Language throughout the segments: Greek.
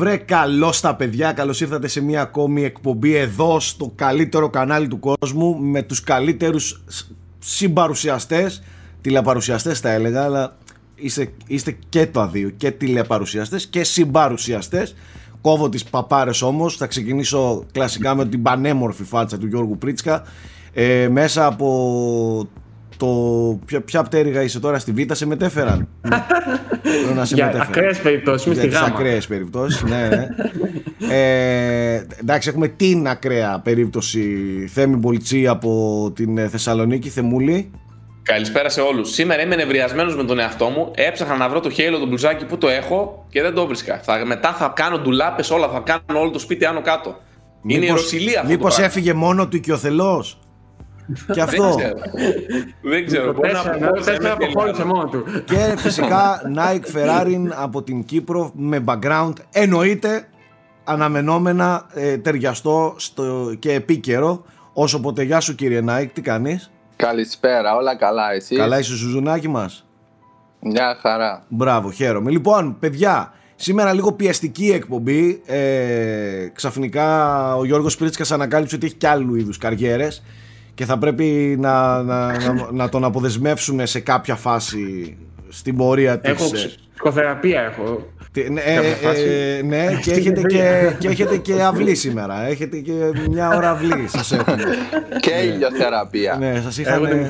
Βρε καλώς τα παιδιά, καλώς ήρθατε σε μια ακόμη εκπομπή εδώ στο καλύτερο κανάλι του κόσμου με τους καλύτερους συμπαρουσιαστές, τηλεπαρουσιαστές θα έλεγα, αλλά είστε, είστε και το αδείο και τηλεπαρουσιαστές και συμπαρουσιαστές. Κόβω τις παπάρες όμως, θα ξεκινήσω κλασικά με την πανέμορφη φάτσα του Γιώργου Πρίτσκα. Ε, μέσα από το. Ποια, ποια πτέρυγα είσαι τώρα στη Β' σε μετέφεραν; να σε Για ακραίες περιπτώσεις, Για τις ακραίες περιπτώσεις, ναι, ναι. ε, εντάξει, έχουμε την ακραία περίπτωση Θέμη Μπολτσί από την Θεσσαλονίκη, Θεμούλη. Καλησπέρα σε όλους. Σήμερα είμαι νευριασμένος με τον εαυτό μου. Έψαχνα να βρω το χέιλο, το μπλουζάκι που το έχω και δεν το βρίσκα. Θα, μετά θα κάνω ντουλάπες όλα, θα κάνω όλο το σπίτι άνω κάτω. Μήπως, είναι η Ρωσιλία αυτό. Μήπως έφυγε μόνο του οικειοθελώς; Και αυτό. Δεν ξέρω. Μπορεί να αποχώρησε μόνο του. Και φυσικά Nike Ferrari από την Κύπρο με background. Εννοείται αναμενόμενα ε, ταιριαστό στο, και επίκαιρο. Όσο ποτέ, γεια σου κύριε Nike, τι κάνεις; Καλησπέρα, όλα καλά, εσύ; Καλά είσαι Σουζουνάκι μας; Μια χαρά. Μπράβο, χαίρομαι. Λοιπόν, παιδιά, σήμερα λίγο πιεστική εκπομπή. Ε, ξαφνικά ο Γιώργος Πρίτσκας ανακάλυψε ότι έχει κι άλλου είδους καριέρες και θα πρέπει να, να, να, τον αποδεσμεύσουμε σε κάποια φάση στην πορεία της. Έχω ε, ψυχοθεραπεία έχω. Ναι, ε, ναι και, έχετε και, και έχετε και αυλή σήμερα. Έχετε και μια ώρα αυλή σας έχουμε. Και ηλιοθεραπεία. Ναι, σας είχαν,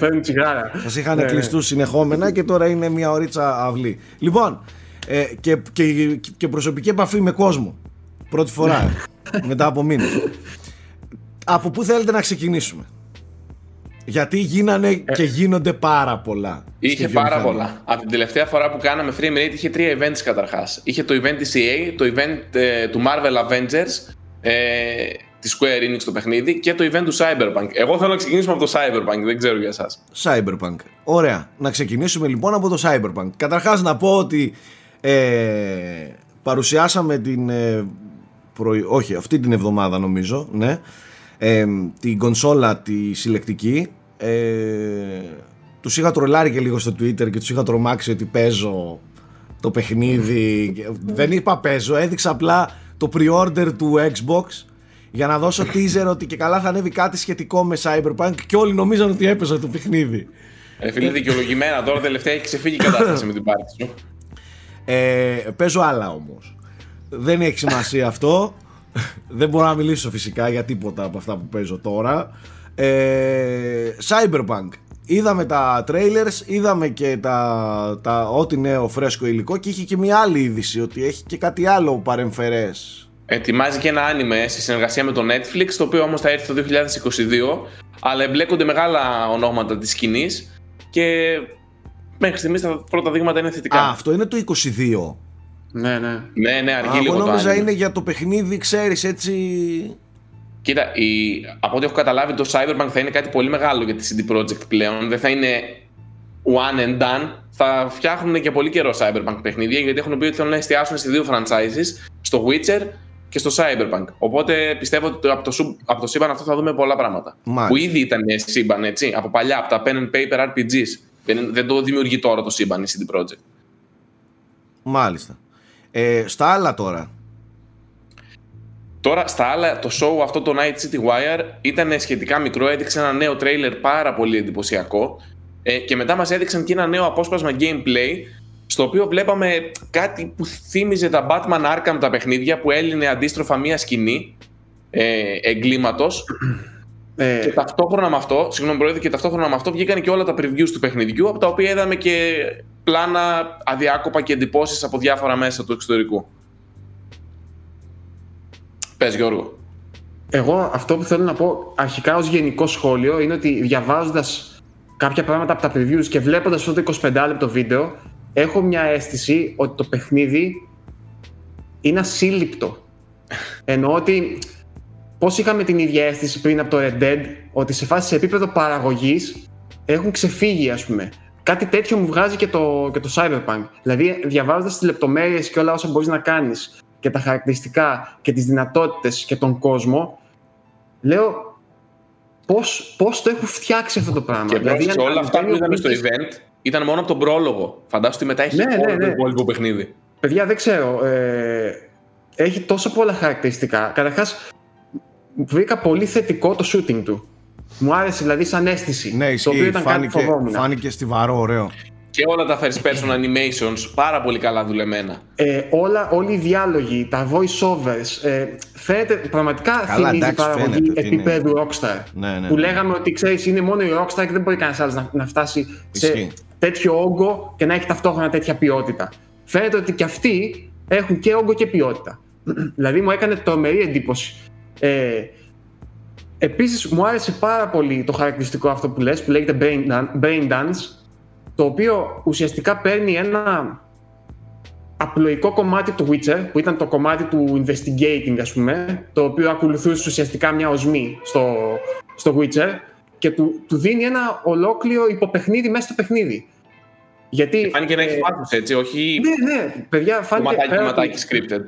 σας είχαν ναι, κλειστούς συνεχόμενα και τώρα είναι μια ωρίτσα αυλή. Λοιπόν, ε, και, και, και προσωπική επαφή με κόσμο. Πρώτη φορά, μετά από μήνες. Από πού θέλετε να ξεκινήσουμε; Γιατί γίνανε ε. και γίνονται πάρα πολλά. Είχε πάρα πολλά. Από την τελευταία φορά που κάναμε Free Rate είχε τρία events καταρχάς. Είχε το event της EA, το event ε, του Marvel Avengers, ε, τη Square Enix το παιχνίδι και το event του Cyberpunk. Εγώ θέλω να ξεκινήσουμε από το Cyberpunk, δεν ξέρω για εσάς. Cyberpunk. Ωραία. Να ξεκινήσουμε λοιπόν από το Cyberpunk. Καταρχάς να πω ότι ε, παρουσιάσαμε την. Ε, όχι, αυτή την εβδομάδα νομίζω, ναι. Ε, την κονσόλα τη συλλεκτική ε, τους είχα τρολάρει και λίγο στο Twitter και τους είχα τρομάξει ότι παίζω το παιχνίδι. Δεν είπα παίζω, έδειξα απλά το pre-order του Xbox για να δώσω teaser ότι και καλά θα ανέβει κάτι σχετικό με Cyberpunk και όλοι νομίζαν ότι έπαιζα το παιχνίδι. Ε, φίλε, δικαιολογημένα τώρα τελευταία έχει ξεφύγει η κατάσταση με την πάρτι σου. Ε, παίζω άλλα όμως. Δεν έχει σημασία αυτό. Δεν μπορώ να μιλήσω φυσικά για τίποτα από αυτά που παίζω τώρα. Ε, Cyberpunk. Είδαμε τα trailers, είδαμε και τα, τα ό,τι νέο φρέσκο υλικό και είχε και μια άλλη είδηση ότι έχει και κάτι άλλο παρεμφερές. Ετοιμάζει και ένα άνιμε στη συνεργασία με το Netflix, το οποίο όμως θα έρθει το 2022, αλλά εμπλέκονται μεγάλα ονόματα της σκηνής και μέχρι στιγμής τα πρώτα δείγματα είναι θετικά. Α, αυτό είναι το 22. Ναι, ναι. Ναι, ναι, αργεί λίγο Εγώ νόμιζα είναι για το παιχνίδι, ξέρεις, έτσι... Κοίτα, η, από ό,τι έχω καταλάβει, το Cyberpunk θα είναι κάτι πολύ μεγάλο για τη CD Projekt πλέον. Δεν θα είναι one and done. Θα φτιάχνουν και πολύ καιρό Cyberpunk παιχνίδια γιατί έχουν πει ότι θέλουν να εστιάσουν σε δύο franchises, στο Witcher και στο Cyberpunk. Οπότε πιστεύω ότι από το, από το σύμπαν αυτό θα δούμε πολλά πράγματα. Μάλιστα. Που ήδη ήταν σύμπαν, έτσι, από παλιά, από τα pen and paper RPGs. Δεν, δεν το δημιουργεί τώρα το σύμπαν η CD Projekt. Μάλιστα. Ε, στα άλλα τώρα, Τώρα στα άλλα, το show αυτό το Night City Wire ήταν σχετικά μικρό, έδειξε ένα νέο τρέιλερ πάρα πολύ εντυπωσιακό. Ε, και μετά μας έδειξαν και ένα νέο απόσπασμα gameplay στο οποίο βλέπαμε κάτι που θύμιζε τα Batman Arkham τα παιχνίδια που έλυνε αντίστροφα μία σκηνή ε, εγκλήματος. Ε... και ταυτόχρονα με αυτό, συγγνώμη πρόεδρε, και ταυτόχρονα με αυτό βγήκαν και όλα τα previews του παιχνιδιού από τα οποία είδαμε και πλάνα αδιάκοπα και εντυπώσεις από διάφορα μέσα του εξωτερικού. Πες Γιώργο. Εγώ αυτό που θέλω να πω αρχικά ως γενικό σχόλιο είναι ότι διαβάζοντας κάποια πράγματα από τα previews και βλέποντας αυτό το 25 λεπτό βίντεο έχω μια αίσθηση ότι το παιχνίδι είναι ασύλληπτο. Εννοώ ότι πώς είχαμε την ίδια αίσθηση πριν από το Red Dead ότι σε φάση σε επίπεδο παραγωγής έχουν ξεφύγει ας πούμε. Κάτι τέτοιο μου βγάζει και το, και το Cyberpunk. Δηλαδή διαβάζοντας τις λεπτομέρειες και όλα όσα μπορείς να κάνεις και τα χαρακτηριστικά και τις δυνατότητες και τον κόσμο, λέω πώς, πώς το έχουν φτιάξει αυτό το πράγμα. Και δηλαδή, όλα αυτά που είδαμε στο event ήταν μόνο από τον πρόλογο. Φαντάζομαι ότι μετά έχει ναι, ναι, ναι. το υπόλοιπο παιχνίδι. Παιδιά, δεν ξέρω. Ε, έχει τόσο πολλά χαρακτηριστικά. Καταρχάς, βρήκα πολύ θετικό το shooting του. Μου άρεσε δηλαδή σαν αίσθηση. Ναι, το οποίο ισχύει. ήταν κάτι Φάνηκε, φοβόμουν. φάνηκε στιβαρό, ωραίο. Και όλα τα first person animations πάρα πολύ καλά δουλεμένα. Ε, όλα, όλοι οι διάλογοι, τα voice overs, ε, φαίνεται πραγματικά Καλά, θυμίζει εντάξει, παραγωγή φαίνεται ότι είναι- επίπεδου Rockstar. Ναι, ναι, που ναι. λέγαμε ότι ξέρεις, είναι μόνο η Rockstar και δεν μπορεί κανένας άλλος να, να φτάσει σε Ισχύει. τέτοιο όγκο και να έχει ταυτόχρονα τέτοια ποιότητα. Φαίνεται ότι και αυτοί έχουν και όγκο και ποιότητα. δηλαδή μου έκανε τρομερή εντύπωση. Ε, Επίσης μου άρεσε πάρα πολύ το χαρακτηριστικό αυτό που λες, που λέγεται brain, dan- brain dance, το οποίο ουσιαστικά παίρνει ένα απλοϊκό κομμάτι του Witcher, που ήταν το κομμάτι του investigating ας πούμε, το οποίο ακολουθούσε ουσιαστικά μια οσμή στο, στο Witcher και του, του δίνει ένα ολόκληρο υποπαιχνίδι μέσα στο παιχνίδι. Γιατί, Φάνηκε να ε, έχει πάθος έτσι, όχι Ναι, ναι, παιδιά, φάνηκε κομματάκι πέρα κομματάκι ότι- scripted.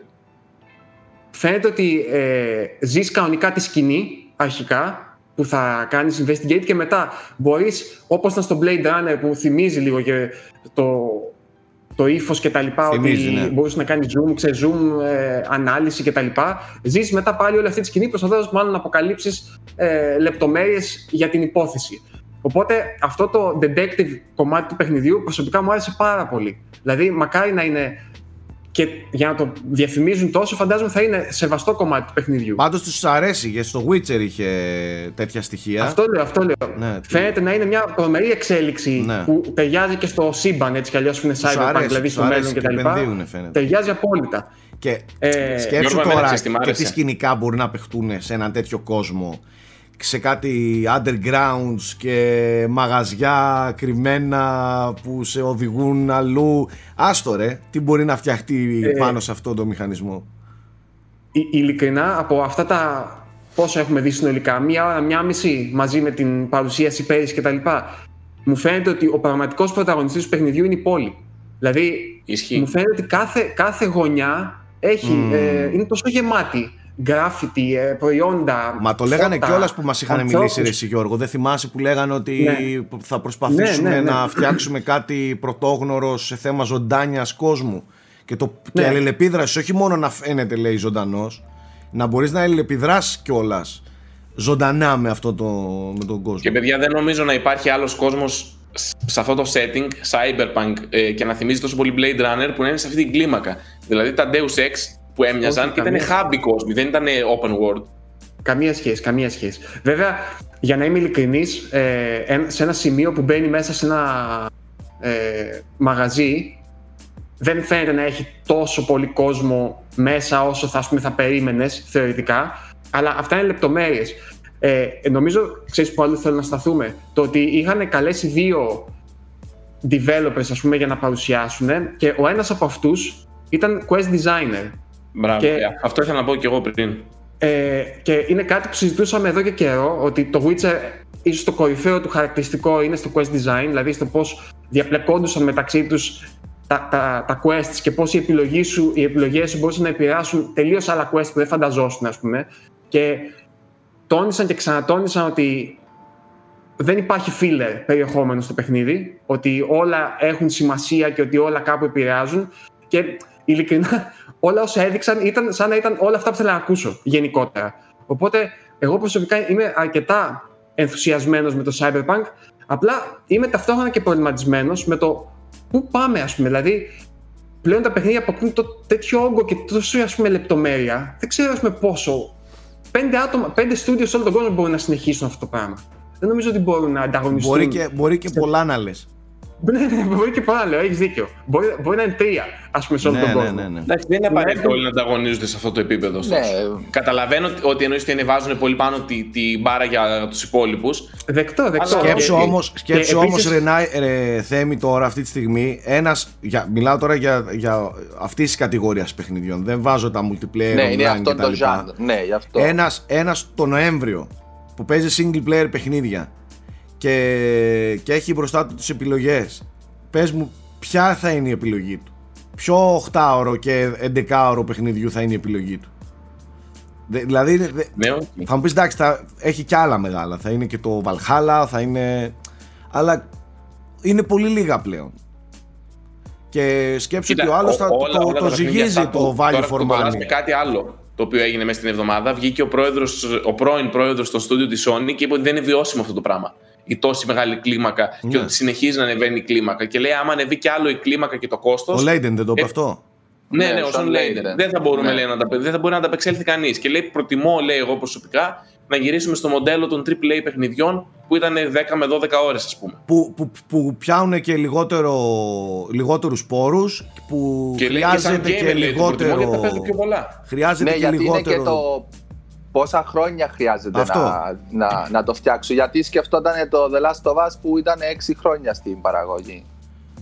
φαίνεται ότι ε, ζεις κανονικά τη σκηνή αρχικά που θα κάνεις investigate και μετά. Μπορείς όπως ήταν στο Blade Runner που θυμίζει λίγο και το, το ύφος και τα λοιπά Θυμίζει, ότι ναι. μπορείς να κάνεις zoom, ξε zoom, ε, ανάλυση και τα λοιπά. Ζεις μετά πάλι όλη αυτή τη σκηνή προσπαθώντας μάλλον να αποκαλύψεις ε, λεπτομέρειες για την υπόθεση. Οπότε αυτό το detective κομμάτι του παιχνιδιού προσωπικά μου άρεσε πάρα πολύ. Δηλαδή μακάρι να είναι και για να το διαφημίζουν τόσο, φαντάζομαι θα είναι σεβαστό κομμάτι του παιχνιδιού. Πάντως τους αρέσει γιατί στο Witcher είχε τέτοια στοιχεία. Αυτό λέω, αυτό λέω. Ναι, τι- Φαίνεται να είναι μια τρομερή εξέλιξη Ναι. που ταιριάζει και στο σύμπαν έτσι κι αλλιώς που είναι Τους cyberpunk, αρέσει, δηλαδή τους στο αρέσει μέλλον και κτλ. επενδύουνε, φαίνεται. Ταιριάζει απόλυτα. Και Ε, σκέψου Γιώργο, εμένα τώρα ξέρεις τι μ' και τι άρεσε. σκηνικά μπορεί να παιχτούν σε έναν τέτοιο κόσμο σε κάτι undergrounds και μαγαζιά κρυμμένα που σε οδηγούν αλλού. Άστο ρε, τι μπορεί να φτιαχτεί Ε, πάνω σε αυτό το μηχανισμό; Ε- ειλικρινά από αυτά τα πόσα έχουμε δει συνολικά, μία ώρα, μία μισή μαζί με την παρουσίαση πέρυσι κτλ. Μου φαίνεται ότι ο πραγματικός πρωταγωνιστής του παιχνιδιού είναι η πόλη. Δηλαδή, Ισχύει. μου φαίνεται ότι κάθε, κάθε γωνιά έχει, Μμμ. ε, είναι τόσο γεμάτη. Γκράφιτι, ε, προϊόντα. Μα το λέγανε φώτα, κιόλας που μας είχαν ανθρώπους. μιλήσει, ρε εσύ, Γιώργο. Δεν θυμάσαι που λέγανε ότι Ναι. θα προσπαθήσουμε Ναι, ναι, ναι. να φτιάξουμε κάτι πρωτόγνωρο σε θέμα ζωντάνιας κόσμου. Και, το, και Ναι. αλληλεπίδρασης, όχι μόνο να φαίνεται, λέει, ζωντανός, να μπορείς να αλληλεπιδράσει κιόλας ζωντανά με, αυτό το, με τον κόσμο. Και παιδιά, δεν νομίζω να υπάρχει άλλος κόσμος σε αυτό το setting, cyberpunk, ε, και να θυμίζει τόσο πολύ Blade Runner που να είναι σε αυτή την κλίμακα. Δηλαδή τα Deus Ex που έμοιαζαν Όχι, ήταν καμία. hubby κόσμοι, δεν ήταν open world. Καμία σχέση, καμία σχέση. Βέβαια, για να είμαι ειλικρινής, σε ένα σημείο που μπαίνει μέσα σε ένα ε, μαγαζί, δεν φαίνεται να έχει τόσο πολύ κόσμο μέσα όσο θα, ας πούμε, θα περίμενες θεωρητικά. Αλλά αυτά είναι λεπτομέρειες. Ε, νομίζω, ξέρεις που άλλο θέλω να σταθούμε; Το ότι είχαν καλέσει δύο developers, ας πούμε, για να παρουσιάσουν και ο ένας από αυτούς ήταν quest designer. Μπράβο, Και- παιδιά. Αυτό ήθελα να πω και εγώ πριν. Ε, και είναι κάτι που συζητούσαμε εδώ και καιρό, ότι το Witcher ίσως το κορυφαίο του χαρακτηριστικό είναι στο quest design, δηλαδή στο πώς διαπλεκόντουσαν μεταξύ τους τα, τα, τα quests και πώς οι, επιλογές σου, οι επιλογές σου μπορούσαν να επηρεάσουν τελείως άλλα quest που δεν φανταζόσουν, ας πούμε. Και τόνισαν και ξανατόνισαν ότι δεν υπάρχει filler περιεχόμενο στο παιχνίδι, ότι όλα έχουν σημασία και ότι όλα κάπου επηρεάζουν και ειλικρινά όλα όσα έδειξαν ήταν σαν να ήταν όλα αυτά που θέλω να ακούσω γενικότερα. Οπότε εγώ προσωπικά είμαι αρκετά ενθουσιασμένος με το Cyberpunk, απλά είμαι ταυτόχρονα και προβληματισμένος με το πού πάμε ας πούμε, δηλαδή πλέον τα παιχνίδια αποκτούν το τέτοιο όγκο και τόσο ας πούμε λεπτομέρεια, δεν ξέρω ας πούμε πόσο πέντε άτομα, πέντε στούντιο σε όλο τον κόσμο μπορούν να συνεχίσουν αυτό το πράγμα. Δεν νομίζω ότι μπορούν να ανταγωνιστούν. Μπορεί και, μπορεί και πολλά να λες. Ναι, ναι, μπορεί και πολλά λέω, έχεις δίκιο. Μπορεί, μπορεί να είναι τρία, ας πούμε, σε όλο Ναι, τον ναι, κόσμο. ναι, ναι. Εντάξει, δεν είναι απαραίτητο Ναι. όλοι να ανταγωνίζονται σε αυτό το επίπεδο. Ναι, ωστόσο. Καταλαβαίνω ότι- ότι εννοείς ότι ανεβάζουν πολύ πάνω τη- την μπάρα για τους υπόλοιπους. Δεκτό, δεκτό. Αλλά Σκέψου Και- όμως, σκέψου και όμως επίσης- ρε, ρε, Θέμη τώρα αυτή τη στιγμή ένας, για, μιλάω τώρα για, για αυτής της κατηγορίας παιχνιδιών δεν βάζω τα multiplayer ναι, είναι online αυτό και το genre. Ναι, γι' αυτό. ένας, ένας το Νοέμβριο που παίζει single player παιχνίδια και, και έχει μπροστά του τις επιλογές πες μου ποια θα είναι η επιλογή του; Ποιο 8ωρο και 11ωρο παιχνιδιού θα είναι η επιλογή του; Δε- δηλαδή δε- Ναι, όχι. θα μου πεις εντάξει, θα έχει και άλλα μεγάλα. Θα είναι και το Valhalla, θα είναι. Αλλά είναι πολύ λίγα πλέον. Και σκέψου Κοίτα, ότι ο άλλος ό- όλα- το, όλα το τα παιχνίδια ζυγίζει αυτά που- το Βάγιο τώρα το κολλάς Φορμάνι. με κάτι άλλο το οποίο έγινε μέσα στην εβδομάδα. Βγήκε ο, πρόεδρος, ο πρώην πρόεδρος των στούντιο της Sony και είπε ότι δεν είναι βιώσιμο αυτό το πράγμα. Η τόση μεγάλη κλίμακα Ναι. και ότι συνεχίζει να ανεβαίνει η κλίμακα. Και λέει, άμα ανεβεί κι άλλο η κλίμακα και το κόστος. Ο Λέιντεν δεν το είπε Ε, αυτό; Ναι, Ναι, ναι, ο σαν Σον Λέιντεν. Λέιντεν. Δεν θα μπορούμε Ναι. λέει, να τα, δεν θα μπορεί να ανταπεξέλθει κανείς. Και λέει, προτιμώ, λέει εγώ προσωπικά, να γυρίσουμε στο μοντέλο των AAA παιχνιδιών που ήταν 10 με 12 ώρες, ας πούμε. Που, που, που πιάνουν και λιγότερο, λιγότερους πόρους που Και λέει και σαν χρειάζεται και, gamer, λέει, το προτιμώ λιγότερο γιατί θα παίζω πιο πολλά. χρειάζεται Ναι, και γιατί λιγότερο είναι και το πόσα χρόνια χρειάζεται Αυτό. να, να, να το φτιάξω. Γιατί σκεφτόταν το The Last of Us που ήταν 6 χρόνια στην παραγωγή.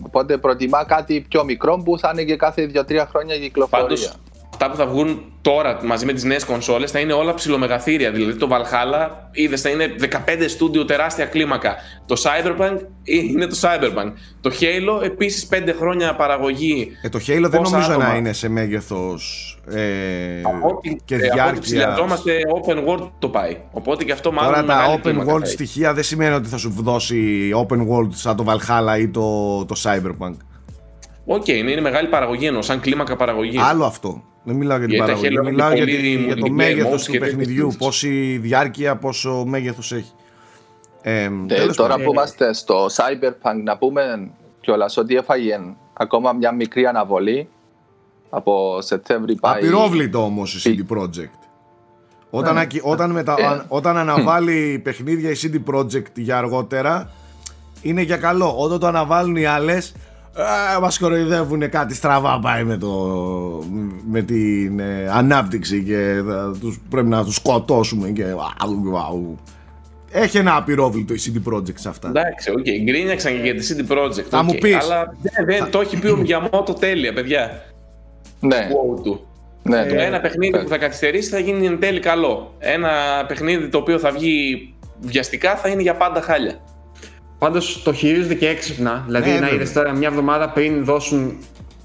Οπότε προτιμά κάτι πιο μικρό που θα είναι και κάθε 2-3 χρόνια κυκλοφορία. Πάντως, αυτά που θα βγουν τώρα μαζί με τις νέες κονσόλες θα είναι όλα ψηλομεγαθύρια. Δηλαδή το Valhalla, είδες, θα είναι 15 στούντιο τεράστια κλίμακα. Το Cyberpunk είναι το Cyberpunk. Το Halo επίσης 5 χρόνια παραγωγή. Ε, το Halo δεν Πόσα νομίζω άτομα. να είναι σε μέγεθος ε, Από ό,τι- και ε, από ό,τι διάρκεια. ψυλλιαζόμαστε open world το πάει. Οπότε και αυτό μάλλον Τώρα τα μεγάλη open κλίμακα world θα έχει. στοιχεία δεν σημαίνει ότι θα σου δώσει open world σαν το Valhalla ή το, το Cyberpunk. OK, είναι, είναι μεγάλη παραγωγή εννοώ, σαν κλίμακα παραγωγής. Άλλο αυτό. Δεν μιλάω για την Γιατί τα παραγωγή. Halo Μιλάω έχουν για, πολύ τη- για το multiplayer μέγεθος modes του και τέτοιες παιχνιδιού. τέτοιες. Πόση διάρκεια, πόσο μέγεθος έχει. Ε, Ε, τέλος τώρα πάντων. που είμαστε στο Cyberpunk να πούμε κιόλας ότι έφαγε ακόμα μια μικρή αναβολή από Σεπτέμβρη πάει. Απειρόβλητο όμως η CD Projekt. Όταν, Ναι. ακι- όταν, μετα- Ε. αν- όταν αναβάλει παιχνίδια η CD Projekt για αργότερα είναι για καλό. Όταν το αναβάλουν οι άλλες ε, μας κοροϊδεύουν κάτι στραβά πάει με, το, με την ε, ανάπτυξη και θα τους, πρέπει να τους σκοτώσουμε και αου, αου. Έχει ένα απυρόβλητο η CD Projekt σε αυτά. Εντάξει, οκ, γκρίνιαξαν και για τη CD Projekt. Θα οκ, μου πεις. Αλλά δεν, δεν, το έχει πει ο Μιγιαμότο τέλεια, παιδιά. Ναι, Wow του. ναι, Το ναι. ένα παιχνίδι που θα καθυστερήσει θα γίνει εν τέλει καλό. Ένα παιχνίδι το οποίο θα βγει βιαστικά θα είναι για πάντα χάλια. Πάντως το χειρίζονται και έξυπνα. Δηλαδή, Ναι, να βέβαια. είδες τώρα μια εβδομάδα πριν δώσουν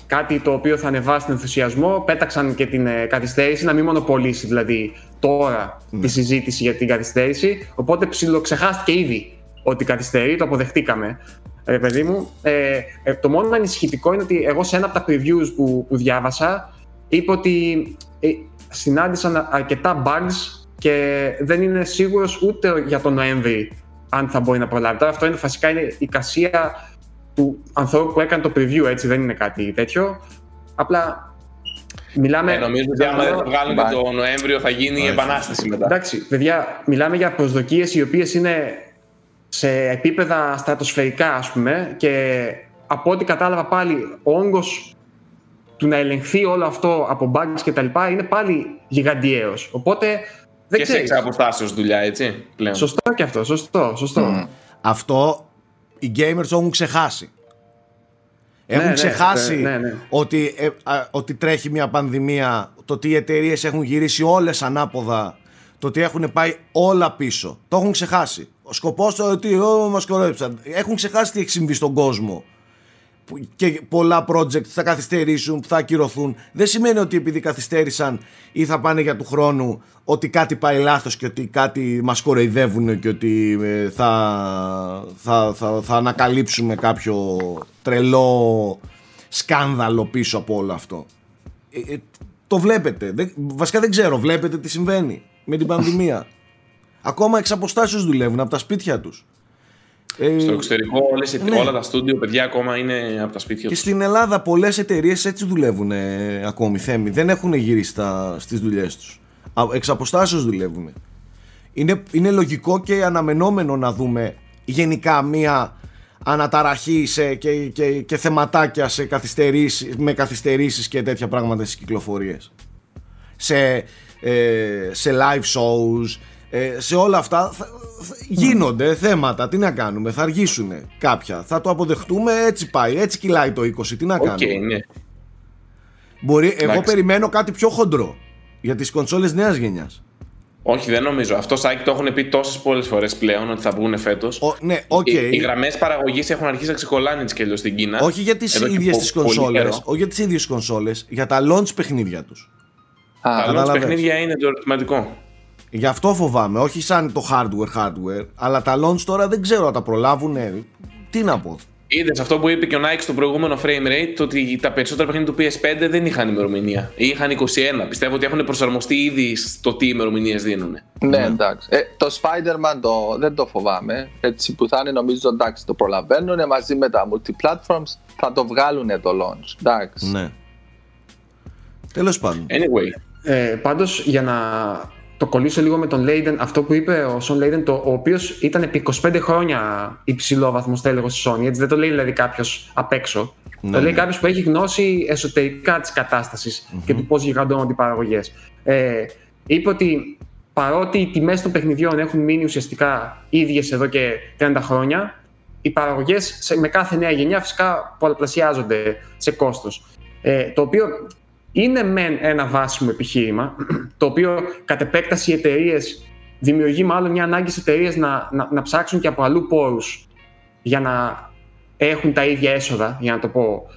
κάτι το οποίο θα ανεβάσει τον ενθουσιασμό, πέταξαν και την ε, καθυστέρηση, να μην μονοπωλήσει δηλαδή τώρα Ναι. τη συζήτηση για την καθυστέρηση. Οπότε ψιλοξεχάστηκε ήδη ότι καθυστερεί, το αποδεχτήκαμε. Ε, παιδί μου, ε, ε, το μόνο ανησυχητικό είναι ότι εγώ σε ένα από τα previews που, που διάβασα είπε ότι ε, συνάντησαν αρκετά bugs και δεν είναι σίγουρος ούτε για τον Νοέμβρη αν θα μπορεί να προλάβει. Τώρα αυτό είναι φασικά είναι η κασία του ανθρώπου που έκανε το preview, έτσι δεν είναι κάτι τέτοιο. Απλά μιλάμε. Ε, νομίζω ότι άμα δεν το βγάλουν Μπα- και το Νοέμβριο θα γίνει η Όχι. επανάσταση μετά. Εντάξει, παιδιά, μιλάμε για προσδοκίες οι οποίες είναι σε επίπεδα στρατοσφαιρικά, ας πούμε, και από ό,τι κατάλαβα πάλι, ο όγκος του να ελεγχθεί όλο αυτό από bugs και τα λοιπά είναι πάλι γιγαντιαίος. Οπότε, δεν και σε ξέρεις. εξαποστάσεως δουλειά, έτσι, πλέον. Σωστό και αυτό, σωστό, σωστό. Μμ. Αυτό οι gamers το έχουν ξεχάσει. Έχουν ναι, ξεχάσει ναι, ναι, ναι. Ότι, ε, α, ότι τρέχει μια πανδημία, το ότι οι εταιρείες έχουν γυρίσει όλες ανάποδα, το ότι έχουν πάει όλα πίσω. Το έχουν ξεχάσει. Ο σκοπός το ότι oh, μας κορόιδεψαν. Έχουν ξεχάσει τι έχει συμβεί στον κόσμο. Που- Και πολλά project θα καθυστερήσουν, θα ακυρωθούν. Δεν σημαίνει ότι επειδή καθυστέρησαν ή θα πάνε για του χρόνου ότι κάτι πάει λάθος και ότι κάτι μας κοροϊδεύουν και ότι ε, θα, θα, θα, θα ανακαλύψουμε κάποιο τρελό σκάνδαλο πίσω από όλο αυτό. Ε, ε, το βλέπετε. Δεν, βασικά δεν ξέρω. Βλέπετε τι συμβαίνει με την πανδημία. Ακόμα εξ αποστάσεως δουλεύουν από τα σπίτια τους. Ε, Στο εξωτερικό όλες, οι- ναι. όλα τα στούντιο, παιδιά, ακόμα είναι από τα σπίτια και τους. στην Ελλάδα πολλές εταιρείες έτσι δουλεύουν ε, ακόμη θέμη. Δεν έχουν γυρίσει στα, στις δουλειές τους. Α, Εξ αποστάσεως δουλεύουν. Είναι, είναι λογικό και αναμενόμενο να δούμε γενικά μία αναταραχή σε, και, και, και θεματάκια σε καθυστερήσεις, με καθυστερήσεις και τέτοια πράγματα στις κυκλοφορίες. Σε, ε, σε live shows, ε, σε όλα αυτά θα- θα- γίνονται θέματα. Τι να κάνουμε, θα αργήσουν κάποια. Θα το αποδεχτούμε, έτσι πάει, έτσι κυλάει το 20. Τι να Οκ, κάνουμε. ναι. Μπορεί, εγώ Εντάξει. περιμένω κάτι πιο χοντρό για τις κονσόλες νέας γενιάς. Όχι, δεν νομίζω. Αυτό, Σάκη το έχουν πει τόσες πολλές φορές πλέον ότι θα βγουν φέτος. Ο, ναι, οκ. Οι, οι γραμμές παραγωγής έχουν αρχίσει να ξεκολλάνε έτσι και αλλιώς στην Κίνα. Όχι για τις Εδώ και ίδιες πο- τις πολύ κονσόλες, καιρό. όχι για τις ίδιες κονσόλες, για τα launch παιχνίδια τους. Α, Τα launch Κατάλαβες. παιχνίδια είναι το ερωτηματικό. Γι' αυτό φοβάμαι, όχι σαν το hardware hardware, αλλά τα launch τώρα δεν ξέρω αν τα προλάβουν. Τι να πω. Είδες αυτό που είπε και ο Nike στο προηγούμενο frame rate, το ότι τα περισσότερα παιχνίδια του PS5 δεν είχαν ημερομηνία. Ή είχαν 21. Πιστεύω ότι έχουν προσαρμοστεί ήδη στο τι ημερομηνίες δίνουν. Ναι, εντάξει. Ε, το Spider-Man το, δεν το φοβάμαι. Έτσι που θα είναι, νομίζω εντάξει, το προλαβαίνουν μαζί με τα multiplatforms. Θα το βγάλουν το launch. Εντάξει. Ναι. Τέλος πάντων. Anyway. Ε, Πάντως, για να το κολλήσω λίγο με τον Λέιντεν, αυτό που είπε ο Σον Λέιντεν, το, ο οποίος ήταν επί 25 χρόνια υψηλό βαθμός τέλεχο στη Sony. Έτσι, δεν το λέει δηλαδή κάποιος απ' έξω. Ναι, το λέει ναι. κάποιος που έχει γνώση εσωτερικά της κατασταση και του πώς γιγαντώνονται οι παραγωγέ. Ε, είπε ότι παρότι οι τιμές των παιχνιδιών έχουν μείνει ουσιαστικά ίδιες εδώ και 30 χρόνια, οι παραγωγές με κάθε νέα γενιά φυσικά πολλαπλασιάζονται σε κόστος. Ε, το οποίο είναι μεν ένα βάσιμο επιχείρημα, το οποίο κατ' επέκταση οι εταιρείες δημιουργεί μάλλον μια ανάγκη στις εταιρείες να, να, να ψάξουν και από αλλού πόρους για να έχουν τα ίδια έσοδα, για να το πω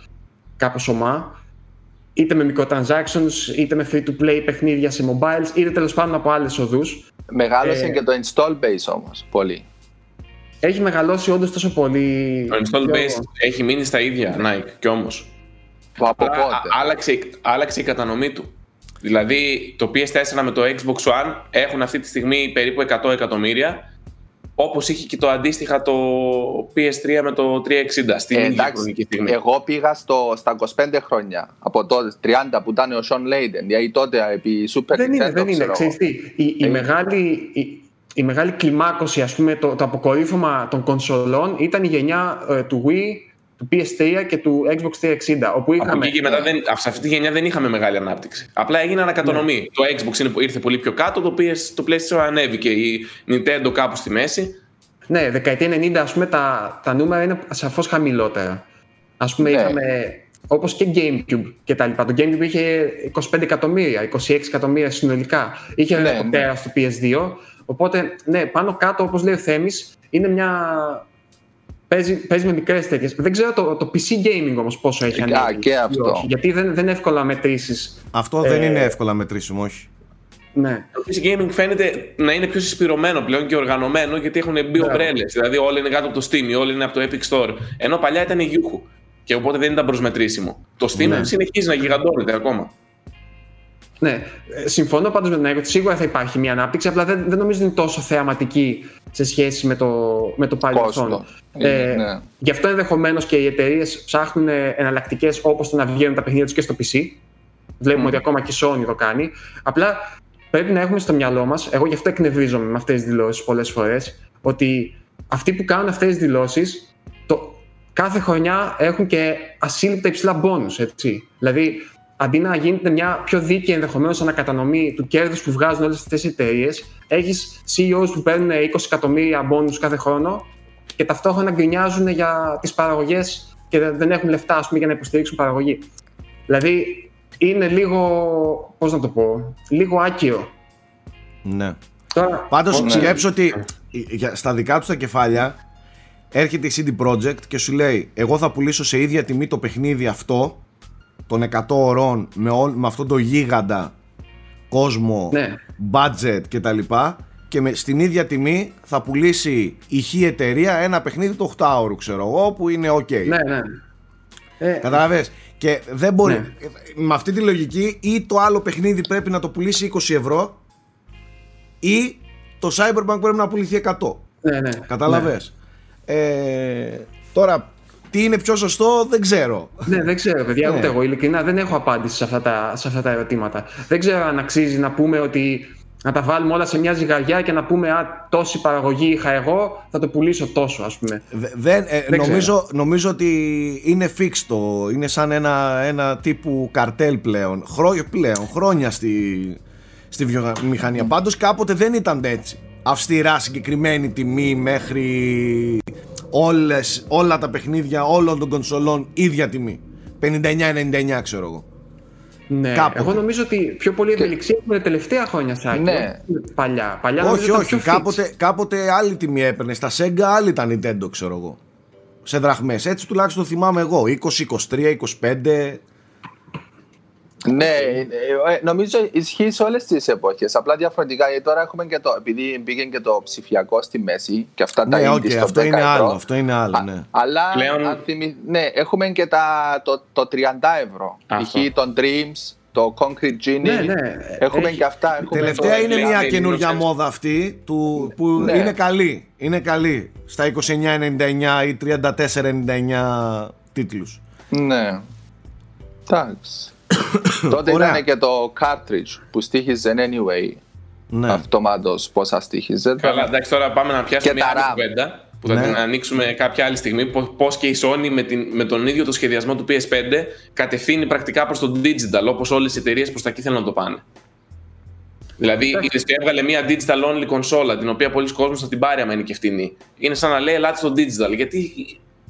κάπως ομά, είτε με microtransactions, είτε με free-to-play παιχνίδια σε mobiles, είτε τέλος πάντων από άλλες οδούς. Μεγάλωσε Ε, και το install base όμως πολύ. Έχει μεγαλώσει όντως τόσο πολύ... Το install πιο- base έχει μείνει στα ίδια Nike κι όμως. Από Απλά πότε; α- άλλαξε, άλλαξε η κατανομή του. Δηλαδή το PS4 με το Xbox One έχουν αυτή τη στιγμή περίπου 100 εκατομμύρια όπως είχε και το αντίστοιχα το PS3 με το 360 στην Ε, ίδια εντάξει, χρονική στιγμή. εγώ πήγα στο, στα 25 χρόνια από τότε, 30 που ήταν ο Σον Λέιντεν, γιατί τότε επί Super Δεν είναι, Nintendo, δεν είναι. ξέρω Ξέρεις εγώ. τι, η, η, Ε. μεγάλη, η, η μεγάλη κλιμάκωση, ας πούμε, το, το αποκορύφωμα των κονσολών ήταν η γενιά ε, του Wii, του PS3 και του Xbox 360, όπου Από είχαμε... εκεί και μετά δεν, σε αυτή τη γενιά δεν είχαμε μεγάλη ανάπτυξη. Απλά έγινε ανακατονομή. Το Xbox είναι που ήρθε πολύ πιο κάτω, το, PS, το PlayStation ανέβηκε. Η Nintendo κάπου στη μέση. Ναι, δεκαετία 90 ας πούμε τα, τα νούμερα είναι σαφώς χαμηλότερα. Ας πούμε Ναι. είχαμε όπως και Gamecube και τα λοιπά. Το Gamecube είχε 25 εκατομμύρια, 26 εκατομμύρια συνολικά. Είχε Ναι, ναι, το ναι. τέρας στο PS2. Οπότε, ναι, πάνω κάτω όπως λέει ο Θέμης, είναι μια... Παίζει, παίζει με μικρές τέτοιες. Δεν ξέρω το, το PC gaming όμως πόσο έχει Α, ανέβει. και ή αυτό. όχι. γιατί δεν, δεν είναι εύκολα μετρήσεις. Αυτό δεν Ε, είναι εύκολα μετρήσιμο, όχι. Ναι. Το PC Gaming φαίνεται να είναι πιο συσπηρωμένο πλέον και οργανωμένο γιατί έχουν μπει Μπράβο. ομπρέλες. Δηλαδή όλα είναι κάτω από το Steam, όλα είναι από το Epic Store. Ενώ παλιά ήταν η Yuhu. Και οπότε δεν ήταν προσμετρήσιμο. Το Steam Ναι. συνεχίζει να γιγαντώνεται ακόμα. Ναι, ε, συμφωνώ πάντως με τον Έγκο ότι σίγουρα θα υπάρχει μια ανάπτυξη, απλά δεν, δεν νομίζω ότι είναι τόσο θεαματική σε σχέση με το, με το παρελθόν. Κόστο. Ε, Ε, ναι. Γι' αυτό ενδεχομένως και οι εταιρείες ψάχνουν εναλλακτικές όπως το να βγαίνουν τα παιχνίδια τους και στο PC. Βλέπουμε ότι ακόμα και η Sony το κάνει. Απλά πρέπει να έχουμε στο μυαλό μας, εγώ γι' αυτό εκνευρίζομαι με αυτές τις δηλώσεις πολλές φορές, ότι αυτοί που κάνουν αυτές τις δηλώσεις κάθε χρονιά έχουν και ασύλληπτα υψηλά bonus, έτσι. Δηλαδή, αντί να γίνεται μια πιο δίκαιη ενδεχομένως ανακατανομή του κέρδους που βγάζουν όλες αυτές οι εταιρείες, έχεις CEOs που παίρνουν 20 εκατομμύρια bonus κάθε χρόνο και ταυτόχρονα γκρινιάζουν για τις παραγωγές και δεν δεν έχουν λεφτά ας πούμε, για να υποστηρίξουν παραγωγή. Δηλαδή, είναι λίγο. Πώς να το πω, λίγο άκυρο. Ναι. Τώρα, Πάντως Ναι. σκέψω ότι για- στα δικά τους τα κεφάλια έρχεται η CD Projekt και σου λέει: Εγώ θα πουλήσω σε ίδια τιμή το παιχνίδι αυτό των 100 ωρών με, όλ- με αυτόν τον γίγαντα κόσμο, Ναι. budget κτλ. Και με, στην ίδια τιμή θα πουλήσει η χή εταιρεία ένα παιχνίδι το 8 ώρου, ξέρω εγώ, που είναι OK. ναι, ναι. Ε, Καταλαβες; Και δεν μπορεί. Ναι. Με αυτή τη λογική, ή το άλλο παιχνίδι πρέπει να το πουλήσει 20 ευρώ, ή το Cyberpunk πρέπει να πουληθεί 100. ναι, ναι. Κατάλαβες. Ε, τώρα, τι είναι πιο σωστό, δεν ξέρω. Ναι, δεν ξέρω, παιδιά, Ναι. ούτε εγώ. Ειλικρινά δεν έχω απάντηση σε αυτά, τα, σε αυτά τα ερωτήματα. Δεν ξέρω αν αξίζει να πούμε ότι να τα βάλουμε όλα σε μια ζυγαριά και να πούμε Α, τόση παραγωγή είχα εγώ, θα το πουλήσω τόσο, ας πούμε. Δε- Δεν, ε, Δεν νομίζω, νομίζω ότι είναι fix το. Είναι σαν ένα, ένα τύπου καρτέλ πλέον. Χρό, πλέον χρόνια στη, στη βιομηχανία. Πάντως κάποτε δεν ήταν έτσι. Αυστηρά συγκεκριμένη τιμή μέχρι όλες, όλα τα παιχνίδια όλων των κονσολών ίδια τιμή. 59-99 ξέρω εγώ. Ναι, Κάποτε. εγώ νομίζω ότι πιο πολύ ευελιξία έχουμε τα τελευταία χρόνια, Σάκη. Ναι. όχι Παλιά. Παλιά νομίζω όχι, ήταν όχι. πιο fix. Κάποτε, κάποτε άλλη τιμή έπαιρνε. Στα Sega άλλη ήταν Nintendo, ξέρω εγώ. Σε δραχμές. Έτσι τουλάχιστον θυμάμαι εγώ. 20, 23, 25. Ναι, ε, ε, νομίζω ισχύει σε όλες τις εποχές. Απλά διαφορετικά. Γιατί τώρα έχουμε και το. Επειδή πήγε και το ψηφιακό στη μέση και αυτά τα Ναι, indie οκ, στο αυτό 10 είναι ευρώ. άλλο. Αυτό είναι άλλο, Α- ναι. Αλλά Πλέον- αν θυμι- ναι, έχουμε και τα, το, το 30 ευρώ. Αυτό. Π.χ. τον Dreams, το Concrete Genie. Ναι, ναι. Έχουμε Έχει- και αυτά. Έχουμε Τελευταία το- είναι Λέει, μια λέει, καινούργια Innocence. μόδα αυτή του, που Ναι. είναι καλή. Είναι καλή. Στα 29,99 ή 34,99 τίτλους. Ναι. Εντάξει. Τότε Ωραία. ήταν και το cartridge που στήχιζε anyway. Ναι. Αυτομάτως πόσα στήχιζε. Καλά, εντάξει, τώρα πάμε να πιάσουμε Και μια τα άλλη RAM. κουβέντα που θα Ναι. την ανοίξουμε κάποια άλλη στιγμή. Πώς και η Sony με, την, με τον ίδιο το σχεδιασμό του PS5 κατευθύνει πρακτικά προς το digital, όπως όλες οι εταιρείες προς τα εκεί θέλουν να το πάνε. Δηλαδή, είδες ότι έβγαλε μια digital only κονσόλα, την οποία πολλοί κόσμοι θα την πάρει άμα είναι και φτηνή. Είναι σαν να λέει ελάτε στο digital, γιατί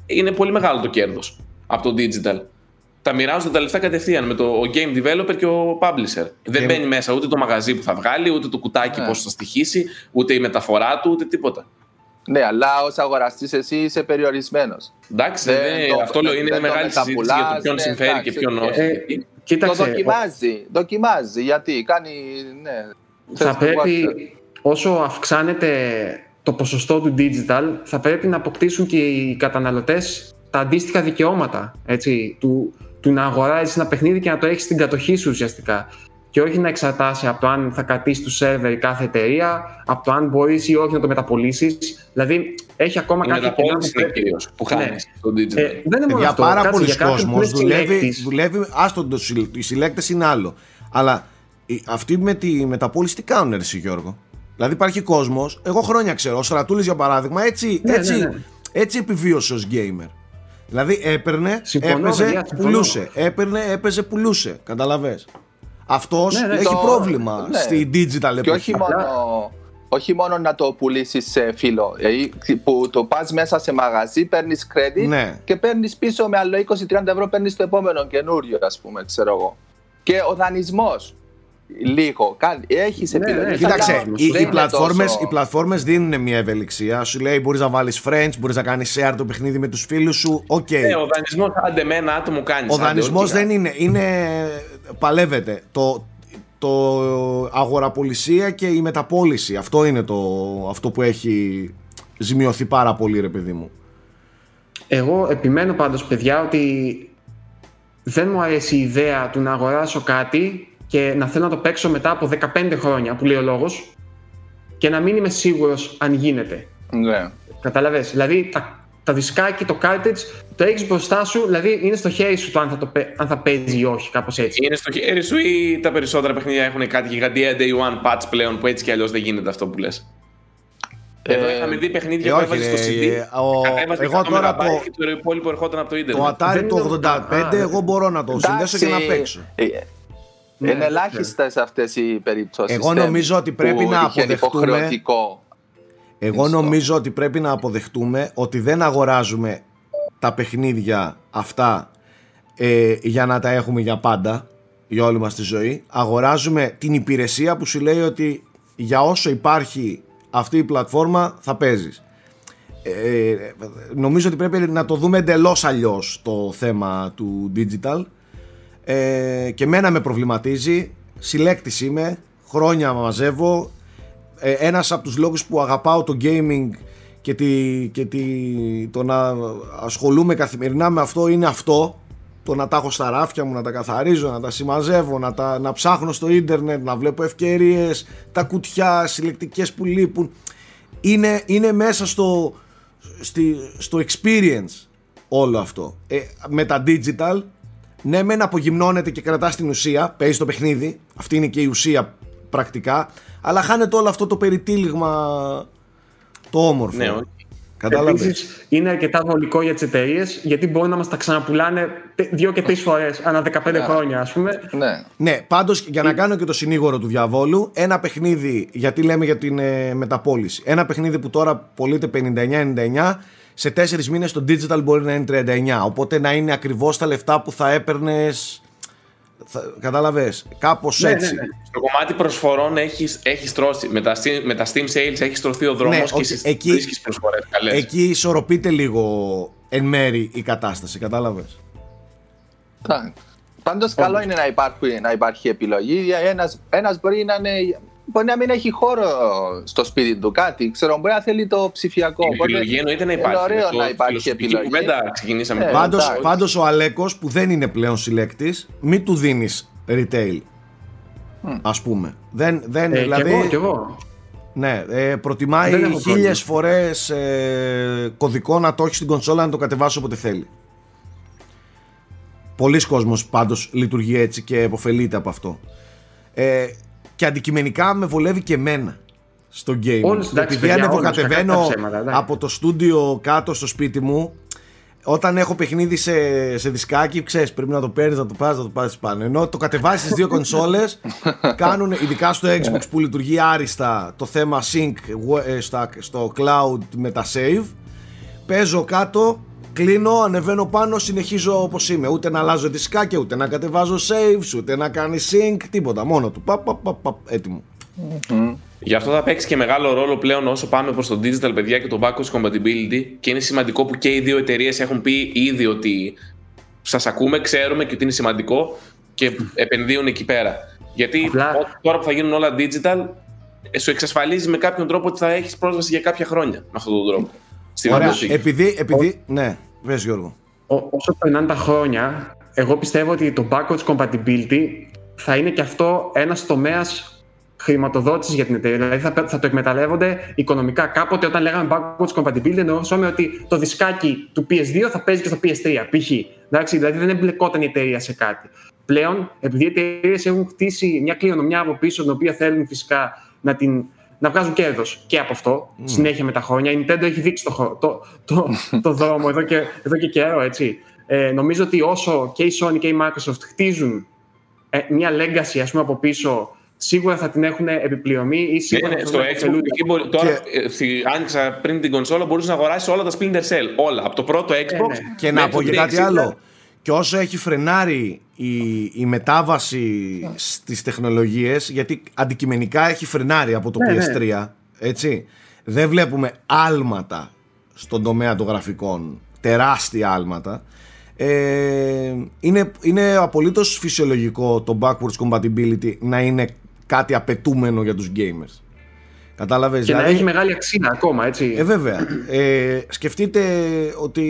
είναι πολύ μεγάλο το κέρδος από το digital. Τα μοιράζονται τα λεφτά κατευθείαν με το ο game developer και ο publisher. Δεν Και- μπαίνει μέσα ούτε το μαγαζί που θα βγάλει, ούτε το κουτάκι Ναι. πώς θα στοιχήσει, ούτε η μεταφορά του, ούτε τίποτα. Ναι, αλλά ως αγοραστής εσύ είσαι περιορισμένος. Εντάξει, Δεν δεν- το- αυτό λέω είναι δεν το μεγάλη συζήτηση για το μεταπουλάς, ποιον ναι, συμφέρει εντάξει, και ποιον οκ. όχι. Ε, Το κοίταξε, ο- δοκιμάζει. Δοκιμάζει. Γιατί κάνει. Ναι. θα Θες πρέπει watcher. όσο αυξάνεται το ποσοστό του digital θα πρέπει να αποκτήσουν και οι καταναλωτές τα αντίστοιχα δικαιώματα έτσι, του, του να αγοράζεις ένα παιχνίδι και να το έχεις στην κατοχή σου ουσιαστικά και όχι να εξαρτάσει από το αν θα κρατήσεις του σερβερ η κάθε εταιρεία, από το αν μπορείς ή όχι να το μεταπολίσει. Δηλαδή, έχει ακόμα Η κάποια κενά μεταπόληση που είναι πρέπει- κυρίως που Ναι. χάνεις στο digital. Ε, δεν είναι μόνο Για αυτό. πάρα Κάτσε, πολλοί για κάποιον που κόσμος είναι δουλεύει, συλλέκτης. δουλεύει άστον το συλλ- οι συλλέκτες είναι άλλο. Αλλά οι- αυτοί με τη μεταπόληση τι κάνουν ρε εσύ Γιώργο; Δηλαδή υπάρχει κόσμος, εγώ χρόνια ξέρω, ο Στρατούλης για παράδειγμα έτσι, Ναι, έτσι, ναι, ναι. έτσι επιβίωσε ως gamer. Δηλαδή έπαιρνε, Συμφωνώ, έπαιζε, παιδιά, συμφωνώ. πουλούσε. Έπαιρνε, έπαιζε, πουλούσε. Καταλαβες. Αυτός Ναι, ναι, έχει το- πρόβλημα ναι. στη digital εποχή. Και όχι μόνο, όχι μόνο να το πουλήσεις σε φίλο. Δηλαδή, που το πας μέσα σε μαγαζί, παίρνεις credit Ναι. και παίρνεις πίσω με άλλο 20-30 ευρώ, παίρνεις το επόμενο καινούριο, ας πούμε, ξέρω εγώ. Και ο δανεισμός. Λίγο. Έχεις Ναι, επιλογή. ναι, Κοίταξε, Αλλά οι, δεν οι, είναι πλατφόρμες, τόσο- οι πλατφόρμες δίνουν μια ευελιξία. Σου λέει μπορείς να βάλεις friends, μπορείς να κάνεις share το παιχνίδι με τους φίλους σου. Οκ. Ε, ο δανεισμός, άντε με ένα άτομο κάνεις. Ο δανεισμός δεν είναι, είναι, παλεύεται. Το, το αγοραπωλησία και η μεταπώληση. Αυτό είναι το, αυτό που έχει ζημιωθεί πάρα πολύ ρε παιδί μου. Εγώ επιμένω πάντως παιδιά ότι δεν μου αρέσει η ιδέα του να αγοράσω κάτι και να θέλω να το παίξω μετά από 15 χρόνια που λέει ο λόγος και να μην είμαι σίγουρος αν γίνεται. Ναι. Καταλαβες, δηλαδή τα, τα δισκάκι, το cartridge το έχεις μπροστά σου, δηλαδή είναι στο χέρι σου το αν θα, το, παί- αν θα παίζει ή όχι, κάπως έτσι. Είναι στο χέρι σου ή τα περισσότερα παιχνίδια έχουν κάτι γιγαντία day one patch πλέον που έτσι κι αλλιώς δεν γίνεται αυτό που λες; Εδώ Ε, είχαμε δει παιχνίδια ε, που όχι, έβαζες στο ρε, CD. ε, ο- κατέβαζε εγώ 100 τώρα megabyte το- Και το υπόλοιπο ερχόταν από το ίντερνετ. Το Atari δεν το είναι- 85 Α, εγώ μπορώ να το συνδέσω και να Εντάξει, παίξω. Ε, Ναι, είναι ελάχιστες αυτές οι περιπτώσεις. Εγώ νομίζω ότι πρέπει να αποδεχτούμε- υποχρεωτικό. Εγώ Μισθό. νομίζω ότι πρέπει να αποδεχτούμε ότι δεν αγοράζουμε τα παιχνίδια αυτά ε, για να τα έχουμε για πάντα, για όλη μας τη ζωή. Αγοράζουμε την υπηρεσία που σου λέει ότι για όσο υπάρχει αυτή η πλατφόρμα θα παίζεις. Ε, νομίζω ότι πρέπει να το δούμε εντελώς αλλιώς το θέμα του digital ε, και μένα με προβληματίζει συλλέκτης είμαι χρόνια μαζεύω ε, ένας από τους λόγους που αγαπάω το gaming και, τη, και τη, το να ασχολούμαι καθημερινά με αυτό είναι αυτό το να τα έχω στα ράφια μου, να τα καθαρίζω, να τα συμμαζεύω, να, τα, να ψάχνω στο ίντερνετ, να βλέπω ευκαιρίες, τα κουτιά, συλλεκτικές που λείπουν. Είναι, είναι μέσα στο, στη, στο experience όλο αυτό. Ε, με τα digital, ναι μεν απογυμνώνεται και κρατάς την ουσία, παίζει το παιχνίδι, αυτή είναι και η ουσία πρακτικά, αλλά χάνεται όλο αυτό το περιτύλιγμα το όμορφο. Ναι, όχι. Κατάλαβες; Επίσης είναι αρκετά βολικό για τις εταιρείες γιατί μπορούν να μας τα ξαναπουλάνε τε- δύο και τρεις φορές ανά 15 χρόνια ας πούμε. Ναι. Ναι, πάντως για να κάνω και το συνήγορο του διαβόλου, ένα παιχνίδι, γιατί λέμε για την ε, μεταπόληση, ένα παιχνίδι που τώρα πωλείται 59-99, σε 4 μήνες το digital μπορεί να είναι 39. Οπότε να είναι ακριβώς τα λεφτά που θα έπαιρνες. Κατάλαβες; Κάπως Ναι, έτσι. ναι, ναι. Στο κομμάτι προσφορών έχεις έχει στρώσει. Με τα, Steam- με τα Steam Sales έχει στρωθεί ο δρόμος Ναι, και οκ, εσύ εκεί- βρίσκεις προσφορές καλές. Εκεί ισορροπείται λίγο εν μέρει η κατάσταση. Κατάλαβες; Εντάξει. Πάντως καλό είναι να υπάρχει, να υπάρχει επιλογή. Ένας, ένας μπορεί να είναι μπορεί να μην έχει χώρο στο σπίτι του κάτι. Ξέρω, μπορεί να θέλει το ψηφιακό. Η επιλογή εννοείται να υπάρχει. Είναι ωραίο Το να υπάρχει φιλοσοφική επιλογή. κουβέντα ξεκινήσαμε. Ε, Πάντως, εντάξει. πάντως ο Αλέκος που δεν είναι πλέον συλλέκτης, μην του δίνεις retail. Ας πούμε. Δεν, δεν, Ε, δηλαδή, Κι εγώ, κι εγώ. Ναι, ε, προτιμάει Δεν έχω πρόβλημα. χίλιες φορές ε, κωδικό να το έχεις στην κονσόλα να το κατεβάσει όποτε θέλει. Πολλοί κόσμος πάντως λειτουργεί έτσι και επωφελείται από αυτό. Ε, και αντικειμενικά με βολεύει και εμένα στο game. Όλους, εντάξει, Επειδή παιδιά, ανεβοκατεβαίνω όλους, κακά τα ψέματα, εντάξει. από το στούντιο κάτω στο σπίτι μου, όταν έχω παιχνίδι σε, σε δισκάκι, ξέρεις, πρέπει να το παίρνεις, να το πάρει, να το πάρει πάνω. Ενώ το κατεβάζει στις δύο κονσόλες, κάνουν ειδικά στο Xbox που λειτουργεί άριστα το θέμα sync ε, στα- στο cloud με τα save. Παίζω κάτω, κλείνω, ανεβαίνω πάνω, συνεχίζω όπως είμαι. Ούτε να αλλάζω δισκάκια, ούτε να κατεβάζω saves, ούτε να κάνει sync, τίποτα. Μόνο του. Παπ, παπ, παπ, παπ, έτοιμο. Γι' αυτό θα παίξεις και μεγάλο ρόλο πλέον όσο πάμε προς το digital, παιδιά, και το backwards compatibility. Και είναι σημαντικό που και οι δύο εταιρείες έχουν πει ήδη ότι σας ακούμε, ξέρουμε και ότι είναι σημαντικό και επενδύουν εκεί πέρα. Γιατί Απλά- ό- τώρα που θα γίνουν όλα digital, ε, σου εξασφαλίζει με κάποιον τρόπο ότι θα έχεις πρόσβαση για κάποια χρόνια με αυτόν τον τρόπο. Στην Ωραία. βιβλιοθήκη. Επειδή, επειδή, ναι, πες Γιώργο. Ό- όσο περνάνε τα χρόνια, εγώ πιστεύω ότι το backwards compatibility θα είναι και αυτό ένας τομέας χρηματοδότησης για την εταιρεία. Δηλαδή θα, θα το εκμεταλλεύονται οικονομικά. Κάποτε όταν λέγαμε backwards compatibility εννοούσαμε ότι το δισκάκι του PS2 θα παίζει και στο PS3 π.χ. Εντάξει, δηλαδή δεν εμπλεκόταν η εταιρεία σε κάτι. Πλέον, επειδή οι εταιρείες έχουν χτίσει μια κληρονομιά από πίσω, την οποία θέλουν φυσικά να, την, να βγάζουν κέρδο και από αυτό, συνέχεια με τα χρόνια. Η Nintendo έχει δείξει το, χω- το, το, το δρόμο εδώ και, εδώ και καιρό, έτσι. Ε, νομίζω ότι όσο και η Sony και η Microsoft χτίζουν ε, μια legacy, ας πούμε, από πίσω, σίγουρα θα την έχουν επιπληρωμή ή Ναι, σίγουρα ναι, θα στο την Xbox ωφελούνται. εκεί μπορεί, τώρα ε, στη- άνοιξα πριν την κονσόλα μπορούσες να αγοράσεις όλα τα Splinter Cell. Όλα. Από το πρώτο Xbox. ναι. Και να μέχρι πω το και κάτι 360. άλλο. Και όσο έχει φρενάρει η, η μετάβαση στις τεχνολογίες, γιατί αντικειμενικά έχει φρενάρει από το Ναι, PS3, έτσι, δεν βλέπουμε άλματα στον τομέα των γραφικών, τεράστια άλματα. Ε, είναι, είναι απολύτως φυσιολογικό το backwards compatibility να είναι κάτι απαιτούμενο για τους gamers. Κατάλαβες, Και να δηλαδή- έχει μεγάλη αξία ακόμα, έτσι. ε, βέβαια. Ε, σκεφτείτε ότι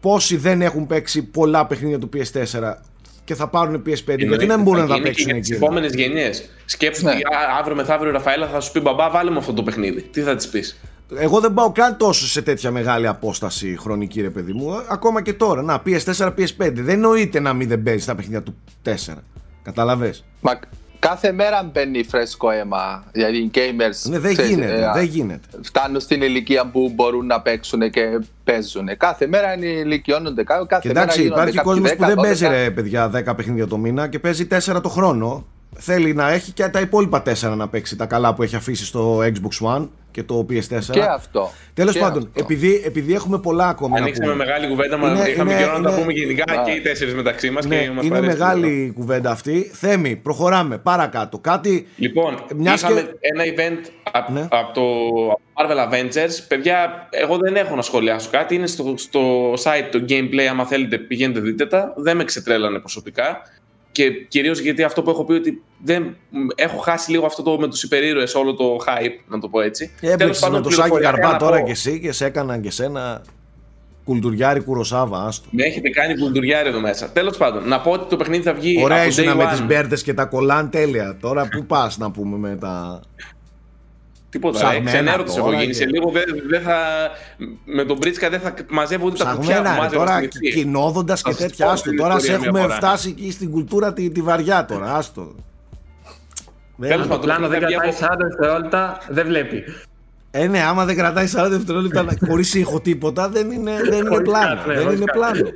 πόσοι δεν έχουν παίξει πολλά παιχνίδια του PS4 και θα πάρουν PS5. Γιατί να μην μπορούν να τα παίξουν για εκεί. τι επόμενες γενιές. Σκέψου Ναι. ότι α, αύριο μεθαύριο η Ραφαέλα θα σου πει μπαμπά, βάλε μου αυτό το παιχνίδι. Τι θα της πεις; Εγώ δεν πάω καν τόσο σε τέτοια μεγάλη απόσταση χρονική, ρε παιδί μου. Ακόμα και τώρα. Να, PS4, PS5. Δεν εννοείται να μην δεν παίζεις τα παιχνίδια του 4. Καταλαβες; Μα κάθε μέρα μπαίνει φρέσκο αίμα. Δηλαδή οι gamers Ναι, δεν ξέρεις, γίνεται. ε, δεν γίνεται. φτάνουν στην ηλικία που μπορούν να παίξουν και παίζουν. Κάθε μέρα ηλικιώνονται. Κάθε μέρα Κοιτάξτε, γίνονται υπάρχει κάποιοι κόσμος που 10, δεν 12. παίζει ρε παιδιά 10 παιχνίδια το μήνα και παίζει 4 το χρόνο. Θέλει να έχει και τα υπόλοιπα 4 να παίξει τα καλά που έχει αφήσει στο Xbox One και το PS4. Και αυτό. Τέλος Και πάντων, αυτό. επειδή, επειδή έχουμε πολλά ακόμη να Ανοίξαμε πούμε. μεγάλη κουβέντα, μα Είναι- είχαμε είναι- καιρό να τα είναι- πούμε γενικά Α. και οι τέσσερις μεταξύ μας. Ναι, και μας είναι παρέσει μεγάλη κουβέντα αυτή. Θέμη, προχωράμε παρακάτω. Κάτι. Λοιπόν, Μιας είχαμε και- ένα event από Ναι. το Marvel Avengers. Παιδιά, εγώ δεν έχω να σχολιάσω κάτι. Είναι στο, στο site το gameplay. Άμα θέλετε, πηγαίνετε δείτε τα. Δεν με ξετρέλανε προσωπικά. Και κυρίως γιατί αυτό που έχω πει ότι δεν, έχω χάσει λίγο αυτό το με τους υπερήρωες, όλο το hype, να το πω έτσι. Τέλος Έπαιξε με πάντων, το Σάκη πληροφοριακά Καρπά να τώρα πω, και εσύ και σε έκαναν και σένα κουλτουριάρι κουροσάβα. Άστο. Με έχετε κάνει κουλτουριάρι εδώ μέσα. Τέλος πάντων, να πω ότι το παιχνίδι θα βγει. Ωραία από ήσουν day με one. τι μπέρτε και τα κολάν τέλεια. Τώρα πού πας να πούμε με τα. Τίποτα. Ψαγμένα Ξενέρωτος έχω τώρα γίνει. και- Σε λίγο δεν δεν θα. Με τον Μπρίτσκα δεν θα μαζεύω ούτε τα κουτιά που Ψαγμένα, ρε, μάζευα τώρα στην ευθεία. κοινόδοντας Θα και σας τέτοια. πω Άστο. την Τώρα σε ιστορία έχουμε μια φορά. φτάσει εκεί στην κουλτούρα τη, τη βαριά τώρα. Άστο. Δεν- Τέλος Το πάντων, πλάνο δεν θα βγει κρατάει από- 40 δευτερόλεπτα, δεν βλέπει. Ε, ναι, άμα δεν κρατάει 40 δευτερόλεπτα χωρίς ήχο τίποτα, δεν είναι, δεν είναι Χωρίς πλάνο. κάτι, ναι, δεν χωρίς είναι κάτι. πλάνο.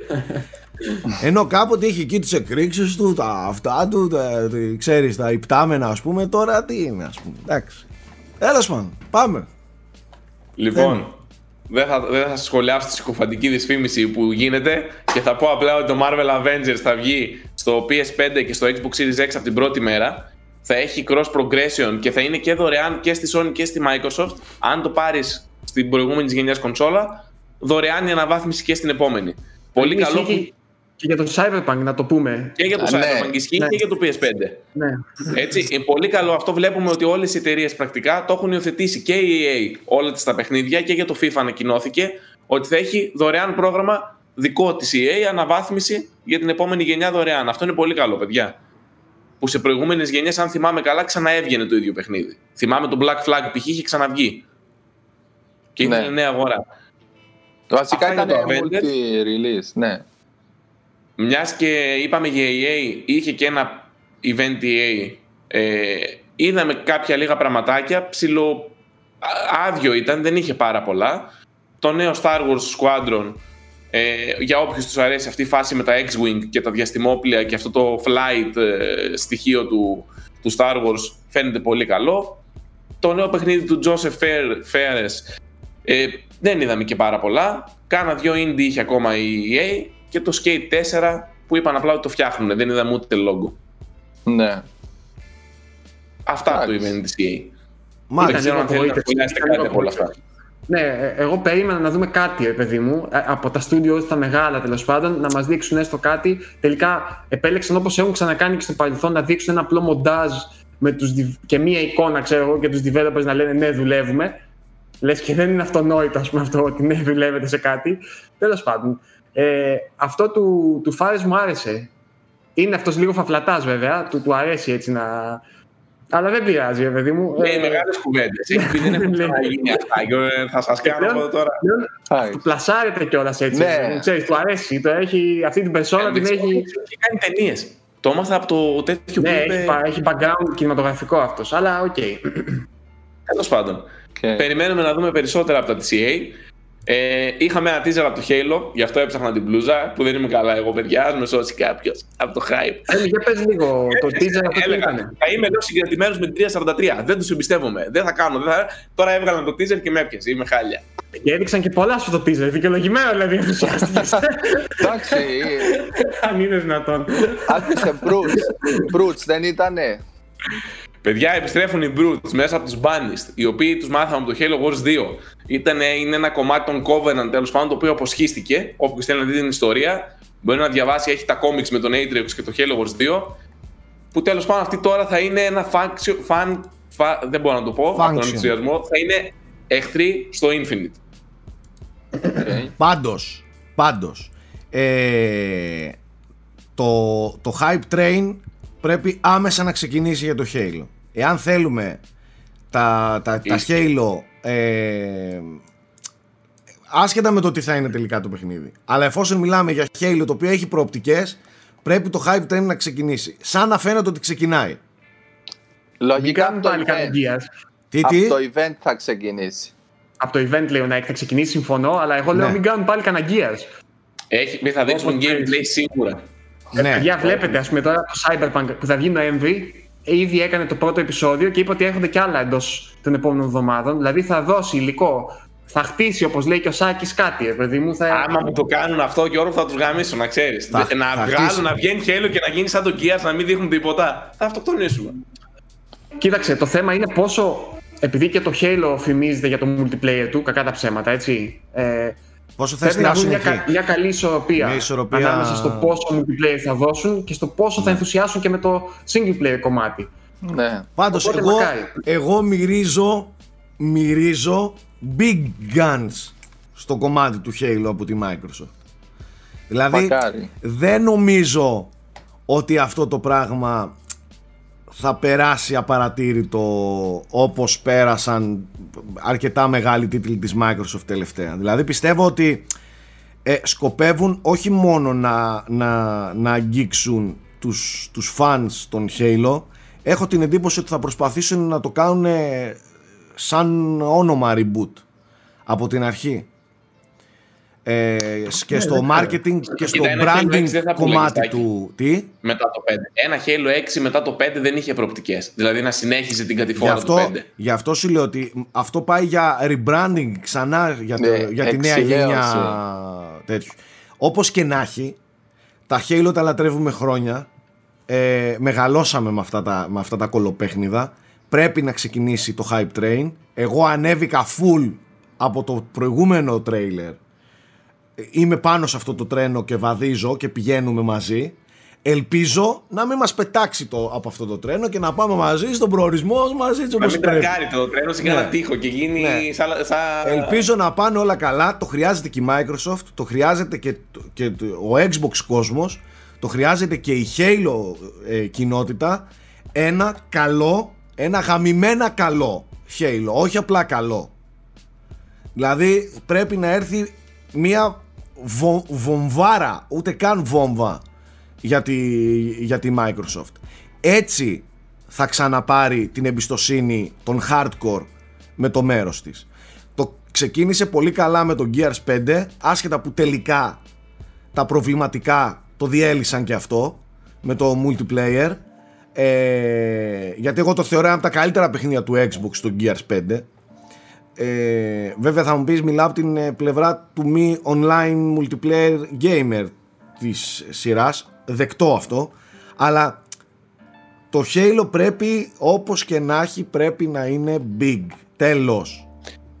Ενώ κάποτε είχε εκεί τις εκρήξεις του, τα αυτά του, τα, τι- ξέρεις, τα υπτάμενα, ας πούμε. Τώρα τι είναι, ας πούμε. Εντάξει. Έλα πάντων, πάμε. Λοιπόν, δεν θα, δεν θα σχολιάσω τη συκοφαντική δυσφήμιση που γίνεται και θα πω απλά ότι το Marvel Avengers θα βγει στο PS5 και στο Xbox Series X από την πρώτη μέρα. Θα έχει cross progression και θα είναι και δωρεάν και στη Sony και στη Microsoft. Αν το πάρεις στην προηγούμενη γενιάς κονσόλα, δωρεάν η αναβάθμιση και στην επόμενη. Πολύ Ισχύει καλό και- που Και για το Cyberpunk να το πούμε. Και για το Α, ναι. Cyberpunk ισχύει Ναι. και για το PS5. Ναι. Έτσι, είναι πολύ καλό αυτό. Βλέπουμε ότι όλες οι εταιρείες πρακτικά το έχουν υιοθετήσει και η EA όλα τις τα παιχνίδια και για το FIFA ανακοινώθηκε ότι θα έχει δωρεάν πρόγραμμα δικό της EA αναβάθμιση για την επόμενη γενιά δωρεάν. Αυτό είναι πολύ καλό, παιδιά. Που σε προηγούμενες γενιές, αν θυμάμαι καλά, ξαναέβγαινε το ίδιο παιχνίδι. Θυμάμαι το Black Flag π.χ. είχε ξαναβγεί. Και Ναι. ήταν νέα αγορά. Βασικά Αυτά ήταν είναι το Avengers. multi-release, ναι. Μιας και είπαμε για EA, είχε και ένα event EA. Ε, είδαμε κάποια λίγα πραγματάκια. Ψιλο α- άδειο ήταν, δεν είχε πάρα πολλά. Το νέο Star Wars Squadron, ε, για όποιους τους αρέσει αυτή η φάση με τα X-Wing και τα διαστημόπλια και αυτό το flight ε, στοιχείο του, του Star Wars φαίνεται πολύ καλό. Το νέο παιχνίδι του Joseph Fair- Fares ε, δεν είδαμε και πάρα πολλά. Κάνα δυο indie είχε ακόμα η EA και το Skate 4 που είπαν απλά ότι το φτιάχνουν. Δεν είδαμε ούτε logo. Ναι. Αυτά από το Εντάξει. event της EA. Δεν Μάλιστα. ξέρω αν θέλετε να απογοήτευση. σχολιάσετε Ήταν κάτι λίγο από όλα αυτά. Ναι, ε, εγώ περίμενα να δούμε κάτι, ρε παιδί μου, ε, από τα στούντιο τα μεγάλα τέλος πάντων, να μας δείξουν έστω κάτι. Τελικά επέλεξαν όπως έχουν ξανακάνει και στο παρελθόν να δείξουν ένα απλό μοντάζ με τους, διv- και μία εικόνα, ξέρω εγώ, και τους developers να λένε ναι, δουλεύουμε. Λες και δεν είναι αυτονόητο, ας πούμε, αυτό ότι ναι, δουλεύετε σε κάτι. Τέλος πάντων. Ε, αυτό του, του Φάρες μου άρεσε. Είναι αυτός λίγο φαφλατάς βέβαια, του, του αρέσει έτσι να. Αλλά δεν πειράζει, ρε παιδί μου. Λέει Ε, μεγάλες κουβέντες. Έχει πει δεν έχουν Λέει. ξαναγίνει αυτά. Και, ε, Θα σας κάνω πλέον- από τώρα. πλέον Χάρη. του πλασάρεται κιόλας έτσι. Ναι. Ναι. Ξέρεις, του αρέσει. Το έχει, αυτή την περσόνα την έχει. Έχει κάνει ταινίες. Το έμαθα από το τέτοιο Ναι, που έχει, είπε. πα- έχει background κινηματογραφικό αυτός. Αλλά οκ. Τέλος πάντων. Και- Περιμένουμε να δούμε περισσότερα από τα TCA. Ε, είχαμε ένα teaser από το Halo, γι' αυτό έψαχνα την μπλούζα, που δεν είμαι καλά εγώ, παιδιά. Ας με σώσει κάποιος από το hype. Έλη, για πες λίγο το teaser αυτό τι Έλεγα, ήταν. θα είμαι λέω συγκρατημένος με την 343. Δεν τους εμπιστεύομαι. Δεν θα κάνω. Δεν θα... Τώρα έβγαλαν το teaser και με έπιασε. Είμαι χάλια. Και έδειξαν και πολλά στο teaser. Δικαιολογημένο δηλαδή ενθουσιάστηκες. Εντάξει, Αν είναι δυνατόν. άκουσε Brutes. Brutes δεν ήτανε. Παιδιά, επιστρέφουν οι Brutes μέσα από τους Banished, οι οποίοι τους μάθαμε από το Halo Wars 2. Ήτανε, είναι ένα κομμάτι των Covenant τέλος πάντων, το οποίο αποσχίστηκε. Όποιος θέλει να δει την ιστορία, μπορεί να διαβάσει, έχει τα comics με τον Atriox και το Halo Wars 2. Που τέλος πάντων αυτή τώρα θα είναι ένα faction, fan, fa- δεν μπορώ να το πω, από τον Function. ενθουσιασμό. Θα είναι εχθροί στο Infinite. Οκ. Πάντως, πάντως, ε, το, το hype train πρέπει άμεσα να ξεκινήσει για το Halo. Εάν θέλουμε τα, τα, τα Ισχύει. Halo ε, άσχετα με το τι θα είναι τελικά το παιχνίδι αλλά εφόσον μιλάμε για Halo το οποίο έχει προοπτικές πρέπει το hype train να ξεκινήσει σαν να φαίνεται ότι ξεκινάει Μην Λογικά κάνουν από το πάλι event. καμιά γκέλα. τι Από τι; το event θα ξεκινήσει. Από το event λέει ο Nike θα ξεκινήσει, συμφωνώ, αλλά εγώ λέω Ναι. μην κάνουν πάλι καναγκίας. Έχει, θα δείξουν Όπως gameplay ξέρεις. σίγουρα. ναι. Παιδιά, βλέπετε, ας πούμε τώρα το Cyberpunk που θα βγει Νοέμβρη, ήδη έκανε το πρώτο επεισόδιο και είπε ότι έρχονται κι άλλα εντός των επόμενων εβδομάδων. Δηλαδή θα δώσει υλικό. Θα χτίσει, όπως λέει και ο Σάκης, κάτι, ρε παιδί μου. Θα... Άμα μου το κάνουν αυτό και όρο θα τους γαμίσω, να ξέρεις. Θα- Να θα βγάλουν, χτίσει. να βγαίνει Halo και να γίνει σαν τον Gears, να μην δείχνουν τίποτα. Θα αυτοκτονήσουμε. Κοίταξε, το θέμα είναι πόσο. Επειδή και το Halo φημίζεται για το multiplayer του, κακά τα ψέματα, έτσι. Ε, πόσο θες πρέπει να βρουν εστιάσουν μια, εκεί; κα- μια καλή ισορροπία, Μια ισορροπία- ανάμεσα στο πόσο multiplayer θα δώσουν και στο πόσο θα ενθουσιάσουν και με το single player κομμάτι. Ναι. Πάντως Οπότε εγώ, μακάρι. εγώ μυρίζω, μυρίζω big guns στο κομμάτι του Halo από τη Microsoft. Δηλαδή Μακάρι. δεν νομίζω ότι αυτό το πράγμα θα περάσει απαρατήρητο όπως πέρασαν αρκετά μεγάλοι τίτλοι της Microsoft τελευταία. Δηλαδή πιστεύω ότι ε, σκοπεύουν όχι μόνο να, να, να αγγίξουν τους, τους fans των Halo έχω την εντύπωση ότι θα προσπαθήσουν να το κάνουν ε, σαν όνομα reboot από την αρχή ε, και στο δεν marketing και στο Κοίτα, ένα Halo 6 branding δεν θα κομμάτι πουλήσει, του τι; Μετά το 5. Ένα Halo 6 μετά το 5 δεν είχε προοπτικές. Δηλαδή να συνέχιζε την Γι' κατηφόρα αυτό, του 5. γι' αυτό σου λέω ότι αυτό πάει για rebranding ξανά για, το, Ναι, για τη νέα εξηλαίωση. γενιά τέτοιου. Όπως και να έχει, τα Halo τα λατρεύουμε χρόνια. Ε, μεγαλώσαμε με αυτά, τα, με αυτά τα κολοπέχνιδα. Πρέπει να ξεκινήσει το hype train. Εγώ ανέβηκα full από το προηγούμενο τρέιλερ είμαι πάνω σε αυτό το τρένο και βαδίζω και πηγαίνουμε μαζί. Ελπίζω να μην μας πετάξει το, από αυτό το τρένο και να πάμε μαζί στον προορισμό μαζί έτσι Να όπως μην πρέπει. τρακάρει το τρένο σε Ναι. κανένα τείχο και γίνει Ναι. σαν. σαν- Ελπίζω να πάνε όλα καλά. Το χρειάζεται και η Microsoft, το χρειάζεται και, το- και το- ο Xbox κόσμος, το χρειάζεται και η Halo ε, κοινότητα. Ένα καλό, ένα γαμημένα καλό Halo, όχι απλά καλό. Δηλαδή πρέπει να έρθει μια βο- βομβάρα, ούτε καν βόμβα για τη, για τη Microsoft. Έτσι θα ξαναπάρει την εμπιστοσύνη των hardcore με το μέρος της. Το ξεκίνησε πολύ καλά με τον Gears 5, άσχετα που τελικά τα προβληματικά το διέλυσαν και αυτό με το multiplayer. Ε, γιατί εγώ το θεωρώ ένα από τα καλύτερα παιχνίδια του Xbox το Gears 5 ε, βέβαια θα μου πεις μιλάω από την ε, πλευρά του μη online multiplayer gamer της σειράς δεκτό αυτό αλλά το Halo πρέπει όπως και να έχει πρέπει να είναι big τέλος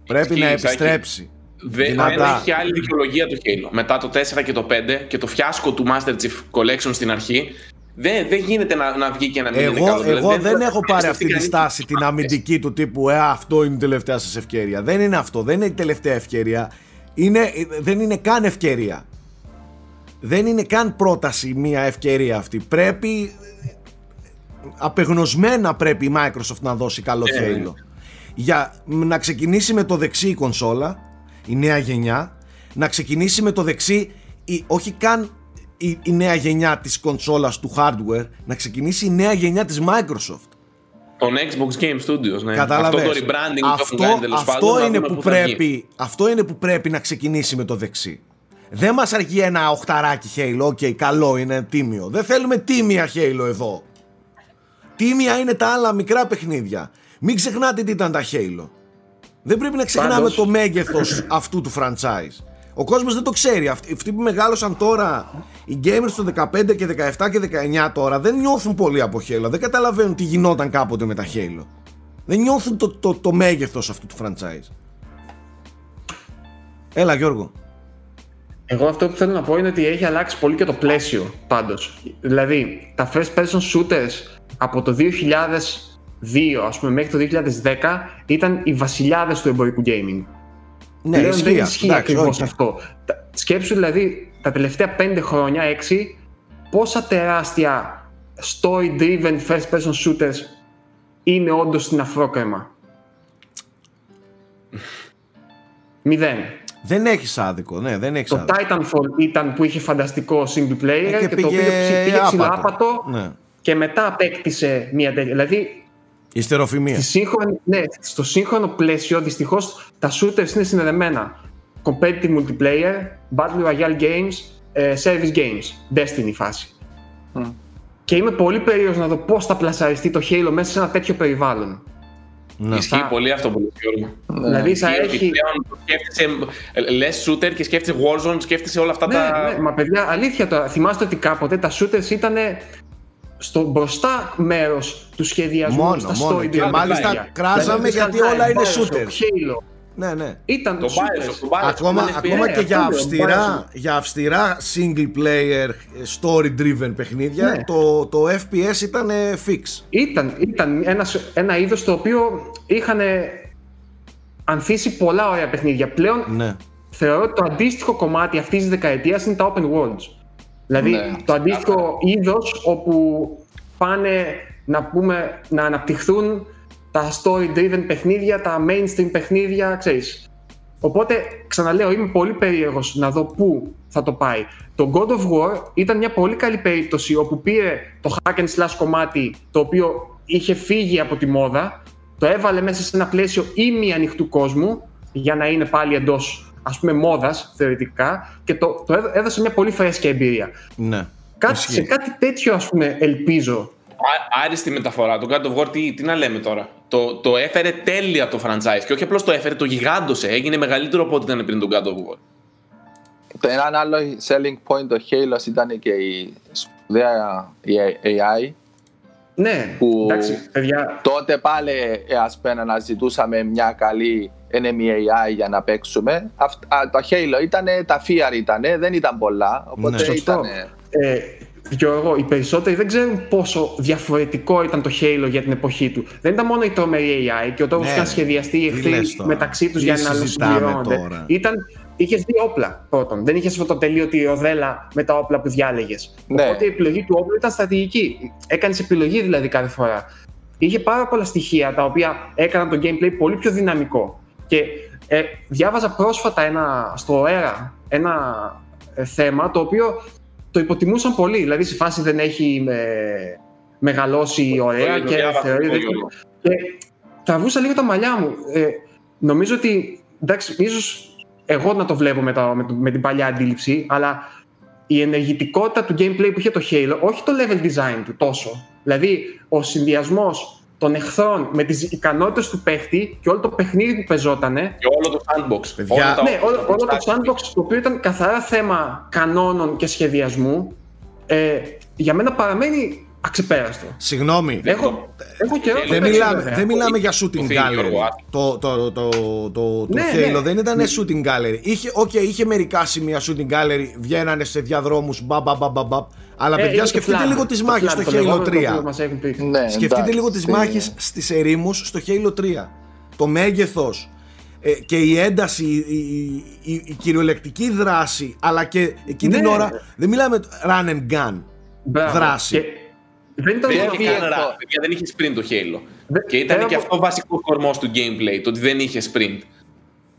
πρέπει Ισχύει, να Σάκη. επιστρέψει Δεν, Δυνατά. δεν έχει άλλη δικαιολογία το Halo. Μετά το 4 και το 5 και το φιάσκο του Master Chief Collection στην αρχή, δεν, δεν γίνεται να, να βγει και να μην είναι εγώ, καλό. Δηλαδή, εγώ δεν, έχω πάρει εμπιστευτεί αυτή τη κανείς στάση τις την μάχες. αμυντική του τύπου ε, αυτό είναι η τελευταία σας ευκαιρία δεν είναι αυτό, δεν είναι η τελευταία ευκαιρία. Είναι, δεν είναι καν ευκαιρία. Δεν είναι καν πρόταση μια ευκαιρία αυτή. Πρέπει απεγνωσμένα πρέπει η Microsoft να δώσει καλό Ε, Halo για να ξεκινήσει με το δεξί η κονσόλα η νέα γενιά να ξεκινήσει με το δεξί η, όχι καν η, η νέα γενιά της κονσόλας του hardware να ξεκινήσει η νέα γενιά της Microsoft Τον Xbox Game Studios, ναι. Κατάλαβες. Αυτό το rebranding που αυτό, έχουν κάνει τέλος αυτό πάντων, να είναι δούμε που πού θα βγει. πρέπει, αυτό είναι που πρέπει να ξεκινήσει με το δεξί. Δεν μας αρκεί ένα οχταράκι Halo, οκ, καλό είναι τίμιο. Δεν θέλουμε τίμια Halo εδώ. Τίμια είναι τα άλλα μικρά παιχνίδια. Μην ξεχνάτε τι ήταν τα Halo. Δεν πρέπει να ξεχνάμε Πάντως- το μέγεθος αυτού του franchise. Ο κόσμος δεν το ξέρει. Αυτοί, αυτοί που μεγάλωσαν τώρα, οι gamers το 15 και 17 και 19 τώρα, δεν νιώθουν πολύ από Halo. Δεν καταλαβαίνουν τι γινόταν κάποτε με τα Halo. Δεν νιώθουν το, το, το μέγεθος αυτού του franchise. Έλα Γιώργο. Εγώ αυτό που θέλω να πω είναι ότι έχει αλλάξει πολύ και το πλαίσιο πάντως. Δηλαδή, τα first person shooters από το 2002 ας πούμε μέχρι το 2010 ήταν οι βασιλιάδες του εμπορικού gaming. Ναι, Πλέον δεν ισχύει. ισχύει Εντάξει, ακριβώς όχι. αυτό. Τα- Σκέψου δηλαδή τα τελευταία 5 χρόνια, 6, πόσα τεράστια story-driven first person shooters είναι όντως στην αφρόκρεμα; Μηδέν. Δεν έχεις άδικο, ναι, δεν έχεις Το άδικο. Titanfall ήταν που είχε φανταστικό single player Ε, και, και το οποίο πήγε πήγε ψηλά άπατο. άπατο Ναι. και μετά απέκτησε μια τέτοια. Δηλαδή, Ιστεροφημία. στη σύγχρονη, ναι, στο σύγχρονο πλαίσιο δυστυχώς τα shooters είναι συνδεδεμένα. Competitive multiplayer, Battle Royale games, ε, service games, Destiny φάση. Και είμαι πολύ περίεργος να δω πώς θα πλασαριστεί το Halo μέσα σε ένα τέτοιο περιβάλλον. Ναι. Ισχύει Θα- πολύ αυτό που λέει ο Γιώργο. Δηλαδή θα Ισχύει ότι έχει... πλέον σκέφτεσαι λες shooter και σκέφτεσαι Warzone, σκέφτεσαι όλα αυτά Ναι, τα... ναι, μα παιδιά, αλήθεια τώρα. Θυμάστε ότι κάποτε τα shooters ήταν στο μπροστά μέρος του σχεδιασμού Μόνο, στα μόνο. story Και driven μάλιστα παιχνίδια. κράζαμε Δηλαδή, γιατί όλα είναι Bioshock, shooters. Halo. ναι, ναι. Ήταν Το το Bioshock, shooters. το Bioshock, Ακόμα, το FPS. ακόμα και για αυτό λέω, αυστηρά, Bioshock. για αυστηρά single player story driven παιχνίδια Ναι. το, το FPS ήταν ε, fix. Ήταν, ήταν ένα, ένα είδος το οποίο είχαν ανθίσει πολλά ωραία παιχνίδια. Πλέον Ναι. θεωρώ ότι το αντίστοιχο κομμάτι αυτής της δεκαετίας είναι τα open worlds. Δηλαδή Ναι, το αντίστοιχο είδος όπου πάνε να, πούμε, να αναπτυχθούν τα story-driven παιχνίδια, τα mainstream παιχνίδια, ξέρεις. Οπότε, ξαναλέω, είμαι πολύ περίεργος να δω πού θα το πάει. Το God of War ήταν μια πολύ καλή περίπτωση όπου πήρε το hack and slash κομμάτι το οποίο είχε φύγει από τη μόδα, το έβαλε μέσα σε ένα πλαίσιο ήμι ανοιχτού κόσμου για να είναι πάλι εντός ας πούμε μόδας θεωρητικά και το, το έδω- έδωσε μια πολύ φρέσκια εμπειρία. ναι. Κάτι, Ισχύει. σε κάτι τέτοιο ας πούμε ελπίζω. Α- Άριστη μεταφορά. Το God of War, τι, τι να λέμε τώρα; Το, το έφερε τέλεια το franchise. Και όχι απλώς το έφερε, το γιγάντωσε. Έγινε μεγαλύτερο από ό,τι ήταν πριν το God of War. Το ένα άλλο selling point το Halo ήταν και η σπουδαία η AI. Ναι, Που- εντάξει παιδιά, Τότε πάλι ε, ας πούμε να ζητούσαμε μια καλή enemy AI για να παίξουμε. Αυτ, α, το Halo ήταν, τα fear ήταν, δεν ήταν πολλά. Οπότε Ναι. ήταν. Σωστό. Ε, Γιώργο, οι περισσότεροι δεν ξέρουν πόσο διαφορετικό ήταν το Halo για την εποχή του. Δεν ήταν μόνο η τρομερή AI και ο τρόπο Ναι, που είχαν σχεδιαστεί οι τι εχθροί λες τώρα; μεταξύ τους Τι για να συζητάμε συμπληρώνονται. τώρα; Ήταν, είχες δύο όπλα πρώτον. Δεν είχες αυτό το τελείωτη ροδέλα με τα όπλα που διάλεγες. Ναι. Οπότε η επιλογή του όπλου ήταν στρατηγική. Έκανες επιλογή δηλαδή κάθε φορά. Είχε πάρα πολλά στοιχεία τα οποία έκαναν το gameplay πολύ πιο δυναμικό. Και ε, διάβαζα πρόσφατα ένα, στο ΕΡΑ ένα ε, θέμα το οποίο το υποτιμούσαν πολύ. Δηλαδή, στη φάση δεν έχει ε, μεγαλώσει ωραία Το και διάβασα θεωρεί. αυτό, δεν- Γιώργο. Και τραβούσα λίγο τα μαλλιά μου. Ε, νομίζω ότι. Εντάξει, ίσως εγώ να το βλέπω με, τα, με, το- με την παλιά αντίληψη, αλλά η ενεργητικότητα του gameplay που είχε το Halo, όχι το level design του τόσο. Δηλαδή, ο συνδυασμός των εχθρών με τις ικανότητες του παίχτη και όλο το παιχνίδι που πεζότανε. Και όλο το sandbox. Παιδιά, όλα τα- Ναι, όλο, όλο το τα- sandbox το οποίο ήταν καθαρά θέμα κανόνων και σχεδιασμού, ε, για μένα παραμένει αξεπέραστο. Συγγνώμη. Έχω, έχω καιρό να το Δεν παίξω, μιλάμε, βέβαια. δεν μιλάμε για Το shooting φίλος, gallery. Γιώργο, Το, το, το, το, το, το Ναι, Halo ναι. δεν ήταν shooting gallery. Είχε, okay, είχε μερικά σημεία shooting gallery, βγαίνανε σε διαδρόμους, μπα, μπα, μπα, μπα, μπα. Αλλά Ε, είναι παιδιά, το σκεφτείτε flag. λίγο τις Το μάχες flag, στο το Halo λεγόμενο το 3. οποίο μας έχουν πει. Ναι, Σκεφτείτε εντάξει, λίγο τις στη- μάχες στις ερήμους στο Halo 3. Το μέγεθος ε, και η ένταση, η, η, η, η κυριολεκτική δράση, αλλά και εκείνη την Ναι. ώρα δεν μιλάμε run and gun. Μπράβο. δράση. Και δεν ήταν Δεν μόνο είχε αυτό. καν αυτό. run, παιδιά, δεν είχες sprint το Halo. Δε- Και ήταν πέρα και από- αυτό ο βασικό κορμό του gameplay, το ότι δεν είχες sprint.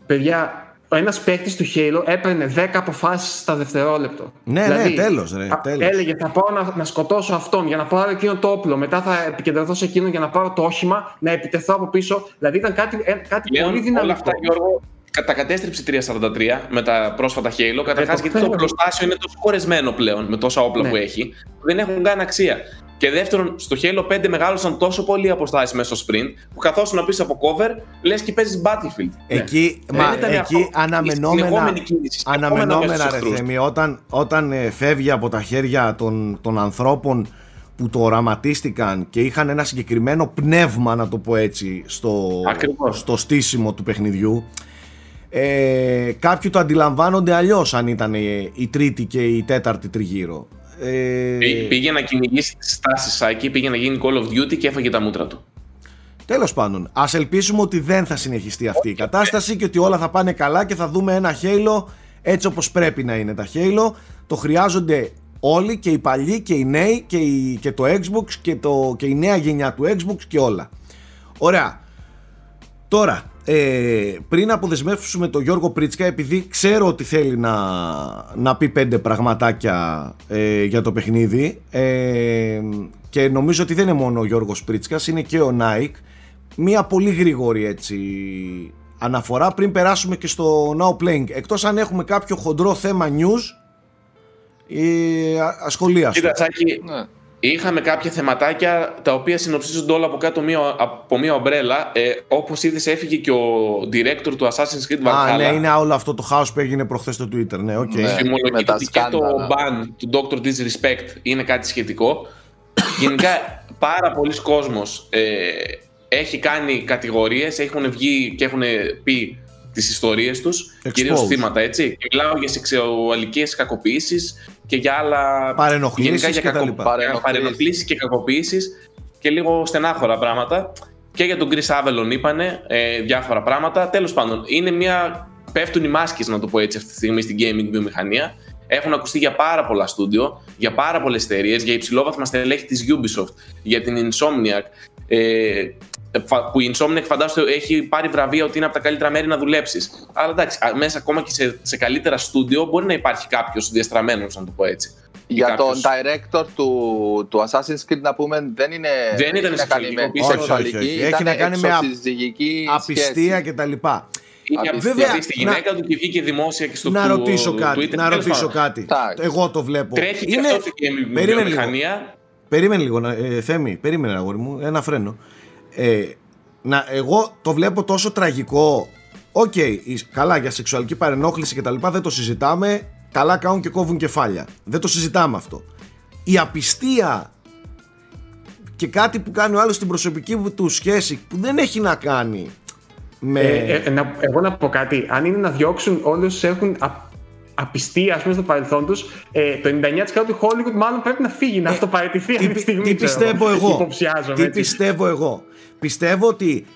Παιδιά, ο ένας παίκτης του Halo έπαιρνε 10 αποφάσεις στα δευτερόλεπτο. Ναι, ναι, τέλος, ρε, α- τέλος. Έλεγε θα πάω να, να σκοτώσω αυτόν για να πάρω εκείνο το όπλο. Μετά θα επικεντρωθώ σε εκείνον για να πάρω το όχημα, να επιτεθώ από πίσω. Δηλαδή ήταν κάτι, ε, κάτι Πλέον πολύ δυναμικό. όλα αυτά, Γιώργο, κα- τα κατέστρεψε η 343 με τα πρόσφατα Halo. Καταρχά, το γιατί το ξέρω. οπλοστάσιο είναι τόσο χωρισμένο πλέον με τόσα όπλα Ναι. που έχει, που δεν έχουν καν αξία. Και δεύτερον, στο Halo 5 μεγάλωσαν τόσο πολύ οι αποστάσεις μέσα στο sprint, που καθόσουν πίσω από cover, λες και παίζεις Battlefield. Εκεί, Ναι. μα, Δεν ήταν εκεί αυτό. Η αναμενόμενα, συνεχόμενη κίνηση, συνεχόμενα μέσα αναμενόμενα στους ρε εχθρούς. Θέμη, όταν, όταν ε, φεύγει από τα χέρια των, των ανθρώπων που το οραματίστηκαν και είχαν ένα συγκεκριμένο πνεύμα να το πω έτσι στο, Ακριβώς. στο στήσιμο του παιχνιδιού ε, κάποιοι το αντιλαμβάνονται αλλιώς αν ήταν ε, η τρίτη και η τέταρτη τριγύρω ε, Πή- Πήγε να κυνηγήσει τις στάσεις Σάκη, πήγε να γίνει Call of Duty και έφαγε τα μούτρα του. Τέλος πάντων, ας ελπίσουμε ότι δεν θα συνεχιστεί αυτή η κατάσταση και ότι όλα θα πάνε καλά και θα δούμε ένα Halo έτσι όπως πρέπει να είναι τα Halo. Το χρειάζονται όλοι και οι παλιοί και οι νέοι και, οι, και το Xbox και, το, και η νέα γενιά του Xbox και όλα. Ωραία. Τώρα, ε, πριν αποδεσμεύσουμε τον Γιώργο Πρίτσκα επειδή ξέρω ότι θέλει να, να πει πέντε πραγματάκια ε, για το παιχνίδι ε, και νομίζω ότι δεν είναι μόνο ο Γιώργος Πρίτσκας είναι και ο Νάικ. Μία πολύ γρήγορη έτσι αναφορά πριν περάσουμε και στο Now Playing. Εκτός αν έχουμε κάποιο χοντρό θέμα news ε, α- ασχολίαστο. Κοίτα, Σάκη, Ναι. είχαμε κάποια θεματάκια τα οποία συνοψίζονται όλα από κάτω μία, από μία ομπρέλα. Ε, Όπως είδες, έφυγε και ο director του Assassin's Creed Valhalla. Α, ναι, είναι όλο αυτό το χάος που έγινε προχθές στο Twitter. Ναι, οκ. Ναι. με Φημολογείται τα ότι και το σκάνδαλα. ban του Dr. Disrespect είναι κάτι σχετικό. Γενικά πάρα πολλοί κόσμος ε, έχει κάνει κατηγορίες, έχουν βγει και έχουν πει τις ιστορίες τους, Exposed. κυρίως θύματα, έτσι. Και μιλάω για σεξουαλικές κακοποιήσεις και για άλλα... Παρενοχλήσεις γενικά για και τα κακο- λοιπά. για Παρενοχλήσεις. παρενοχλήσεις και κακοποιήσεις και λίγο στενάχωρα πράγματα. Και για τον Chris Avalon είπανε ε, διάφορα πράγματα. Τέλος πάντων, είναι μια πέφτουν οι μάσκες, να το πω έτσι αυτή τη στιγμή στην gaming βιομηχανία. Έχουν ακουστεί για πάρα πολλά στούντιο, για πάρα πολλές εταιρείες, για υψηλόβαθμα στελέχη της Ubisoft, για την Insomniac. Ε, φα- που η Insomniac φαντάζομαι έχει πάρει βραβεία ότι είναι από τα καλύτερα μέρη να δουλέψεις. Αλλά εντάξει, α- μέσα ακόμα και σε, σε καλύτερα στούντιο μπορεί να υπάρχει κάποιος διαστραμμένος, να το πω έτσι. Για τον κάποιος- director του, του Assassin's Creed να πούμε δεν είναι. Δεν ήταν έχει να κάνει σεξουαλική με κακοποίηση. Όχι, όχι, σεξουαλική, όχι. Έχει ήταν να κάνει με α- εξωσυζυγική Απιστία σχέση. και τα λοιπά. Είχε Απιστία. απιστεί στη να- γυναίκα του και βγήκε δημόσια και στο να του- ρωτήσω του κάτι, Twitter. να Τέλος ρωτήσω πάντων, κάτι. Εντάξει. Εγώ το βλέπω. Τρέχει και Είναι- αυτό στην gaming Περίμενε λίγο. βιομηχανία. Περίμενε λίγο, να- ε, Θέμη, περίμενε αγόρι μου, ένα φρένο. Ε, να, εγώ το βλέπω τόσο τραγικό. Οκ, η- καλά για σεξουαλική παρενόχληση και τα λοιπά δεν το συζητάμε. Καλά κάνουν και κόβουν κεφάλια. Δεν το συζητάμε αυτό. Η απιστία και κάτι που κάνει ο άλλος στην προσωπική του σχέση που δεν έχει να κάνει Με... Ε, ε, να, εγώ να πω κάτι. Αν είναι να διώξουν όλου όσου έχουν α, απιστία ας πούμε, στο παρελθόν τους, ε, το 99% του Hollywood μάλλον πρέπει να φύγει, να αυτοπαρατηθεί αυτή τη στιγμή. Τι πιστεύω εγώ; Υποψιάζομαι. Τι έτσι. πιστεύω εγώ; Πιστεύω ότι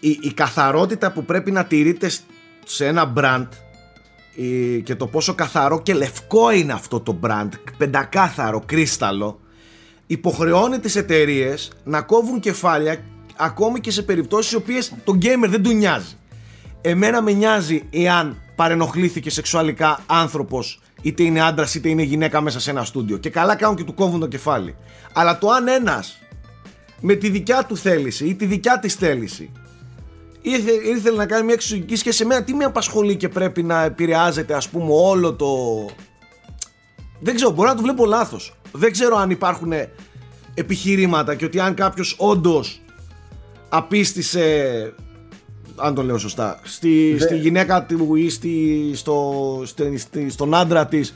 η, η καθαρότητα που πρέπει να τηρείται σ- σε ένα brand η- και το πόσο καθαρό και λευκό είναι αυτό το brand, πεντακάθαρο, κρίσταλο, υποχρεώνει τις εταιρείες να κόβουν κεφάλια ακόμη και σε περιπτώσεις οι οποίες τον gamer δεν του νοιάζει. Εμένα με νοιάζει εάν παρενοχλήθηκε σεξουαλικά άνθρωπος είτε είναι άντρας είτε είναι γυναίκα μέσα σε ένα στούντιο και καλά κάνουν και του κόβουν το κεφάλι. Αλλά το αν ένας με τη δικιά του θέληση ή τη δικιά της θέληση ήρθε, ήθελε να κάνει μια εξωτερική σχέση σε μένα τι με απασχολεί και πρέπει να επηρεάζεται ας πούμε όλο το δεν ξέρω μπορεί να το βλέπω λάθος δεν ξέρω αν υπάρχουν επιχειρήματα και ότι αν κάποιος όντως απίστησε αν το λέω σωστά στη, στη γυναίκα του ή στη, στο, στη- στη- στον άντρα της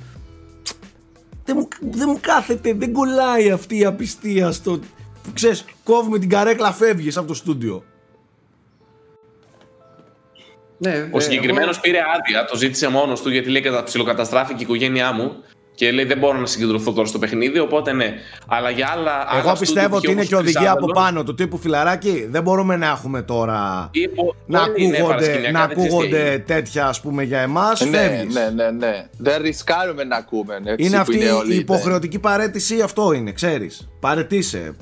δεν μου, δεν μου κάθεται, δεν κολλάει αυτή η απιστία στο. Ξέρεις, κόβουμε την καρέκλα, φεύγεις από το στούντιο. Ναι, Ο ε, συγκεκριμένος εγώ- πήρε άδεια, το ζήτησε μόνος του γιατί λέει κατα- ψιλοκαταστράφηκε η οικογένειά μου και λέει δεν μπορώ να συγκεντρωθώ τώρα στο παιχνίδι. Οπότε ναι. Αλλά για άλλα. άλλα Εγώ στούντιο πιστεύω που ότι είχε είναι όπως και οδηγία από Τρισάβελο, πάνω του τύπου φιλαράκι. Δεν μπορούμε να έχουμε τώρα. ή πο- Να πολύ, ναι, ακούγονται, παρασκηνιακά, να δεν ξέρεις τι ακούγονται έγινε. τέτοια ας πούμε για εμάς Ναι, φεύγεις. ναι, ναι, ναι. Δεν ρισκάρουμε να ακούμε. Έτσι, Είναι που αυτή όλοι, η ναι. υποχρεωτική παρέτηση αυτό είναι ξέρεις Παρετήσε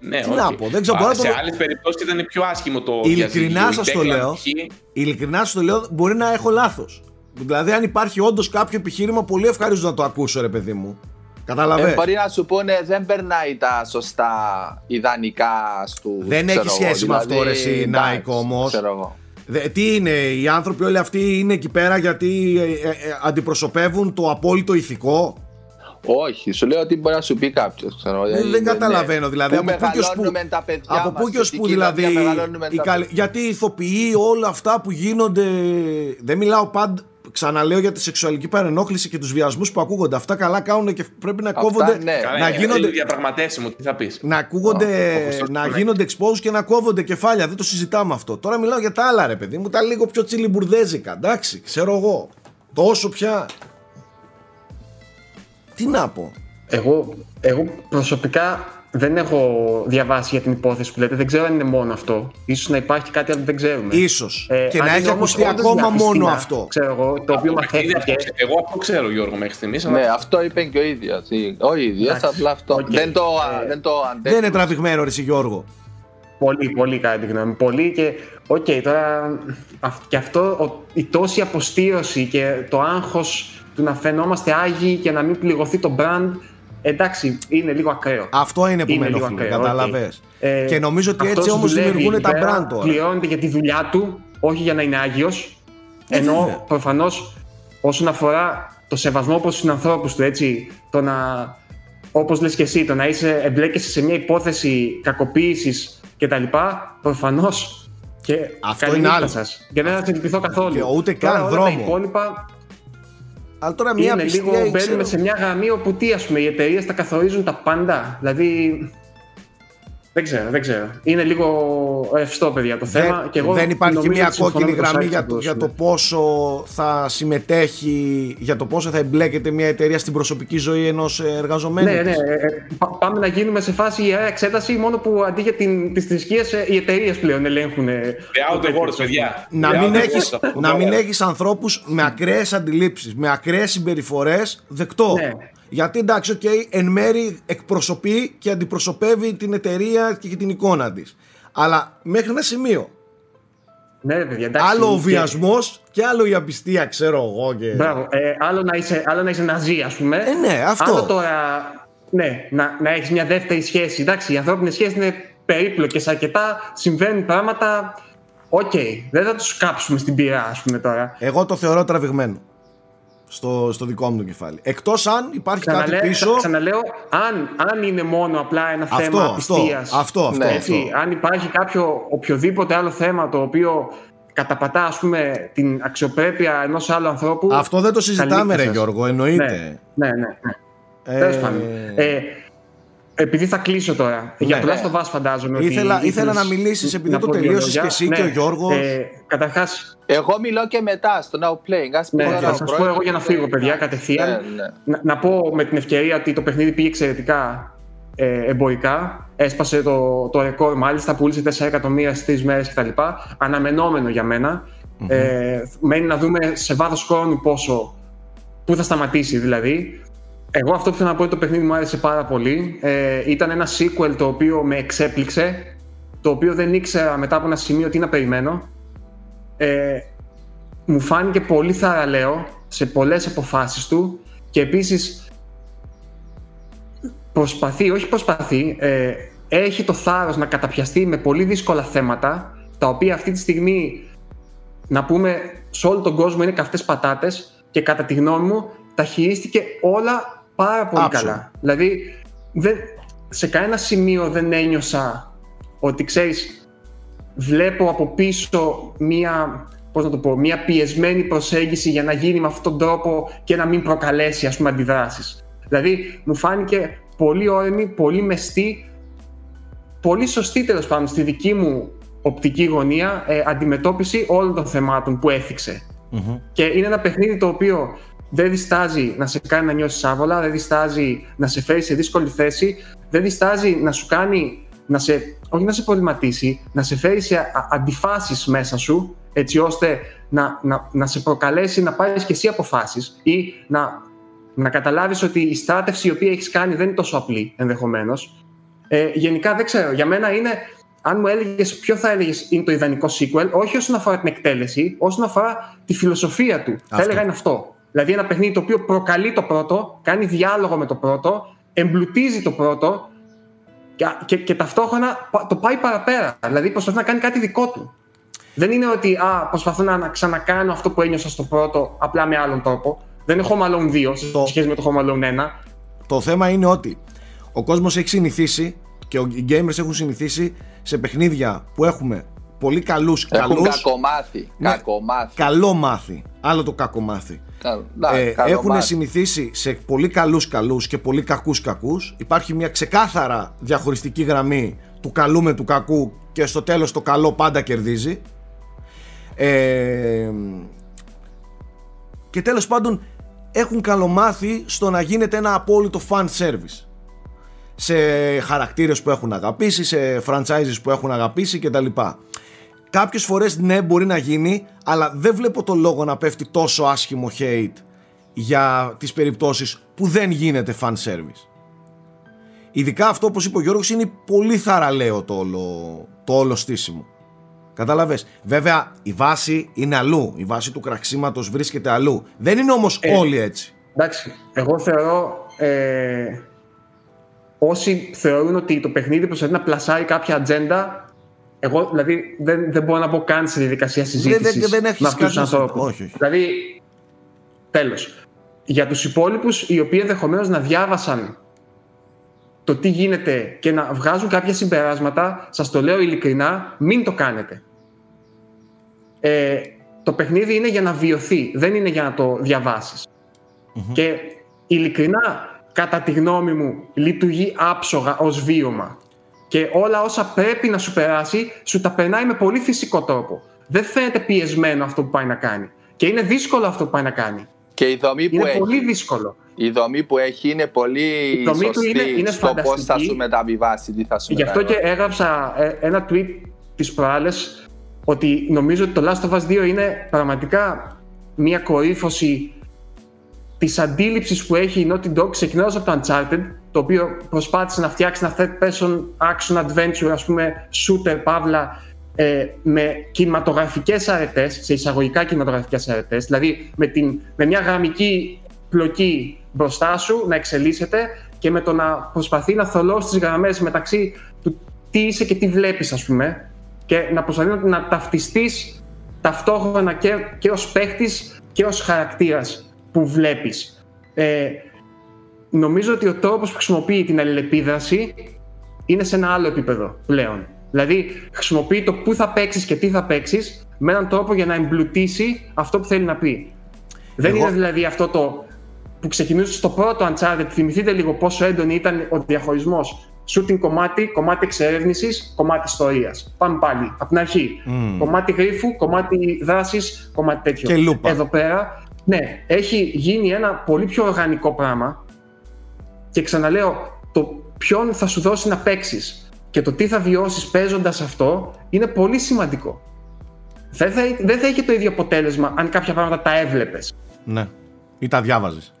Ναι, Τι όχι. να πω, δεν ξέρω, Α, μπορώ να Σε το- άλλες περιπτώσεις ήταν πιο άσχημο το. Ειλικρινά διαζύγιο. σας Η το Declan λέω. π.χ. Ειλικρινά σας το λέω μπορεί να έχω λάθος Δηλαδή αν υπάρχει όντως κάποιο επιχείρημα Πολύ ευχαρίστω να το ακούσω ρε παιδί μου Κατάλαβες; Ε, μπορεί να σου πούνε δεν περνάει τα σωστά ιδανικά στους. Δεν ξέρω έχει εγώ, σχέση με αυτό, δηλαδή, ρε, εσύ, εντάξει, Nike, όμως. Ξέρω εγώ. Δε- τι είναι, οι άνθρωποι όλοι αυτοί είναι εκεί πέρα γιατί ε, ε, ε, αντιπροσωπεύουν το απόλυτο ηθικό; Όχι, σου λέω ότι μπορεί να σου πει κάποιος. Δεν- δεν καταλαβαίνω, δηλαδή, Πού από πού και ως πού- μεγαλώνουμε τα παιδιά Από μας, πού και ως στη πού δηλαδή. κοινωνία μεγαλώνουμε οι τα καλ- παιδιά. Γιατί οι ηθοποιοί όλα αυτά που γίνονται. Δεν μιλάω πάντα. Ξαναλέω για τη σεξουαλική παρενόχληση και τους βιασμούς που ακούγονται. Αυτά καλά κάνουν και πρέπει να Αυτά, κόβονται. ναι. Καλά, Να είναι γίνονται, διαπραγματεύσιμο, τι θα πεις. να ακούγονται, όπως το να ναι. γίνονται expose και να κόβονται κεφάλια. Δεν το συζητάμε αυτό. Τώρα μιλάω για τα άλλα, ρε παιδί μου, τα λίγο πιο τσιλιμπουρδέζικα. Εντάξει, ξέρω εγώ. Τόσο πια. Τι να πω. Εγώ, εγώ προσωπικά δεν έχω διαβάσει για την υπόθεση που λέτε. Δεν ξέρω αν είναι μόνο αυτό. Ίσως να υπάρχει κάτι άλλο που δεν ξέρουμε. Ίσως. Ε, και αν να είναι έχει όμως ακουστεί όντως ακόμα μια μόνο πιστίνα, αυτό. Ξέρω εγώ, το οποίο μαθαίθηκε. Εγώ αυτό ξέρω, Γιώργο, μέχρι στιγμής. Ναι, αυτό είπε και ο ίδιος. Ο ίδιος, Εντάξει, απλά αυτό. οκ. Δεν το, Ε, δεν το Δεν αντέχει. είναι τραβηγμένο, ρε εσύ, Γιώργο. Πολύ, πολύ κατά τη γνώμη μου. Πολύ και. Οκ, τώρα. αυ- Και αυτό, ο- η τόση αποστείρωση και το άγχος του να φαινόμαστε άγιοι και να μην πληγωθεί το brand. Εντάξει, είναι λίγο ακραίο. Αυτό είναι που Είναι με λίγο ενοχλεί, ακραίο, κατάλαβες. οκ. Ε, Και νομίζω ότι έτσι αυτός όμως δουλεύει δημιουργούν τα εκεί πέρα, brand τώρα. Πληρώνεται για τη δουλειά του, όχι για να είναι άγιος. Ε, ενώ βέβαια. προφανώς όσον αφορά το σεβασμό προς τους ανθρώπους του, έτσι, το να, όπως λες και εσύ, το να είσαι, εμπλέκεσαι σε μια υπόθεση κακοποίησης κτλ. Προφανώς και Αυτό καλή είναι νύχτα άλλο. σας. Και δεν θα σε λυπηθώ καθόλου. Και ούτε καν Τώρα, όλα δρόμο. Τα υπόλοιπα Αλλά τώρα μια είναι πιστία, λίγο, ξέρω- μπαίνουμε σε μια γραμμή όπου τι, ας πούμε, οι εταιρείες τα καθορίζουν τα πάντα. Δηλαδή, δεν ξέρω, δεν ξέρω. Είναι λίγο ρευστό, παιδιά, το θέμα. δεν, και εγώ δεν υπάρχει νομίζω μια ότι συμφωνώ κόκκινη με το γραμμή site για που το, για το δώσουμε. πόσο θα συμμετέχει, για το πόσο θα εμπλέκεται μια εταιρεία στην προσωπική ζωή ενός ε, εργαζομένου. Ναι, ναι. της. ε, ε, πα- πάμε να γίνουμε σε φάση ιερά εξέταση μόνο που αντί για την, τις θρησκείες ε, οι εταιρείες πλέον ελέγχουν. ε, Out το the τέτοιο, words, ας πούμε. παιδιά. Να Out μην, the έχεις, words, αυτό να το μην λέω. έχεις ανθρώπους με ακραίες αντιλήψεις, με ακραίες συμπεριφορές, δεκτό. Ναι. Γιατί εντάξει, οκ, εν μέρει εκπροσωπεί και αντιπροσωπεύει την εταιρεία και την εικόνα της. Αλλά μέχρι ένα σημείο. Ναι, ρε παιδιά, εντάξει. άλλο ο και- βιασμός και άλλο η απιστία, ξέρω εγώ. Και... Μπράβο. Ε, άλλο, να είσαι, άλλο να είσαι ναζί, ας πούμε. Ε, ναι, αυτό. Άλλο τώρα. Ναι, να, να έχεις μια δεύτερη σχέση. Εντάξει, οι ανθρώπινες σχέσεις είναι περίπλοκες αρκετά. Συμβαίνουν πράγματα. Οκ, δεν θα τους κάψουμε στην πυρά, ας πούμε τώρα. Εγώ το θεωρώ τραβηγμένο. Στο, στο δικό μου το κεφάλι. Εκτός αν υπάρχει Ξαναλέ- κάτι πίσω. Ξαναλέω, αν, αν είναι μόνο απλά ένα Αυτό, θέμα αυτό, απιστίας, αυτό, αυτό, Ναι, έτσι, αν υπάρχει κάποιο οποιοδήποτε άλλο θέμα το οποίο καταπατά ας πούμε την αξιοπρέπεια ενός άλλου ανθρώπου Αυτό δεν το συζητάμε, καλή ρε σας. Γιώργο, ναι, εννοείται. ναι, ναι, ναι. Ε, Τέλος πάντων. Ε, επειδή θα κλείσω τώρα. Για το Last of Us φαντάζομαι. Ήθελα, ότι ήθελα να μιλήσεις επειδή το τελείωσε και εσύ και ο Γιώργος. Ε, Καταρχά. Εγώ μιλώ και μετά στο Now Playing. Ας ναι, θα σας πω εγώ για να φύγω, παιδιά, κατευθείαν. Ναι, ναι. Να, να, πω με την ευκαιρία ότι το παιχνίδι πήγε εξαιρετικά ε, εμπορικά. Έσπασε το, το ρεκόρ, μάλιστα πούλησε 4 εκατομμύρια στις τρεις μέρες κτλ. Αναμενόμενο για μένα. Mm-hmm. Ε, μένει να δούμε σε βάθος χρόνου πόσο. Πού θα σταματήσει δηλαδή. Εγώ αυτό που θέλω να πω είναι το παιχνίδι μου άρεσε πάρα πολύ. Ε, ήταν ένα sequel το οποίο με εξέπληξε, το οποίο δεν ήξερα μετά από ένα σημείο τι να περιμένω. Ε, μου φάνηκε πολύ θαραλέο σε πολλές αποφάσεις του και επίσης προσπαθεί, όχι προσπαθεί, ε, έχει το θάρρος να καταπιαστεί με πολύ δύσκολα θέματα τα οποία αυτή τη στιγμή να πούμε σε όλο τον κόσμο είναι καυτές πατάτες και κατά τη γνώμη μου τα χειρίστηκε όλα πάρα πολύ καλά. Δηλαδή, δεν, σε κανένα σημείο δεν ένιωσα ότι ξέρεις, βλέπω από πίσω μία, πώς να το πω, μία πιεσμένη προσέγγιση για να γίνει με αυτόν τον τρόπο και να μην προκαλέσει ας πούμε αντιδράσεις. Δηλαδή, μου φάνηκε πολύ όρεμη, πολύ μεστή, πολύ σωστή τέλος πάντων στη δική μου οπτική γωνία ε, αντιμετώπιση όλων των θεμάτων που εφηξε Και είναι ένα παιχνίδι το οποίο δεν διστάζει να σε κάνει να νιώσεις άβολα, δεν διστάζει να σε φέρει σε δύσκολη θέση, δεν διστάζει να σου κάνει, να σε, όχι να σε προβληματίσει, να σε φέρει σε αντιφάσεις μέσα σου, έτσι ώστε να, να, να σε προκαλέσει να πάρεις και εσύ αποφάσεις ή να, να καταλάβεις ότι η στράτευση η οποία έχεις κάνει δεν είναι τόσο απλή ενδεχομένως. Ε, γενικά δεν ξέρω, για μένα είναι, αν μου έλεγες ποιο θα έλεγες είναι το ιδανικό sequel, όχι όσον αφορά την εκτέλεση, όσον αφορά τη φιλοσοφία του. Αυτό. Θα έλεγα είναι αυτό. Δηλαδή ένα παιχνίδι το οποίο προκαλεί το πρώτο, κάνει διάλογο με το πρώτο, εμπλουτίζει το πρώτο και, και, και ταυτόχρονα το πάει παραπέρα. Δηλαδή προσπαθεί να κάνει κάτι δικό του. Δεν είναι ότι α, προσπαθώ να ξανακάνω αυτό που ένιωσα στο πρώτο, απλά με άλλον τρόπο. Δεν είναι Home Alone 2 σε το... σχέση με το Home Alone 1. Το θέμα είναι ότι ο κόσμος έχει συνηθίσει και οι gamers έχουν συνηθίσει σε παιχνίδια που έχουμε πολύ καλούς Έχουν καλούς, κακομάθει, ναι, κακομάθει. Καλό μάθει. Άλλο το κακομάθει ε, έχουν συνηθίσει σε πολύ καλούς καλούς και πολύ κακούς κακούς. Υπάρχει μια ξεκάθαρα διαχωριστική γραμμή του καλού με του κακού και στο τέλος το καλό πάντα κερδίζει. Ε, και τέλος πάντων έχουν καλομάθει στο να γίνεται ένα απόλυτο fan service. Σε χαρακτήρες που έχουν αγαπήσει, σε franchises που έχουν αγαπήσει κτλ. Κάποιες φορές ναι, μπορεί να γίνει, αλλά δεν βλέπω το λόγο να πέφτει τόσο άσχημο hate για τις περιπτώσεις που δεν γίνεται fan service. Ειδικά αυτό όπως είπε ο Γιώργος είναι πολύ θαραλέο το όλο, το όλο στήσιμο. Κατάλαβες. Βέβαια η βάση είναι αλλού. Η βάση του κραξίματος βρίσκεται αλλού. Δεν είναι όμως ε, όλοι έτσι. Εντάξει. Εγώ θεωρώ ε, όσοι θεωρούν ότι το παιχνίδι προσπαθεί να πλασάρει κάποια ατζέντα εγώ δηλαδή δεν, δεν μπορώ να πω καν στη διαδικασία συζήτησης με αυτούς τους ανθρώπους. Δηλαδή, τέλος. Για τους υπόλοιπους, οι οποίοι ενδεχομένως να διάβασαν το τι γίνεται και να βγάζουν κάποια συμπεράσματα, σας το λέω ειλικρινά, μην το κάνετε. Ε, το παιχνίδι είναι για να βιωθεί, δεν είναι για να το διαβασεις Και ειλικρινά, κατά τη γνώμη μου, λειτουργεί άψογα ως βίωμα και όλα όσα πρέπει να σου περάσει, σου τα περνάει με πολύ φυσικό τρόπο. Δεν φαίνεται πιεσμένο αυτό που πάει να κάνει. Και είναι δύσκολο αυτό που πάει να κάνει. Και η δομή είναι που έχει. πολύ δύσκολο. Η δομή που έχει είναι πολύ η δομή σωστή του είναι, είναι στο πώς θα σου μεταβιβάσει, τι θα σου Γι' αυτό και έγραψα ε, ένα tweet τις προάλλες ότι νομίζω ότι το Last of Us 2 είναι πραγματικά μια κορύφωση της αντίληψης που έχει η Naughty Dog ξεκινώντας από το Uncharted, το οποίο προσπάθησε να φτιάξει ένα third person action adventure, ας πούμε, shooter, παύλα, ε, με κινηματογραφικές αρετές, σε εισαγωγικά κινηματογραφικές αρετές, δηλαδή με, την, με μια γραμμική πλοκή μπροστά σου να εξελίσσεται και με το να προσπαθεί να θολώσει τις γραμμές μεταξύ του τι είσαι και τι βλέπεις, ας πούμε, και να προσπαθεί να, να ταυτιστείς ταυτόχρονα και, και ως παίχτης και ως χαρακτήρας που βλέπεις. Ε, νομίζω ότι ο τρόπος που χρησιμοποιεί την αλληλεπίδραση είναι σε ένα άλλο επίπεδο πλέον. Δηλαδή, χρησιμοποιεί το πού θα παίξεις και τι θα παίξεις με έναν τρόπο για να εμπλουτίσει αυτό που θέλει να πει. Δεν είναι δηλαδή αυτό το που ξεκινούσε στο πρώτο Uncharted, θυμηθείτε λίγο πόσο έντονη ήταν ο διαχωρισμός shooting κομμάτι, κομμάτι εξερεύνησης, κομμάτι ιστορίας. Πάμε πάλι από την αρχή. Mm. Κομμάτι γρίφου, κομμάτι δράσης, κομμάτι τέτοιο. Και λούπα. Εδώ πέρα, ναι, έχει γίνει ένα πολύ πιο οργανικό πράγμα. Και ξαναλέω, το ποιον θα σου δώσει να παίξεις και το τι θα βιώσεις παίζοντας αυτό είναι πολύ σημαντικό. Δεν θα, δεν θα είχε το ίδιο αποτέλεσμα αν κάποια πράγματα τα έβλεπες. Ναι. Ή τα διάβαζες.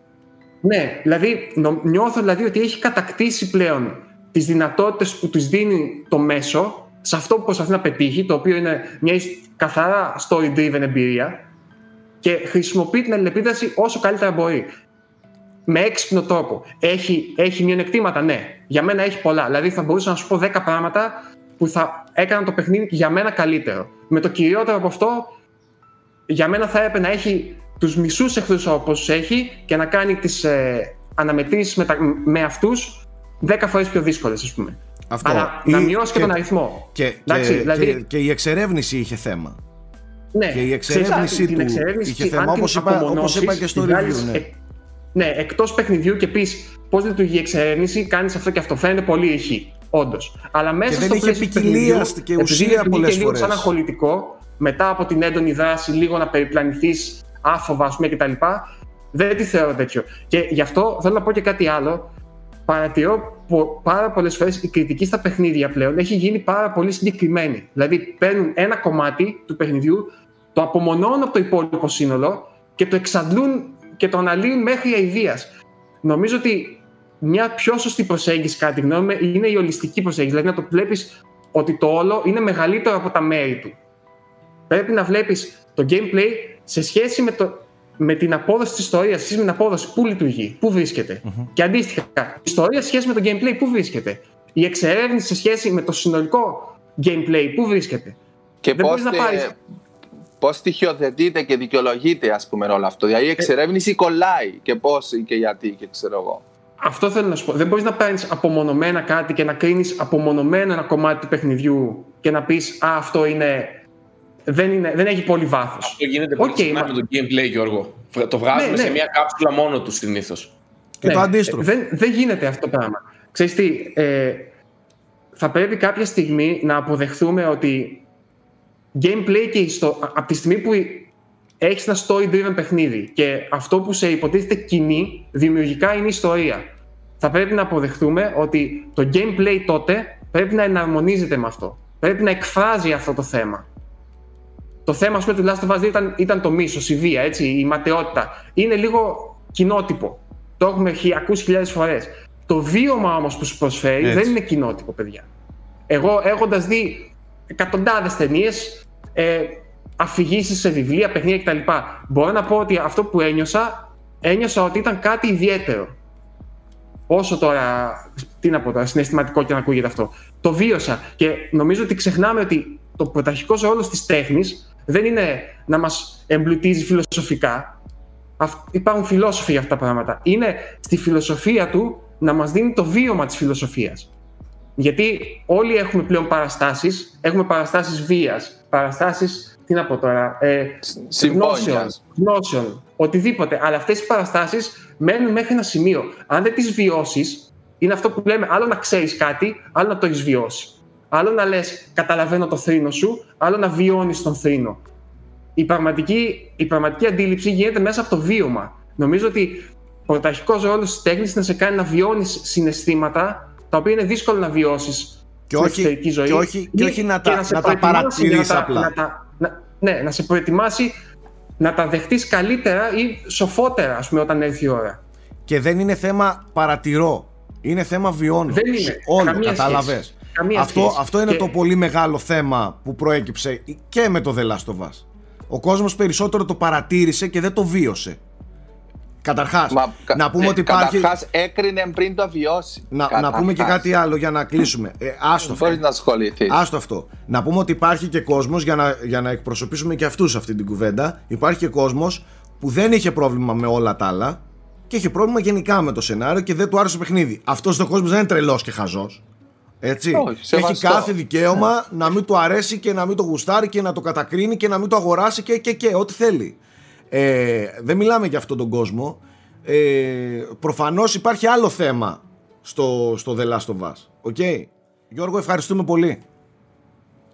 Ναι, δηλαδή νο- νιώθω δηλαδή ότι έχει κατακτήσει πλέον τις δυνατότητες που της δίνει το μέσο σε αυτό που προσπαθεί να πετύχει, το οποίο είναι μια ισ- καθαρά story-driven εμπειρία και χρησιμοποιεί την αλληλεπίδραση όσο καλύτερα μπορεί. Με έξυπνο τρόπο. Έχει, έχει μειονεκτήματα, ναι. Για μένα έχει πολλά. Δηλαδή θα μπορούσα να σου πω 10 πράγματα που θα έκαναν το παιχνίδι για μένα καλύτερο. Με το κυριότερο από αυτό, για μένα θα έπρεπε να έχει τους μισούς εχθρούς όπως έχει και να κάνει τις ε, αναμετρήσεις με, τα- με αυτούς 10 φορές πιο δύσκολες, ας πούμε. Αυτό. Αλλά να Ή- μειώσει και, τον αριθμό. Και, Εντάξει, και, δηλαδή- και, και η εξερεύνηση είχε θέμα. Ναι, Και η εξερεύνησή ξέρεις, την του εξερεύνηση, είχε αν θέμα, την όπως είπα- όπως απομονώσεις, είπα και στο της βγάλεις review, ναι. Εκ- ναι, εκτός παιχνιδιού και πεις πώς λειτουργεί η εξερεύνηση, κάνεις αυτό και αυτό. Φαίνεται πολύ ηχή, όντως. Αλλά μέσα Και δεν στο είχε πλαίσιο του ποικιλία παιχνιδιού, στη- και επειδή ουσία λειτουργεί πολλές και λίγο φορές. σαν αγχολητικό, μετά από την έντονη δράση, λίγο να περιπλανηθείς άφοβα, ας πούμε, κτλ. Δεν τη θεωρώ τέτοιο. Και γι' αυτό θέλω να πω και κάτι άλλο. Παρατηρώ πο- πάρα πολλές φορές η κριτική στα παιχνίδια πλέον έχει γίνει πάρα πολύ συγκεκριμένη. Δηλαδή, παίρνουν ένα κομμάτι του παιχνιδιού, το απομονώνουν από το υπόλοιπο σύνολο και το εξαντλούν και το αναλύουν μέχρι αηδίας. Νομίζω ότι μια πιο σωστή προσέγγιση, κατά τη γνώμη μου, είναι η ολιστική προσέγγιση. Δηλαδή, να το βλέπεις ότι το όλο είναι μεγαλύτερο από τα μέρη του. Πρέπει να βλέπεις το gameplay σε σχέση με, το, με την απόδοση της ιστορίας, σε σχέση με την απόδοση που λειτουργεί, πού βρισκεται Και αντίστοιχα, η ιστορία σε σχέση με το gameplay, πού βρίσκεται. Η εξερεύνηση σε σχέση με το συνολικό gameplay, πού βρίσκεται. Και Δεν πώς, μπορείς να τε- πάρεις- πώς στοιχειοθετείται και δικαιολογείται ας πούμε όλο αυτό. Δηλαδή η εξερεύνηση κολλάει και πώς και γιατί και ξέρω εγώ. Αυτό θέλω να σου πω. Δεν μπορείς να πάρει απομονωμένα κάτι και να κρίνεις απομονωμένο ένα κομμάτι του παιχνιδιού και να πεις Α, αυτό είναι. Δεν, είναι, δεν έχει πολύ βάθος. Αυτό γίνεται πολύ Οκ, συχνά μα- με το gameplay, Γιώργο. Το βγάζουμε Ναι, ναι. σε μια κάψουλα μόνο τους συνήθως. Και το αντίστροφο. Ναι, Δεν, δεν γίνεται αυτό το πράγμα. Ξέρεις τι, ε, θα πρέπει κάποια στιγμή να αποδεχθούμε ότι gameplay και ιστο... από τη στιγμή που έχεις ένα story-driven παιχνίδι και αυτό που σε υποτίθεται κοινή, δημιουργικά είναι η ιστορία. Θα πρέπει να αποδεχθούμε ότι το gameplay τότε πρέπει να εναρμονίζεται με αυτό. Πρέπει να εκφράζει αυτό το θέμα. Το θέμα, ας πούμε, του Last of Us 2 ήταν, ήταν το μίσος, η βία, έτσι, η ματαιότητα. Είναι λίγο κοινότυπο. Το έχουμε χι- ακούσει χιλιάδες φορές. Το βίωμα όμως που σου προσφέρει Έτσι. δεν είναι κοινότυπο, παιδιά. Εγώ έχοντας δει εκατοντάδες ταινίες, ε, αφηγήσεις σε βιβλία, παιχνίδια κτλ. Μπορώ να πω ότι αυτό που ένιωσα, ένιωσα ότι ήταν κάτι ιδιαίτερο. Όσο τώρα, τι να πω τώρα, συναισθηματικό και να ακούγεται αυτό. Το βίωσα και νομίζω ότι ξεχνάμε ότι το πρωταρχικός ρόλος της τέχνης δεν είναι να μας εμπλουτίζει φιλοσοφικά. Αυ- Υπάρχουν φιλόσοφοι για αυτά τα πράγματα. Είναι στη φιλοσοφία του να μας δίνει το βίωμα της φιλοσοφίας. Γιατί όλοι έχουμε πλέον παραστάσεις, έχουμε παραστάσεις βίας, παραστάσεις, τι να πω τώρα, ε, γνώσεων, Συμπόνιας. γνώσεων, οτιδήποτε. Αλλά αυτές οι παραστάσεις μένουν μέχρι ένα σημείο. Αν δεν τις βιώσεις, είναι αυτό που λέμε, άλλο να ξέρεις κάτι, άλλο να το έχεις βιώσει. Άλλο να λες, καταλαβαίνω το θρήνο σου, άλλο να βιώνεις τον θρήνο. Η πραγματική, η πραγματική αντίληψη γίνεται μέσα από το βίωμα. Νομίζω ότι ο πρωταρχικός ρόλος της τέχνης είναι να σε κάνει να βιώνεις συναισθήματα τα οποία είναι δύσκολο να βιώσεις Και στην όχι- εξωτερική ζωή. και όχι- και όχι να τα- σε να τα προετοιμάσει παρατηρείς να τα- απλά. να τα- να- ναι, να σε προετοιμάσει να τα δεχτείς καλύτερα ή σοφότερα, ας πούμε, όταν έρθει η ώρα. Και δεν είναι θέμα παρατηρώ. Είναι θέμα βιώνω. Δεν είναι. Όλο, Καμία κατάλαβες. σχέση. Καμία αυτό, σχέση. αυτό είναι Και- το πολύ μεγάλο θέμα που προέκυψε και με το The Last of Us. Ο κόσμος περισσότερο το παρατήρησε και δεν το βίωσε. Καταρχάς, Μα, κα- να πούμε ε, ότι υπάρχει... Καταρχάς έκρινε πριν το βιώσει. Να, να πούμε και κάτι άλλο για να κλείσουμε. Ε, άστο αυτό. Μπορείς να ασχοληθείς. Άστο αυτό. Να πούμε ότι υπάρχει και κόσμος για να, για να εκπροσωπήσουμε και αυτούς αυτή την κουβέντα. Υπάρχει και κόσμος που δεν είχε πρόβλημα με όλα τα άλλα και είχε πρόβλημα γενικά με το σενάριο και δεν του άρεσε το παιχνίδι. Αυτός ο κόσμος δεν είναι τρελός και χαζός. Έτσι. Όχι, Έχει σεβαστό. κάθε δικαίωμα να μην του αρέσει και να μην το γουστάρει και να το κατακρίνει και να μην το αγοράσει και, και, και ό,τι θέλει. Ε, δεν μιλάμε για αυτόν τον κόσμο. ε, προφανώς υπάρχει άλλο θέμα στο, στο The Last of Us. OK. Γιώργο, ευχαριστούμε πολύ.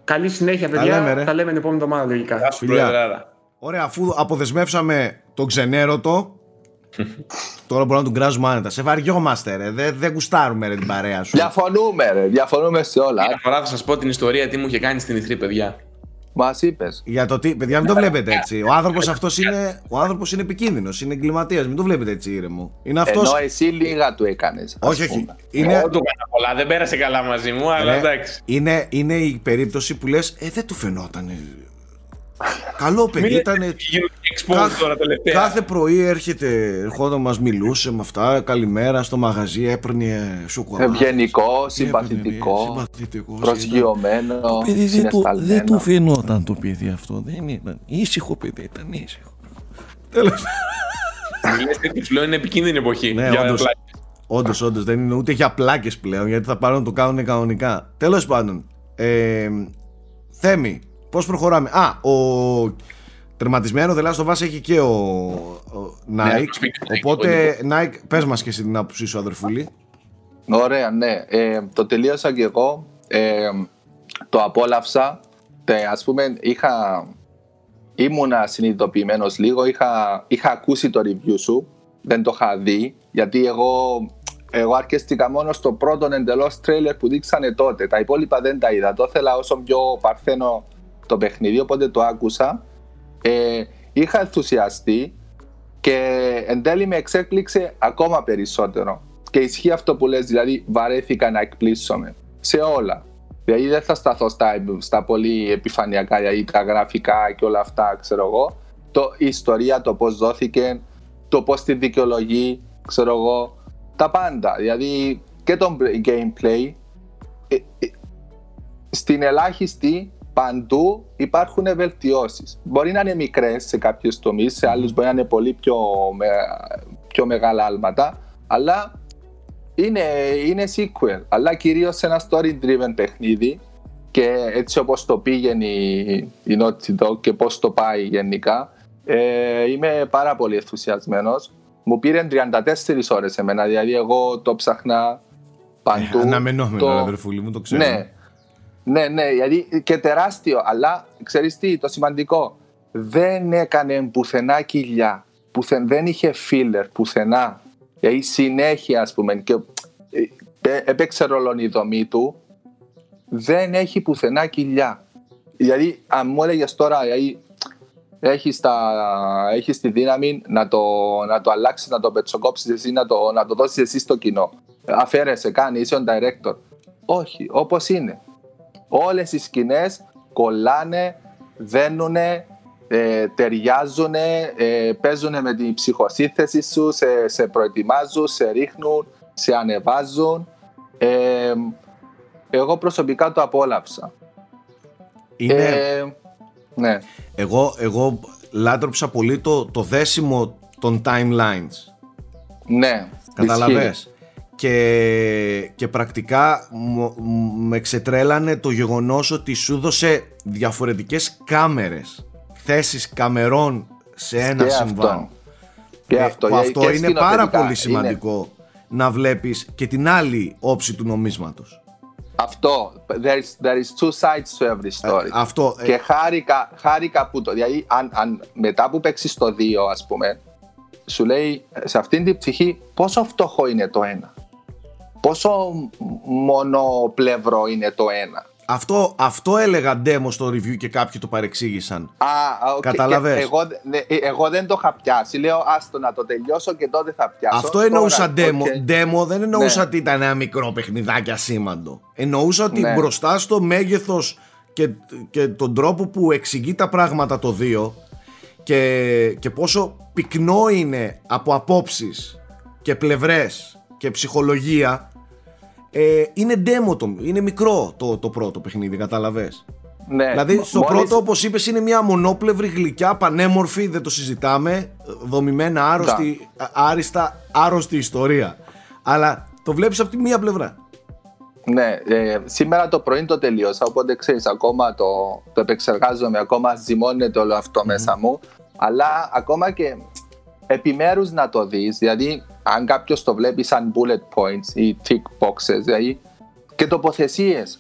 Καλή συνέχεια, Τα παιδιά. λέμε, ρε. Τα λέμε την επόμενη εβδομάδα, λογικά. Γεια σου, Φιλιά. Προεδράρα. Ωραία, αφού αποδεσμεύσαμε τον ξενέρωτο, τώρα μπορούμε να τον κράζουμε άνετα. Σε βαριόμαστε, ρε. Δεν δεν γουστάρουμε, ρε, την παρέα σου. Διαφωνούμε, ρε. Διαφωνούμε σε όλα. Μια φορά θα σας πω την ιστορία τι μου είχε κάνει στην ηθρή, παιδιά. Μας είπες. Για το τι, παιδιά, μην το βλέπετε έτσι. Ο άνθρωπος αυτός είναι, ο άνθρωπος είναι επικίνδυνος, είναι εγκληματίας. Μην το βλέπετε έτσι ήρεμο. Είναι αυτό. Ενώ εσύ λίγα του έκανες. Όχι, όχι. Είναι... Είναι, Εγώ του έκανα πολλά, δεν πέρασε καλά μαζί μου, αλλά ρε, εντάξει. είναι, είναι η περίπτωση που λες, Ε, δεν του φαινόταν. Καλό παιδί Μην ήταν. λέτε ότι γίνονται expose τώρα τελευταία. κάθε πρωί έρχεται, ερχόταν, μας μιλούσε με αυτά. Καλημέρα στο μαγαζί, έπαιρνε σοκολάτα. Ευγενικό, ναι, συμπαθητικό, συμπαθητικό, προσγειωμένο, Το παιδί δεν, του, συναισθαλμένο. δεν του φαινόταν το παιδί αυτό. Δεν ήταν. Ήσυχο παιδί, ήταν ήσυχο. Τέλος. Μιλές τέτοιο πλέον είναι επικίνδυνη εποχή. Ναι, για όντως. πλάκες. Όντως, όντως δεν είναι ούτε για πλάκες πλέον γιατί θα πάρουν να το κάνουν κανονικά. Τέλος πάντων. Ε, Θέμη, πώς προχωράμε. Α, ο τερματισμένο The Last of Us έχει και ο, ο Nike. το σπίτι του έχει, οπότε, Nike, πες μας και εσύ την άποψή σου, αδερφούλη. Ωραία, ναι. Ε, το τελείωσα και εγώ. Ε, το απόλαυσα. Ε, ας πούμε, είχα, ήμουνα συνειδητοποιημένος λίγο. Είχα, είχα ακούσει το review σου. Δεν το είχα δει. Γιατί εγώ, εγώ αρκεστήκα μόνο στο πρώτο εντελώς τρέιλερ που δείξανε τότε. Τα υπόλοιπα δεν τα είδα. Το ήθελα όσο πιο παρθένο το παιχνίδι, οπότε το άκουσα. Ε, είχα ενθουσιαστεί και εν τέλει με εξέπληξε ακόμα περισσότερο. Και ισχύει αυτό που λες, δηλαδή βαρέθηκα να εκπλήσωμαι σε όλα. Δηλαδή δεν θα σταθώ στα, στα πολύ επιφανειακά, δηλαδή τα γραφικά και όλα αυτά, ξέρω εγώ. Το, η ιστορία, το πώς δόθηκε, το πώς τη δικαιολογεί, ξέρω εγώ. Τα πάντα, δηλαδή και το gameplay. ε, ε, στην ελάχιστη παντού υπάρχουν βελτιώσεις. Μπορεί να είναι μικρές σε κάποιου τομείς, σε άλλους μπορεί να είναι πολύ πιο, με, πιο μεγάλα άλματα, αλλά είναι, είναι sequel. Αλλά κυρίως σε ένα story-driven παιχνίδι και έτσι όπως το πήγαινε η, η Naughty Dog και πώς το πάει γενικά, ε, είμαι πάρα πολύ ενθουσιασμένος. Μου πήρε 34 ώρες εμένα, δηλαδή εγώ το ψάχνα παντού. Ε, Αναμενόμενο, το- αδερφούλη μου, το ξέρω. ναι. Ναι, ναι, γιατί και τεράστιο, αλλά ξέρεις τι, το σημαντικό, δεν έκανε πουθενά κοιλιά, πουθεν, δεν είχε filler πουθενά, δηλαδή συνέχεια ας πούμε, και ε, ε, έπαιξε ρόλο η δομή του, δεν έχει πουθενά κοιλιά. Δηλαδή, αν μου έλεγες τώρα, δηλαδή, έχεις, τα, έχεις τη δύναμη να το, να το αλλάξεις, να το πετσοκόψεις εσύ, να το, να το δώσεις εσύ στο κοινό. Αφαίρεσαι, κάνεις, είσαι ο director. Όχι, όπως είναι. Όλες οι σκηνές κολλάνε, δένουνε, ε, ταιριάζουν, ε, παίζουν με την ψυχοσύνθεση σου, σε, σε προετοιμάζουν, σε ρίχνουν, σε ανεβάζουν. Ε, εγώ προσωπικά το απόλαυσα. Είναι, Ε, ναι. εγώ, εγώ λάτρεψα πολύ το, το δέσιμο των timelines. Ναι. Καταλαβες. Ισχύει. Και, και πρακτικά μου- μου- με ξετρέλανε το γεγονός ότι σου δώσε διαφορετικές κάμερες, θέσεις καμερών σε ένα Και συμβάν. αυτό. Και Ε, αυτό, που γιατί αυτό και είναι πάρα σκηνοθετικά πολύ είναι. σημαντικό να βλέπεις και την άλλη όψη του νομίσματος. Αυτό. There is, there is two sides to every story. Ε, αυτό, ε, Και χάρηκα, χάρηκα που το. Δηλαδή, αν, αν μετά που παίξεις το 2, ας πούμε, σου λέει σε αυτήν την ψυχή πόσο φτωχό είναι το ένα. Πόσο μονοπλευρό είναι το ένα; Αυτό, αυτό έλεγα demo στο review και κάποιοι το παρεξήγησαν. Α, α, οκ, Καταλαβες; και Εγώ, ναι, ε, εγώ δεν το είχα πιάσει. Λέω άστο να το τελειώσω και τότε θα πιάσω. Αυτό εννοούσα Τώρα, demo. OK. Demo δεν εννοούσα Ναι. ότι ήταν ένα μικρό παιχνιδάκι ασήμαντο. Εννοούσα ότι Ναι. μπροστά στο μέγεθος και, και τον τρόπο που εξηγεί τα πράγματα το 2 και, και πόσο πυκνό είναι από απόψεις και πλευρές και ψυχολογία ε, είναι demo το, είναι μικρό το, το πρώτο παιχνίδι, καταλαβες. Ναι. Δηλαδή στο Μόλις- πρώτο όπως είπες είναι μια μονόπλευρη γλυκιά πανέμορφη δεν το συζητάμε δομημένα άρρωστη, α- άριστα άρρωστη ιστορία αλλά το βλέπεις από τη μία πλευρά Ναι, ε, σήμερα το πρωί το τελείωσα, οπότε ξέρεις ακόμα το, το επεξεργάζομαι, ακόμα ζυμώνεται όλο αυτό μέσα μου, αλλά ακόμα και επιμέρους να το δεις, δηλαδή αν κάποιος το βλέπει σαν bullet points ή tick boxes, δηλαδή και τοποθεσίες.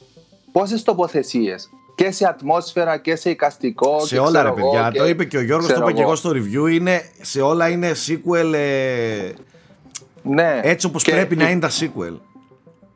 Πόσες τοποθεσίες και σε ατμόσφαιρα και σε εικαστικό. Σε και όλα ξέρω ρε εγώ, παιδιά, και- το είπε και ο Γιώργος, το ξέρω είπα και εγώ εγώ. στο review, είναι, σε όλα είναι sequel ε, Ναι. έτσι όπως Και- πρέπει και- να είναι τα sequel.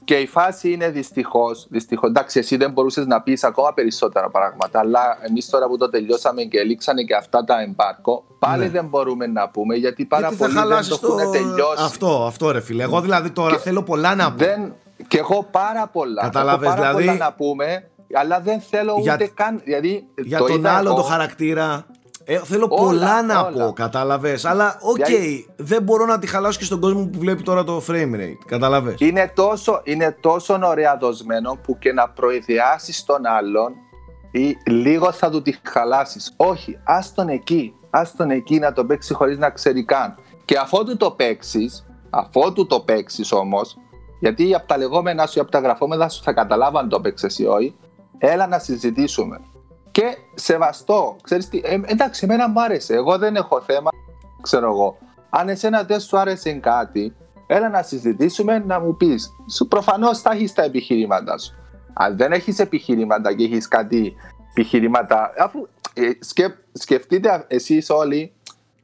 Και η φάση είναι δυστυχώς. Δυστυχώς, εντάξει, εσύ δεν μπορούσες να πεις ακόμα περισσότερα πράγματα. Αλλά εμείς τώρα που το τελειώσαμε και λήξανε και αυτά τα εμπάρκο, πάλι Ναι. δεν μπορούμε να πούμε γιατί πάρα Γιατί θα πολλοί δεν χαλάσεις το έχουν τελειώσει. Αυτό, αυτό ρε φίλε. Εγώ δηλαδή τώρα Και- θέλω πολλά να πω. Δεν... Και εγώ πάρα πολλά. Κατάλαβες, έχω πάρα δηλαδή- πολλά να πούμε, αλλά δεν θέλω Για- ούτε καν. Δηλαδή, Για το τον είδα άλλο εγώ, το χαρακτήρα. Ε, θέλω Όλα, πολλά να όλα. πω, κατάλαβες; Αλλά οκ, Δηλαδή- δεν μπορώ να τη χαλάσω και στον κόσμο που βλέπει τώρα το frame rate. Κατάλαβες; Είναι τόσο, είναι τόσο ωραία δοσμένο που και να προϊδεάσει τον άλλον ή λίγο θα του τη χαλάσεις. Όχι, άστον τον εκεί. Άστον τον εκεί να το παίξει χωρίς να ξέρει καν. Και αφότου το παίξεις, αφότου το παίξεις όμως, γιατί από τα λεγόμενά σου ή από τα γραφόμενα σου θα καταλάβω αν το παίξει ή όχι, έλα να συζητήσουμε. Και σεβαστό. Ξέρεις τι, ε, εντάξει, εμένα μου άρεσε. Εγώ δεν έχω θέμα, ξέρω εγώ. Αν εσένα δεν σου άρεσε κάτι, έλα να συζητήσουμε να μου πεις. Σου προφανώς θα έχεις τα επιχειρήματά σου. Αν δεν έχεις επιχειρήματα και έχεις κάτι επιχειρήματα. Αφού ε, σκεφ, σκεφτείτε εσείς όλοι,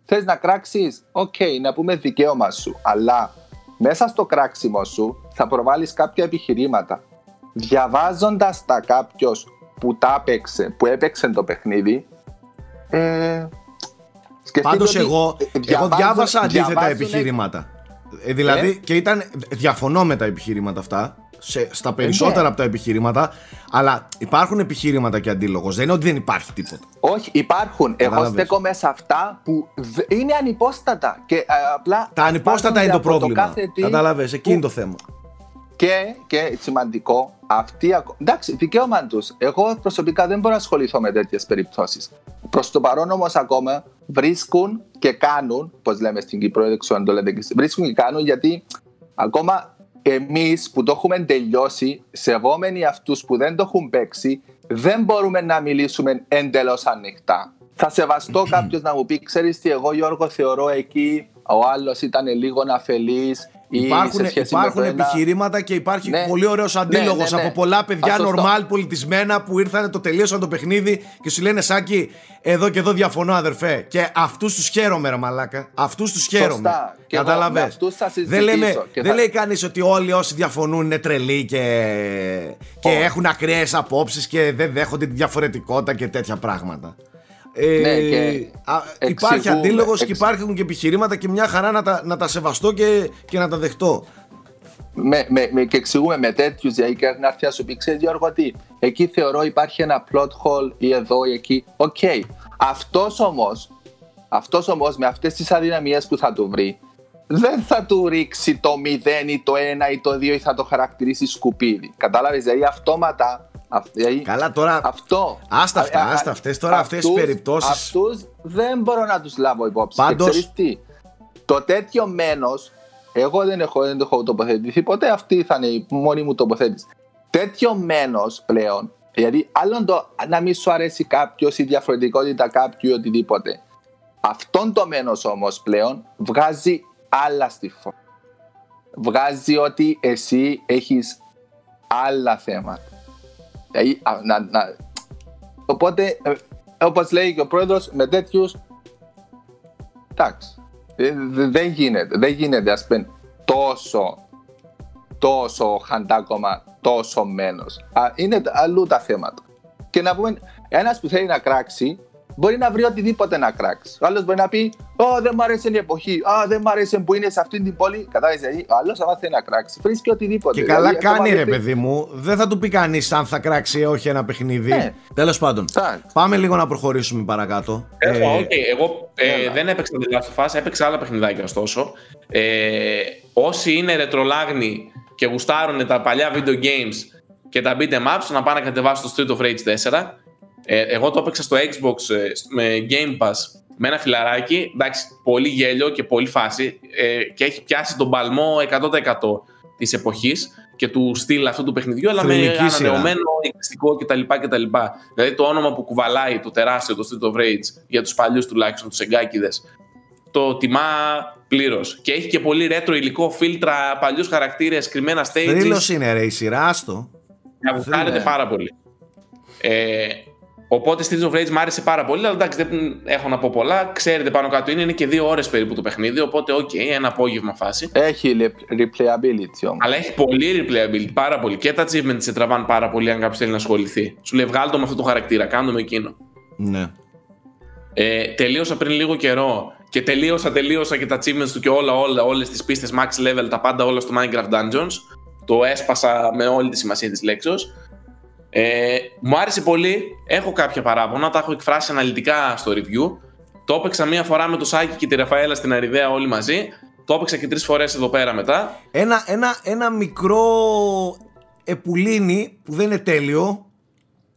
θες να κράξεις, οκ, να πούμε δικαίωμα σου. Αλλά μέσα στο κράξιμο σου θα προβάλλεις κάποια επιχειρήματα. Διαβάζοντας τα κάποιος που τα έπαιξε, που έπαιξε το παιχνίδι, ε, σκεφτείτε Πάντως ότι εγώ, εγώ διαβάζουν- διάβασα αντίθετα διαβάζουνε- επιχειρήματα. Ε, δηλαδή Ε; και ήταν. Διαφωνώ με τα επιχειρήματα αυτά. Σε, στα περισσότερα ναι. από τα επιχειρήματα. Αλλά υπάρχουν επιχειρήματα και αντίλογος. Δεν είναι ότι δεν υπάρχει τίποτα. Όχι, υπάρχουν. Εγώ Κατάλαβες. στέκομαι σε αυτά που δ- είναι ανυπόστατα. Και ε, απλά Τα ανυπόστατα είναι το από πρόβλημα. κάθε τι Κατάλαβες, εκεί που- είναι το θέμα. Και, και σημαντικό, αυτοί. ακο- Εντάξει, δικαίωμα τους. Εγώ προσωπικά δεν μπορώ να ασχοληθώ με τέτοιες περιπτώσεις. Προς το παρόν όμως ακόμα βρίσκουν και κάνουν, πώ λέμε στην Κύπρο, δεν ξέρω αν το λέτε και εσείς, βρίσκουν και κάνουν γιατί ακόμα εμείς που το έχουμε τελειώσει, σεβόμενοι αυτούς που δεν το έχουν παίξει, δεν μπορούμε να μιλήσουμε εντελώς ανοιχτά. Θα σεβαστώ κάποιος να μου πει: Ξέρεις τι, εγώ Γιώργο θεωρώ εκεί ο άλλος ήταν λίγο αφελή. Υπάρχουν, υπάρχουν επιχειρήματα και υπάρχει Ναι. πολύ ωραίος αντίλογο Ναι, ναι, ναι. από πολλά παιδιά Α, σωστό. νορμάλ πολιτισμένα που ήρθαν, το τελείωσαν το παιχνίδι και σου λένε Σάκη, εδώ και εδώ διαφωνώ αδερφέ. Και αυτούς τους χαίρομαι, ρε Μαλάκα. Αυτούς τους χαίρομαι. Σωστά. Και εγώ Κατάλαβες; με αυτούς θα δεν συζητήσω λέμε, και δεν θα- λέει κανείς ότι όλοι όσοι διαφωνούν είναι τρελοί και, και Όχι. έχουν ακραίες απόψεις και δεν δέχονται τη διαφορετικότητα και τέτοια πράγματα. Ε, Ναι, και α, υπάρχει εξηγούμε, αντίλογος και εξ- υπάρχουν και επιχειρήματα και μια χαρά να τα, να τα σεβαστώ και, και να τα δεχτώ. με, με, με, και εξηγούμε με τέτοιους δηλαδή και να έρθει να σου πει: Ξέρεις, Γιώργο, τι, εκεί θεωρώ υπάρχει ένα plot hole ή εδώ ή εκεί. Οκ. Αυτός όμως, αυτός όμως με αυτές τις αδυναμίες που θα του βρει, δεν θα του ρίξει το 0 ή το 1 ή το 2 ή θα το χαρακτηρίσει σκουπίδι. Κατάλαβες, δηλαδή αυτόματα. Αυ- Δηλαδή, Καλά τώρα. Αυτό. Άστα αυτά, Α, α, άστα αυτές τώρα, αυτές τις αυτούς- περιπτώσεις. Αυτούς δεν μπορώ να τους λάβω υπόψη. Πάντως- Και ξέρεις τι, το τέτοιο μένος, εγώ δεν έχω, δεν το έχω τοποθετηθεί ποτέ, αυτή θα είναι η μόνη μου τοποθέτηση. Τέτοιο μένος πλέον, δηλαδή άλλον το να μην σου αρέσει κάποιος η διαφορετικότητα κάποιου ή οτιδήποτε. Αυτόν το μένος όμως πλέον βγάζει άλλα στη φόρμα. Βγάζει ότι εσύ έχεις άλλα θέματα. Δηλαδή, α, να, να... Οπότε, ε, όπως λέει και ο πρόεδρος, με τέτοιους, εντάξει, ε, δε- δεν γίνεται, δεν γίνεται, ας πούμε, τόσο, τόσο χαντάκωμα, τόσο μένος. Α, είναι αλλού τα θέματα. Και να πούμε, ένας που θέλει να κράξει, μπορεί να βρει οτιδήποτε να κράξει. Ο άλλος μπορεί να πει, Ω, δεν μου αρέσει η εποχή. Α, δεν μου αρέσει που είναι σε αυτή την πόλη. Κατάλαβες, δηλαδή, ο άλλος, άμα θέλει να κράξει, βρίσκει οτιδήποτε. Και καλά Δηλαδή, έχω κάνει ρε μάθει- παιδί μου. Δεν θα του πει κανείς αν θα κράξει ή όχι ένα παιχνίδι. Ναι. Τέλος πάντων. Εντάξει. Πάμε λίγο να προχωρήσουμε παρακάτω. Έχω, Ε, οκ. Εγώ ε, έλα. δεν έπαιξα The Last of Us, έπαιξα άλλα παιχνιδάκια ωστόσο. Ε, όσοι είναι ρετρολάγνοι και γουστάρουν τα παλιά video games και τα beat'em ups, να πάνε να κατεβάσουν το Street of Rage 4. Ε, εγώ το έπαιξα στο Xbox ε, με Game Pass με ένα φιλαράκι. Εντάξει, πολύ γέλιο και πολύ φάση. Ε, και έχει πιάσει τον παλμό 100% της εποχής και του στυλ αυτού του παιχνιδιού, αλλά με Θρηλυκή σειρά. ανανεωμένο εικαστικό κτλ, κτλ. Δηλαδή το όνομα που κουβαλάει το τεράστιο το Street of Rage για τους παλιούς τουλάχιστον, τους εγκάκιδες, το τιμά πλήρως. Και έχει και πολύ ρέτρο υλικό, φίλτρα, παλιούς χαρακτήρες, κρυμμένα stages. Θρύλος είναι ρε, η σειρά, άστο. Να γουστάρετε είναι. πάρα πολύ. Ε, οπότε Streets of Rage μου άρεσε πάρα πολύ, αλλά εντάξει δεν έχω να πω πολλά. Ξέρετε πάνω κάτω είναι, είναι και δύο ώρες περίπου το παιχνίδι, οπότε οκ, ένα απόγευμα φάση. Έχει re- replayability όμως. Αλλά έχει πολύ replayability, πάρα πολύ. Και τα achievements σε τραβάνε πάρα πολύ αν κάποιος θέλει να ασχοληθεί. Σου λέει βγάλω το με αυτό το χαρακτήρα, κάνω με εκείνο. Ναι. Ε, τελείωσα πριν λίγο καιρό και τελείωσα, τελείωσα και τα achievements του και όλα, όλα, όλες τις πίστες max level, τα πάντα όλα στο Minecraft Dungeons. Το έσπασα με όλη τη σημασία της λέξεως. Ε, μου άρεσε πολύ, έχω κάποια παράπονα, τα έχω εκφράσει αναλυτικά στο review. Το έπαιξα μία φορά με το Σάκη και τη Ραφαέλα στην Αριδαία όλοι μαζί. Το έπαιξα και τρεις φορές εδώ πέρα μετά. Ένα, ένα, ένα μικρό επουλίνι που δεν είναι τέλειο.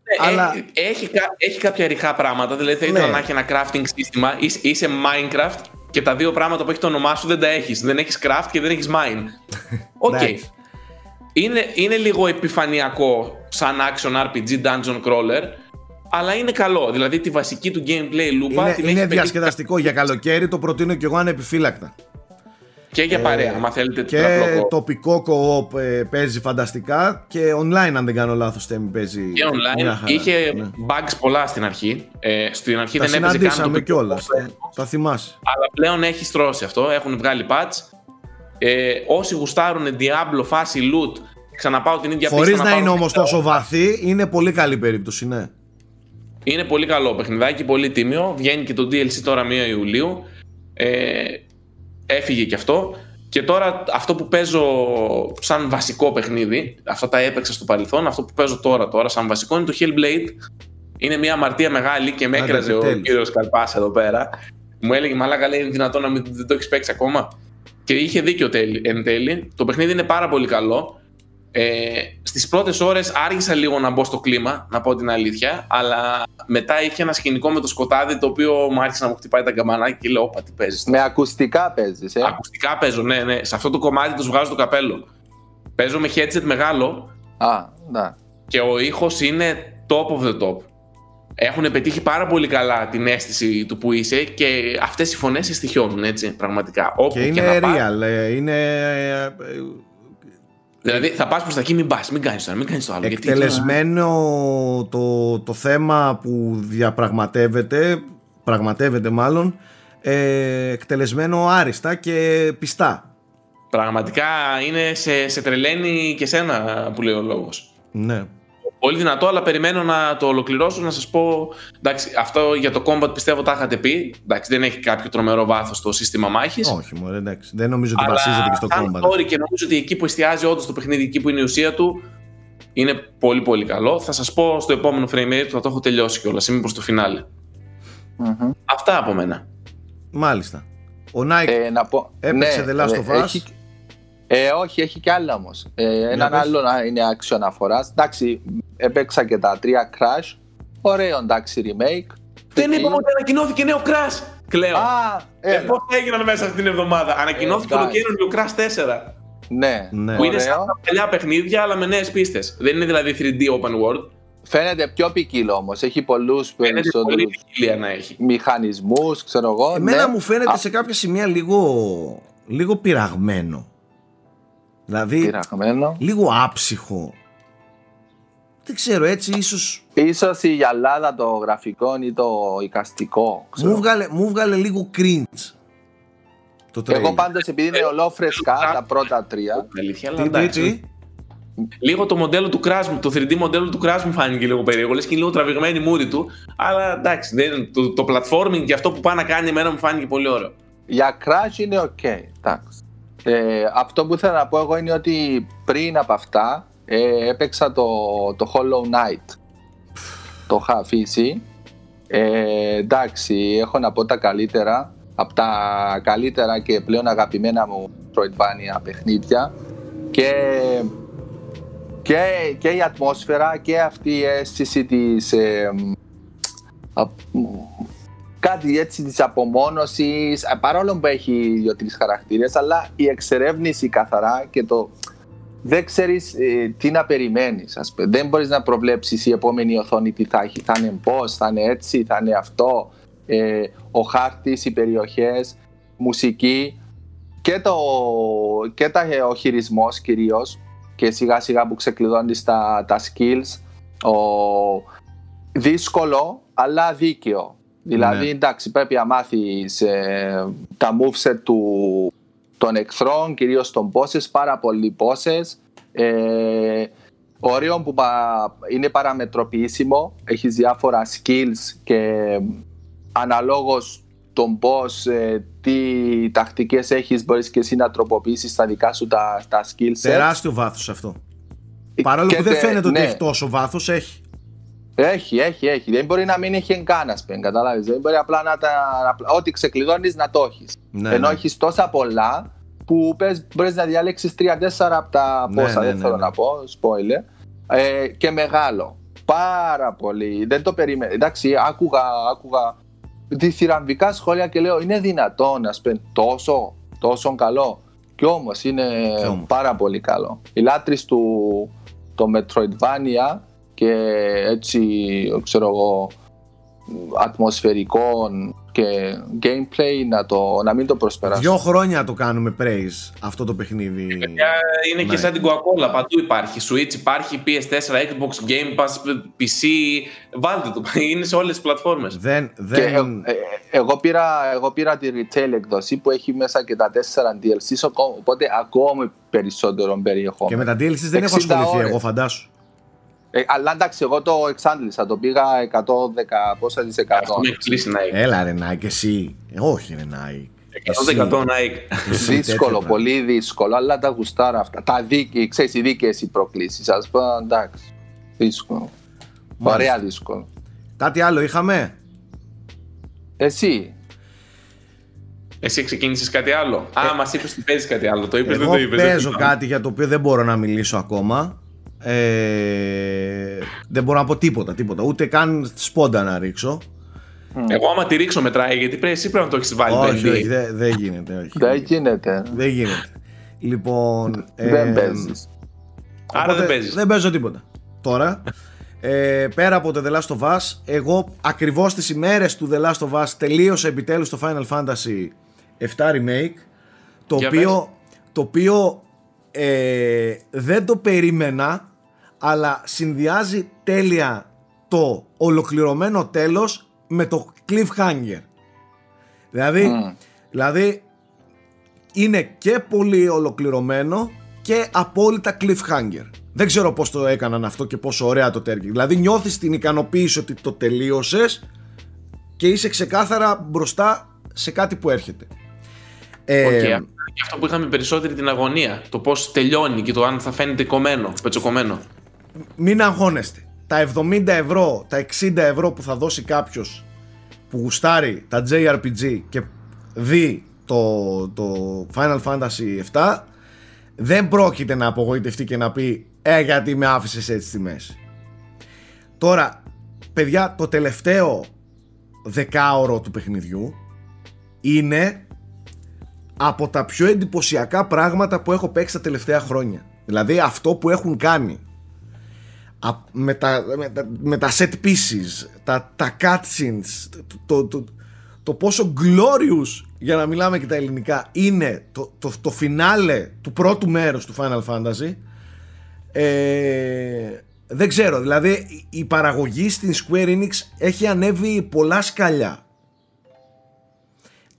Ε, Αλλά- έχει, έχει, κα- έχει κάποια ρηχά πράγματα. Δηλαδή θα ήθελα Ναι. να έχει ένα crafting σύστημα. Είσαι, είσαι Minecraft και τα δύο πράγματα που έχει το όνομά σου δεν τα έχεις. Δεν έχεις craft και δεν έχεις mine. Οκ. Εντάξει. Είναι, είναι λίγο επιφανειακό σαν action RPG dungeon crawler. Αλλά είναι καλό. Δηλαδή τη βασική του gameplay loop Είναι, την είναι έχει πετύχει διασκεδαστικό για καλοκαίρι, το προτείνω και εγώ ανεπιφύλακτα. και για παρέα. Αν θέλετε Ε, Και τετραπλοκό. τοπικό co-op ε, παίζει φανταστικά και online αν δεν κάνω λάθος Τέμι παίζει Και online μια χαρά. είχε Ναι. bugs πολλά στην αρχή. Ε, στην αρχή Τα δεν έπαιζε καν συναντήσαμε τοπικό κιόλας. co-op. Τα θυμάσαι. Αλλά πλέον έχει στρώσει αυτό. Έχουν βγάλει patch. Ε, όσοι γουστάρουν Diablo, φάση loot, ξαναπάω την ίδια Χωρίς πίστα να είναι πάρω όμως πίσω. τόσο βαθύ, είναι πολύ καλή περίπτωση, ναι. Είναι πολύ καλό παιχνιδάκι, πολύ τίμιο. Βγαίνει και το DLC τώρα 1 Ιουλίου. Ε, έφυγε και αυτό. Και τώρα αυτό που παίζω σαν βασικό παιχνίδι, αυτά τα έπαιξα στο παρελθόν, αυτό που παίζω τώρα, τώρα σαν βασικό είναι το Hellblade. Είναι μια αμαρτία μεγάλη και με Άντε, έκραζε ο επιτέλους. κύριος Καρπάς εδώ πέρα. Μου έλεγε μαλάκα λέει είναι δυνατόν να μην, δεν το έχεις παίξει ακόμα. Και είχε δίκιο τέλει, εν τέλει. Το παιχνίδι είναι πάρα πολύ καλό. Ε, στις πρώτες ώρες άργησα λίγο να μπω στο κλίμα, να πω την αλήθεια, αλλά μετά είχε ένα σκηνικό με το σκοτάδι το οποίο μου άρχισε να μου χτυπάει τα καμπανάκια και λέω, όπα τι παίζεις Με ακουστικά παίζεις, ε. Ακουστικά παίζω, ναι, ναι. Σε αυτό το κομμάτι τους βγάζω το καπέλο. Παίζω με headset μεγάλο Α, ναι. και ο ήχος είναι top of the top. Έχουν πετύχει πάρα πολύ καλά την αίσθηση του που είσαι και αυτές οι φωνές σε στοιχιώνουν, έτσι, πραγματικά. Όπου Και και, είναι να πας. real. ε, Είναι ε, ε, Δηλαδή θα πας προς τα εκεί, μην πας, μην κάνεις τώρα, μην κάνεις το άλλο. γιατί τώρα- εκτελεσμένο το, το θέμα που διαπραγματεύεται, πραγματεύεται μάλλον, ε, εκτελεσμένο άριστα και πιστά. Πραγματικά είναι σε, σε τρελαίνει και σένα που λέει ο λόγος. Ναι. Πολύ δυνατό, αλλά περιμένω να το ολοκληρώσω να σας πω. Εντάξει, αυτό για το combat πιστεύω τα είχατε πει. Εντάξει, δεν έχει κάποιο τρομερό βάθος το σύστημα μάχης. Όχι, μωρέ, εντάξει. Δεν νομίζω ότι Αλλά βασίζεται και στο σαν combat. story και νομίζω ότι εκεί που εστιάζει όντως το παιχνίδι, εκεί που είναι η ουσία του, είναι πολύ πολύ καλό. Θα σας πω στο επόμενο frame rate που θα το έχω τελειώσει κιόλας. Είμαι προς το φινάλε. Μμμ. Αυτά από μένα. Μάλιστα. Ο Nike Ε, να πω, Έπαιξε ναι, The Last ε, of Us. έχει- Ε, όχι, έχει κι άλλα όμως. Ε, έναν πες. άλλο να είναι action αναφοράς. Εντάξει, έπαιξα και τα τρία Crash. Ωραίο εντάξει remake. Δεν Εκεί- είπαμε ότι ανακοινώθηκε νέο Crash. Κλαίω. Α, Ε, έλα. πώς έγιναν μέσα αυτή την εβδομάδα. Ανακοινώθηκε εντάξει. ολοκαίρινο Crash 4. Ναι, Ναι. Που είναι σαν ωραίο. τα παλιά παιχνίδια, αλλά με νέες πίστες. Δεν είναι δηλαδή 3D open world. Φαίνεται πιο ποικίλο όμως. Έχει πολλούς Φαίνεται πολύ περισσότερους ποικιλία να έχει. μηχανισμούς, ξέρω εγώ. Εμένα ναι. μου φαίνεται Α, σε κάποια σημεία λίγο, λίγο πειραγμένο. Δηλαδή, Πειραγμένο. λίγο άψυχο. Δεν ξέρω, έτσι ίσως Ίσως η γυαλάδα το γραφικό ή το εικαστικό. ξέρω. μου βγάλε, μου βγάλε λίγο cringe. Το τρέιλερ. Εγώ πάντως επειδή είναι ολόφρεσκα τα πρώτα τρία. Αλήθεια, αλλά Τι, τι, εντάξει. τι; Λίγο το μοντέλο του Crash, μου- το 3D μοντέλο του Crash μου φάνηκε λίγο περίεργο. Λες και είναι λίγο τραβηγμένη η μούρη του. Αλλά εντάξει, δεν, το, το platforming και αυτό που πάει να κάνει εμένα μου φάνηκε πολύ ωραίο. Για Crash είναι ok. εντάξει. Ε, αυτό που ήθελα να πω εγώ είναι ότι πριν από αυτά ε, έπαιξα το, το Hollow Knight. Το είχα αφήσει. Ε, εντάξει, έχω να πω τα καλύτερα. Από τα καλύτερα και πλέον αγαπημένα μου Metroidvania παιχνίδια. Και, και, και η ατμόσφαιρα και αυτή η αίσθηση της... ε, α- κάτι έτσι της απομόνωσης ε, παρόλο που έχει δύο-τρεις χαρακτήρες αλλά η εξερεύνηση καθαρά και το δεν ξέρεις ε, τι να περιμένεις ας πούμε. δεν μπορείς να προβλέψεις η επόμενη οθόνη τι θα έχει θα είναι πώς, θα είναι έτσι, θα είναι αυτό ε, ο χάρτης, οι περιοχές μουσική και, το, και τα, ο χειρισμός κυρίως και σιγά σιγά που ξεκλειδώνεις τα, τα skills ο, δύσκολο αλλά δίκαιο δηλαδή Ναι. εντάξει πρέπει να μάθεις ε, τα moveset του, των εχθρών κυρίως των bosses πάρα πολλοί bosses ε, ωραίο που πα- είναι παραμετροποιήσιμο έχεις διάφορα skills και αναλόγως τον boss ε, τι τακτικές έχεις μπορείς και εσύ να τροποποιήσεις τα δικά σου τα, τα skill sets Τεράστιο βάθος αυτό. Παρόλο Και που δεν τε- φαίνεται ότι ναι. έχει τόσο βάθος, έχει. Έχει, έχει, έχει. Δεν μπορεί να μην έχει καν, ας πούμε, καταλάβεις. Δεν μπορεί απλά να τα... να- Ό,τι ξεκλειδώνεις να το έχεις. Ναι, Ενώ ναι. έχεις τόσα πολλά που πες, μπορείς να διαλέξεις 3-4 από τα Ναι, πόσα, ναι, δεν ναι, θέλω ναι. να πω, spoiler. Ε, και μεγάλο. Πάρα πολύ. Δεν το περίμενα. Εντάξει, άκουγα, άκουγα διθυραμβικά σχόλια και λέω είναι δυνατόν, ας πούμε, τόσο, τόσο καλό. Κι όμως είναι Κι όμως. πάρα πολύ καλό. Οι λάτρεις του το Metroidvania και έτσι, ξέρω εγώ, ατμοσφαιρικών και gameplay να, το, να μην το προσπεράσουν. Δύο χρόνια το κάνουμε praise αυτό το παιχνίδι. Παιδιά, είναι Ναι. και σαν την Coca-Cola. Παντού υπάρχει. Switch υπάρχει, PS4, Xbox, Game Pass, PC. Βάλτε το. Είναι σε όλες τις πλατφόρμες. Δεν, Και δεν... ε, ε, εγώ, πήρα, εγώ πήρα τη retail εκδοσή που έχει μέσα και τα 4 DLCs, ακό- οπότε ακόμη περισσότερο Και περιεχόμενο. με τα DLCs δεν έχω 60 ασχοληθεί ώρες. εγώ, φαντάσου. Ε, αλλά εντάξει, εγώ το εξάντλησα, το πήγα 110 πόσα της 100. Έχουμε κλείσει Nike. Έλα ρε Nike, εσύ. Όχι ρε Nike. Εσύ. 100% Nike. Εσύ, δύσκολο, τέτοια πολύ δύσκολο, αλλά τα γουστάρα αυτά. Τα δίκαιες, ξέρεις, οι δίκαιες οι προκλήσεις, ας πούμε, εντάξει, δύσκολο. Ωραία δύσκολο. πράγματα. Κάτι άλλο είχαμε; Εσύ, Εσύ ξεκίνησες κάτι άλλο; Α, μας είπες ότι παίζεις κάτι άλλο. Το είπες, δεν Εγώ το είπες. παίζω κάτι για το οποίο δεν μπορώ να μιλήσω ακόμα. Ε, δεν μπορώ να πω τίποτα, τίποτα. Ούτε καν σπόντα να ρίξω. Εγώ άμα τη ρίξω μετράει, γιατί πρέπει, εσύ πρέπει να το έχεις βάλει. το όχι, NDA. όχι, δεν δεν γίνεται. Όχι. δεν γίνεται, Δεν γίνεται. Λοιπόν. δεν ε, παίζεις. Άρα Οπότε δεν παίζεις. Δεν παίζω τίποτα. Τώρα. Ε, πέρα από το The Last of Us, εγώ ακριβώς τις ημέρες του The Last of Us τελείωσα επιτέλους το Final Fantasy 7 Remake το Για οποίο, το οποίο ε, δεν το περίμενα αλλά συνδυάζει τέλεια το ολοκληρωμένο τέλος με το cliffhanger δηλαδή, Μμ. δηλαδή είναι και πολύ ολοκληρωμένο και απόλυτα cliffhanger. Δεν ξέρω πώς το έκαναν αυτό και πόσο ωραία το τέργει. Δηλαδή νιώθεις την ικανοποίηση ότι το τελείωσες και είσαι ξεκάθαρα μπροστά σε κάτι που έρχεται. Ε, Οκ, αυτό είναι και αυτό που είχαμε περισσότερη την αγωνία. Το πώς τελειώνει και το αν θα φαίνεται κομμένο, πετσοκομμένο. Μην αγχώνεστε. Τα 70 ευρώ, τα 60 ευρώ που θα δώσει κάποιος που γουστάρει τα JRPG και δει το, το Final Fantasy 7 δεν πρόκειται να απογοητευτεί και να πει «Ε, γιατί με άφησες έτσι στη μέση». Τώρα, παιδιά, το τελευταίο δεκάωρο του παιχνιδιού είναι από τα πιο εντυπωσιακά πράγματα που έχω παίξει τα τελευταία χρόνια. Δηλαδή αυτό που έχουν κάνει Α- με τα, με τα, με τα set pieces, τα, τα cutscenes, το, το, το, το πόσο glorious, για να μιλάμε και τα ελληνικά, είναι το, το, το φινάλε του πρώτου μέρους του Final Fantasy. Ε, δεν ξέρω, δηλαδή η- η παραγωγή στην Square Enix έχει ανέβει πολλά σκαλιά.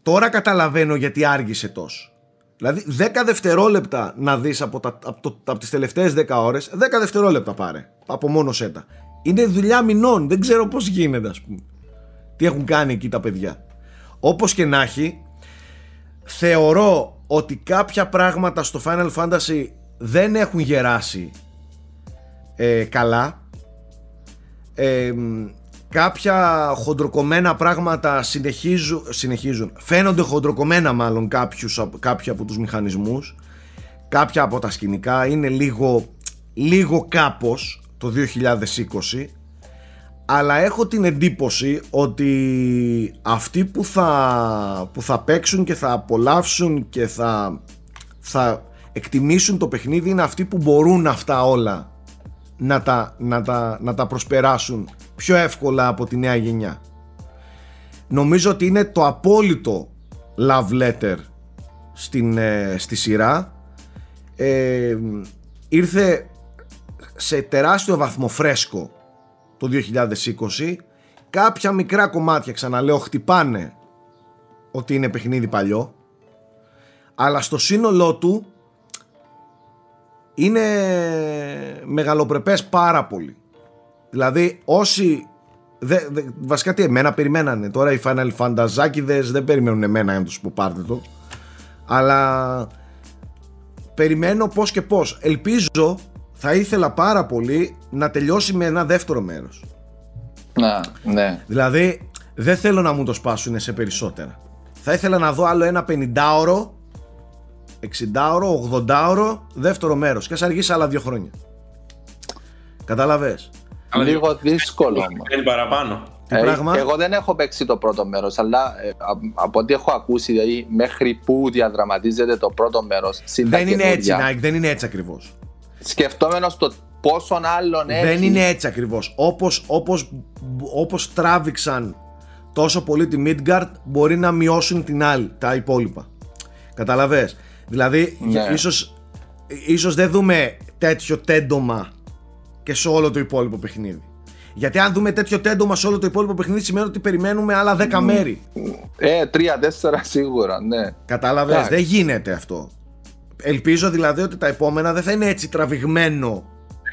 Τώρα καταλαβαίνω γιατί άργησε τόσο. Δηλαδή 10 δευτερόλεπτα να δεις από, τα, από, το, από τις τελευταίες 10 ώρες 10 δευτερόλεπτα πάρε από μόνο σέτα. Είναι δουλειά μηνών δεν ξέρω πως γίνεται ας πούμε. Τι έχουν κάνει εκεί τα παιδιά. Όπως και να έχει Θεωρώ ότι κάποια πράγματα στο Final Fantasy δεν έχουν γεράσει ε, καλά. Ε, μ, κάποια χοντροκομμένα πράγματα συνεχίζουν, συνεχίζουν. Φαίνονται χοντροκομμένα μάλλον κάποιους, απ- κάποιοι από τους μηχανισμούς. Κάποια από τα σκηνικά είναι λίγο λίγο κάπως το 2020 αλλά έχω την εντύπωση ότι αυτοί που θα, που θα παίξουν και θα απολαύσουν και θα, θα εκτιμήσουν το παιχνίδι είναι αυτοί που μπορούν αυτά όλα να τα, να, τα, να τα προσπεράσουν πιο εύκολα από τη νέα γενιά. Νομίζω ότι είναι το απόλυτο love letter στην, ε, στη σειρά. Ε, ήρθε σε τεράστιο βαθμό φρέσκο το 2020 κάποια μικρά κομμάτια ξαναλέω χτυπάνε ότι είναι παιχνίδι παλιό. Αλλά στο σύνολό του είναι μεγαλοπρεπές πάρα πολύ δηλαδή όσοι δε, δε, βασικά τι εμένα περιμένανε. Τώρα οι Final Fantasy δεν περιμένουν εμένα να τους πω πάρτε το. Αλλά περιμένω πώς και πώς. Ελπίζω θα ήθελα πάρα πολύ να τελειώσει με ένα δεύτερο μέρος. Να, ναι. δηλαδή δεν θέλω να μου το σπάσουν σε περισσότερα. Θα ήθελα να δω άλλο ένα 50ωρο 60ωρο, 80ωρο δεύτερο μέρος. Και ας αργήσει άλλα δύο χρόνια. Καταλαβες Λίγο δύσκολο. όμως. Είναι παραπάνω. Τι Ε, πράγμα; Εγώ δεν έχω παίξει το πρώτο μέρος, αλλά ε, α- από ό,τι έχω ακούσει, δηλαδή μέχρι που διαδραματίζεται το πρώτο μέρος στην Δεν είναι έτσι Nike, δεν είναι έτσι ακριβώς Σκεφτόμενος το πόσον άλλον έχει. Δεν είναι έτσι ακριβώς. Όπως, όπως, όπως τράβηξαν τόσο πολύ τη Midgard, μπορεί να μειώσουν την άλλη, τα υπόλοιπα. Καταλαβες; Δηλαδή, Ναι. για- ίσως, ίσως δεν δούμε τέτοιο τέντομα και σε όλο το υπόλοιπο παιχνίδι. Γιατί αν δούμε τέτοιο τέντομα σε όλο το υπόλοιπο παιχνίδι, σημαίνει ότι περιμένουμε άλλα 10 μέρη. Ε, τρία-τέσσερα σίγουρα, ναι. Κατάλαβες, Εντάξει. δεν γίνεται αυτό. Ελπίζω δηλαδή ότι τα επόμενα δεν θα είναι έτσι τραβηγμένο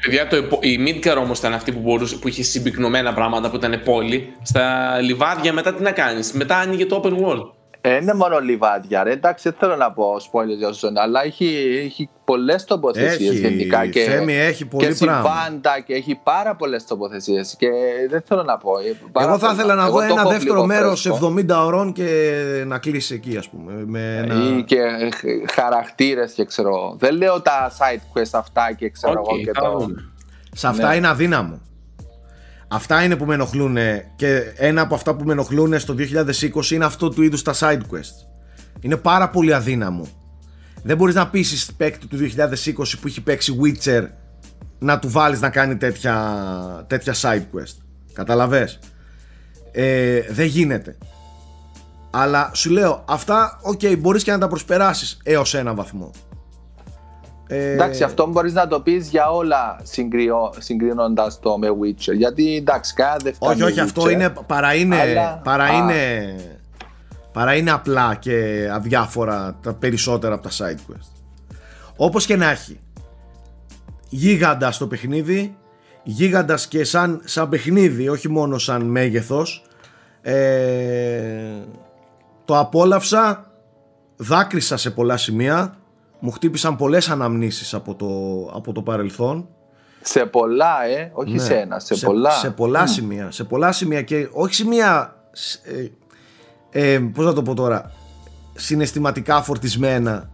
Παιδιά, το, υπο- η Midgar όμως ήταν αυτή που, μπορούσε, που είχε συμπυκνωμένα πράγματα που ήταν πόλη. Στα λιβάδια μετά τι να κάνεις; Μετά άνοιγε το open world. Ε, είναι μόνο λιβάδια, ρε. Εντάξει, δεν θέλω να πω spoiler για ζώνη, αλλά έχει, έχει πολλές τοποθεσίες Έχει, γενικά. Και, Θέμη, έχει πολύ και πράγμα. συμβάντα και έχει πάρα πολλές τοποθεσίες. Και δεν θέλω να πω. ε, πάρα Εγώ θα πολλά. ήθελα να Εγώ δω το ένα έχω δεύτερο λίγο μέρος φρέσκο. 70 ωρών και να κλείσει εκεί, ας πούμε. Με ένα... Ή και χαρακτήρες και ξέρω. Δεν λέω τα side quest αυτά και ξέρω Οκ, εγώ και θα το. δούμε. Σε αυτά Ναι. είναι αδύναμο. Αυτά είναι που με ενοχλούν και ένα από αυτά που με ενοχλούν στο 2020 είναι αυτό του είδους τα side quest. Είναι πάρα πολύ αδύναμο. Δεν μπορείς να πείσεις παίκτη του 2020 που έχει παίξει Witcher να του βάλεις να κάνει τέτοια, τέτοια side quest. Καταλαβες; Ε, δεν γίνεται. Αλλά σου λέω, αυτά, οκ, μπορείς και να τα προσπεράσεις έως ένα βαθμό. Ε, Εντάξει, αυτό μπορείς να το πεις για όλα συγκρίνοντας το με Witcher. Γιατί εντάξει, κάθε δεν φτάνει Όχι, όχι, Witcher, αυτό είναι, παρά είναι, αλλά- παρά Α. είναι, παρά είναι απλά και αδιάφορα τα περισσότερα από τα side quest. Όπως και να έχει. Γίγαντας το παιχνίδι, γίγαντας και σαν, σαν παιχνίδι, όχι μόνο σαν μέγεθος. Ε, το απόλαυσα, δάκρυσα σε πολλά σημεία, μου χτύπησαν πολλές αναμνήσεις από το, από το παρελθόν. Σε πολλά, ε, όχι Ναι. σε ένα, σε, πολλά. Σε πολλά σημεία. Σε πολλά σημεία και όχι σημεία. Ε, ε, πώς να το πω τώρα. Συναισθηματικά φορτισμένα.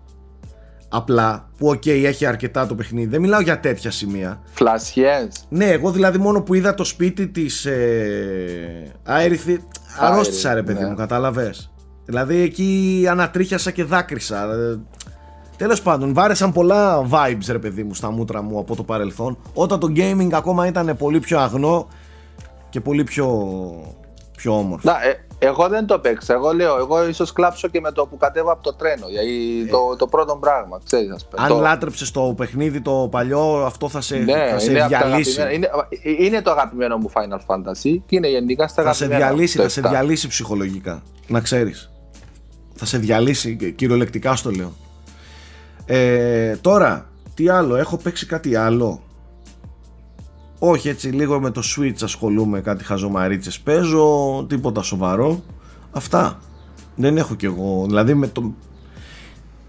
Απλά. Που οκ, έχει αρκετά το παιχνίδι. Δεν μιλάω για τέτοια σημεία. Φλασιές. Ναι, εγώ δηλαδή μόνο που είδα το σπίτι της ε, Aerith αρρώστησα ρε παιδί ναι. μου, κατάλαβες. Δηλαδή εκεί ανατρίχιασα και δάκρυσα. Ε, τέλος πάντων, βάρεσαν πολλά vibes ρε παιδί μου στα μούτρα μου από το παρελθόν. Όταν το gaming ακόμα ήταν πολύ πιο αγνό και πολύ πιο, πιο όμορφο. Να, ε, εγώ δεν το παίξα. Εγώ λέω, εγώ ίσως κλάψω και με το που κατέβα από το τρένο. Γιατί το, το πρώτο πράγμα, ξέρεις, ας πούμε. Αν το, λάτρεψες το παιχνίδι το παλιό, αυτό θα σε, ναι, θα σε είναι, απ' τα διαλύσει. αγαπημένα- είναι, είναι το αγαπημένο μου Final Fantasy και είναι γενικά στα θα σε αγαπημένα. διαλύσει, το θα σε 7. διαλύσει ψυχολογικά. Να ξέρεις. Θα σε διαλύσει, και κυριολεκτικά στο λέω. Ε, τώρα, τι άλλο, έχω παίξει κάτι άλλο; Όχι έτσι λίγο με το Switch ασχολούμαι, κάτι χαζομαρίτσες παίζω, τίποτα σοβαρό. Αυτά. Δεν έχω κι εγώ, δηλαδή με το...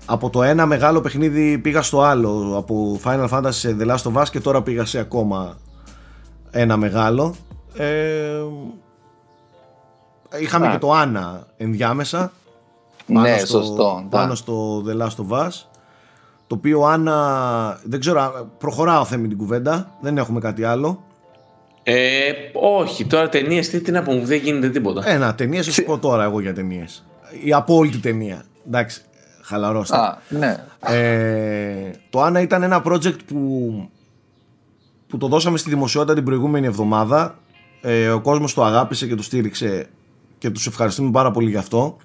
Από το ένα μεγάλο παιχνίδι πήγα στο άλλο, από Final Fantasy σε The Last of Us και τώρα πήγα σε ακόμα ένα μεγάλο. Ε, είχαμε Α. και το Anna ενδιάμεσα. πάνω Ναι, στο, σωστό. Πάνω ναι. στο The Last of Us. Το οποίο Anna, δεν ξέρω, προχωράω θέμη την κουβέντα, δεν έχουμε κάτι άλλο. Ε, όχι, τώρα ταινίες τι, τι να πούμε, δεν γίνεται τίποτα. Ένα ταινίες, θα σου πω τώρα εγώ για ταινίες. Η απόλυτη ταινία. Εντάξει, χαλαρώστε. Α, ναι. Ε, το Anna ήταν ένα project που, που το δώσαμε στη δημοσιότητα την προηγούμενη εβδομάδα. Ε, ο κόσμος το αγάπησε και το στήριξε και τους ευχαριστούμε πάρα πολύ γι' αυτό.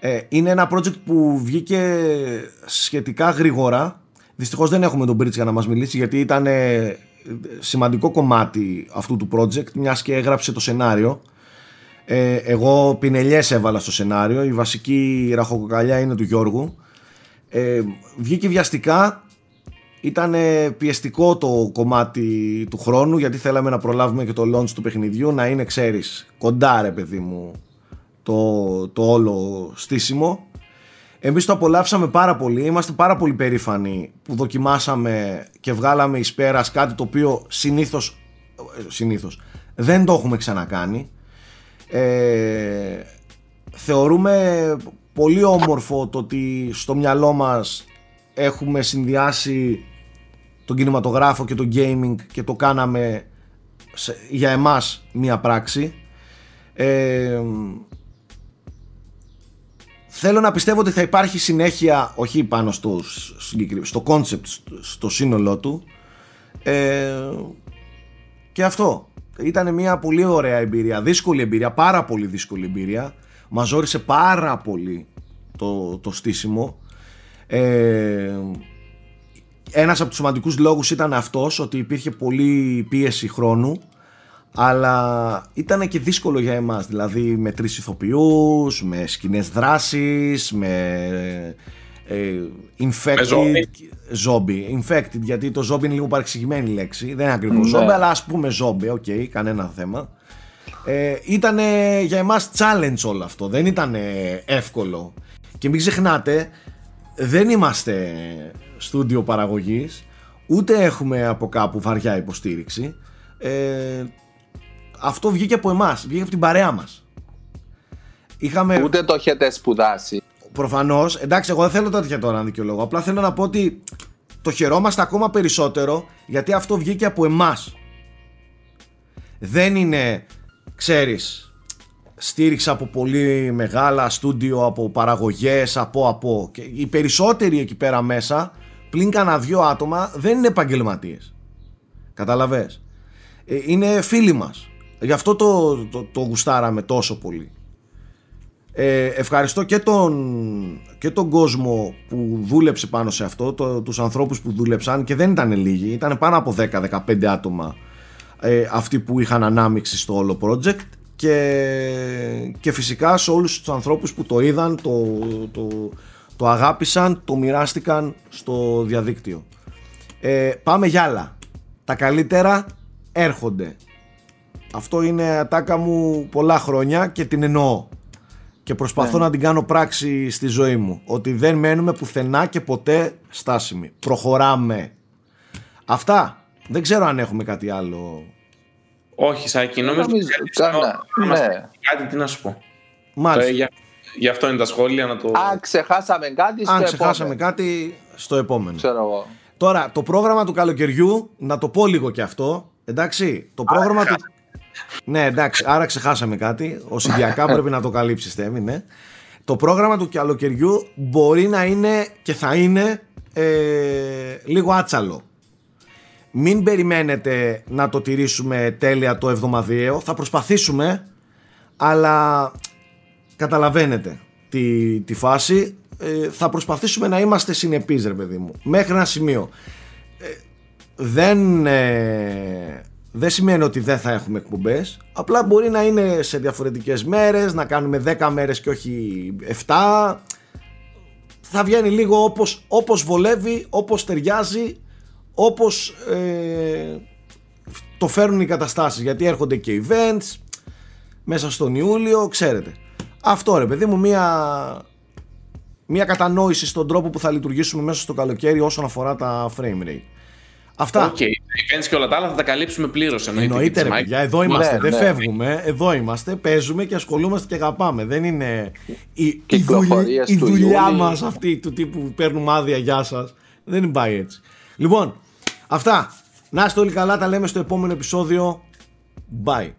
Ε, είναι ένα project που βγήκε σχετικά γρήγορα. Δυστυχώς δεν έχουμε τον Bridge για να μας μιλήσει γιατί ήταν ε, σημαντικό κομμάτι αυτού του project μιας και έγραψε το σενάριο. Ε, εγώ πινελιές έβαλα στο σενάριο, η βασική ραχοκοκαλιά είναι του Γιώργου. Ε, βγήκε βιαστικά, ήταν πιεστικό το κομμάτι του χρόνου γιατί θέλαμε να προλάβουμε και το launch του παιχνιδιού να είναι ξέρεις κοντά ρε παιδί μου το, το όλο στήσιμο. Εμείς το απολαύσαμε πάρα πολύ, είμαστε πάρα πολύ περήφανοι που δοκιμάσαμε και βγάλαμε εις πέρας κάτι το οποίο συνήθως, συνήθως δεν το έχουμε ξανακάνει. Ε, θεωρούμε πολύ όμορφο το ότι στο μυαλό μας έχουμε συνδυάσει τον κινηματογράφο και το gaming και το κάναμε για εμάς μία πράξη. Ε, Θέλω να πιστεύω ότι θα υπάρχει συνέχεια, όχι πάνω στο, στο concept, στο σύνολό του. Ε, και αυτό. Ήταν μια πολύ ωραία εμπειρία, δύσκολη εμπειρία, πάρα πολύ δύσκολη εμπειρία. Μας ζόρισε πάρα πολύ το, το στήσιμο. Ε, ένας από τους σημαντικούς λόγους ήταν αυτός, ότι υπήρχε πολύ πίεση χρόνου αλλά ήταν και δύσκολο για εμάς δηλαδή με τρεις ηθοποιούς, με σκηνές δράσης, με ε, infected zombie. infected γιατί το zombie είναι λίγο παρεξηγημένη λέξη, δεν είναι ακριβώς ναι. zombie αλλά ας πούμε zombie, OK, okay, κανένα θέμα. Ε, ήταν για εμάς challenge όλο αυτό, δεν ήταν εύκολο και μην ξεχνάτε δεν είμαστε στούντιο παραγωγής ούτε έχουμε από κάπου βαριά υποστήριξη ε, αυτό βγήκε από εμάς, βγήκε από την παρέα μας. Είχαμε... Ούτε το έχετε σπουδάσει. Προφανώς. Εντάξει, εγώ δεν θέλω τέτοια τώρα να δικαιολογώ. Απλά θέλω να πω ότι το χαιρόμαστε ακόμα περισσότερο γιατί αυτό βγήκε από εμάς. Δεν είναι, ξέρεις, στήριξα από πολύ μεγάλα στούντιο, από παραγωγές, από από. Και οι περισσότεροι εκεί πέρα μέσα, πλην κανένα δυο άτομα, δεν είναι επαγγελματίες. Καταλαβες. Ε, είναι φίλοι μας. Γι' αυτό το, το, το γουστάραμε τόσο πολύ. Ε, ευχαριστώ και τον, και τον κόσμο που δούλεψε πάνω σε αυτό, το, τους ανθρώπους που δούλεψαν και δεν ήταν λίγοι, ήταν πάνω από 10-15 άτομα ε, αυτοί που είχαν ανάμειξη στο όλο project και, και φυσικά σε όλους τους ανθρώπους που το είδαν, το, το, το αγάπησαν, το μοιράστηκαν στο διαδίκτυο. Ε, πάμε για άλλα. Τα καλύτερα έρχονται. Αυτό είναι ατάκα μου πολλά χρόνια και την εννοώ. Και προσπαθώ ναι. να την κάνω πράξη στη ζωή μου. Ότι δεν μένουμε πουθενά και ποτέ στάσιμοι. Προχωράμε. Αυτά. Δεν ξέρω αν έχουμε κάτι άλλο. Όχι, Σάκη. Νομίζω ότι ναι. κάτι τι να σου πω. Μάλιστα. για, γι' αυτό είναι τα σχόλια να το... Αν ξεχάσαμε κάτι στο Αν επόμενο. ξεχάσαμε κάτι στο επόμενο. Ξέρω εγώ. Τώρα, το πρόγραμμα του καλοκαιριού, να το πω λίγο και αυτό. Εντάξει, το πρόγραμμα του, ναι, εντάξει, άρα ξεχάσαμε κάτι. Οσυντιακά πρέπει να το καλύψεις, Θέμη, ναι. Το πρόγραμμα του καλοκαιριού μπορεί να είναι και θα είναι ε, λίγο άτσαλο. Μην περιμένετε να το τηρήσουμε τέλεια το εβδομαδιαίο. Θα προσπαθήσουμε, αλλά καταλαβαίνετε τη, τη φάση. Ε, θα προσπαθήσουμε να είμαστε συνεπείς, ρε παιδί μου. Μέχρι ένα σημείο. Ε, δεν δεν σημαίνει ότι δεν θα έχουμε εκπομπές. Απλά μπορεί να είναι σε διαφορετικές μέρες, να κάνουμε 10 μέρες και όχι 7. Θα βγαίνει λίγο όπως, όπως βολεύει, όπως ταιριάζει, όπως ε, το φέρνουν οι καταστάσεις. Γιατί έρχονται και events μέσα στον Ιούλιο, ξέρετε. Αυτό ρε παιδί μου, μία, μία κατανόηση στον τρόπο που θα λειτουργήσουμε μέσα στο καλοκαίρι όσον αφορά τα frame rate. Αυτά. OK, okay. και όλα τα άλλα θα τα καλύψουμε πλήρως. Εννοείται, ρε παιδιά, εδώ είμαστε. Ναι, δεν ναι. φεύγουμε. Εδώ είμαστε. Παίζουμε και ασχολούμαστε και αγαπάμε. Δεν είναι η, η, δουλειά, η δουλειά μας αυτή του τύπου παίρνουμε άδεια. Γεια σας. Δεν πάει έτσι. Λοιπόν, αυτά. Να είστε όλοι καλά. Τα λέμε στο επόμενο επεισόδιο. Bye.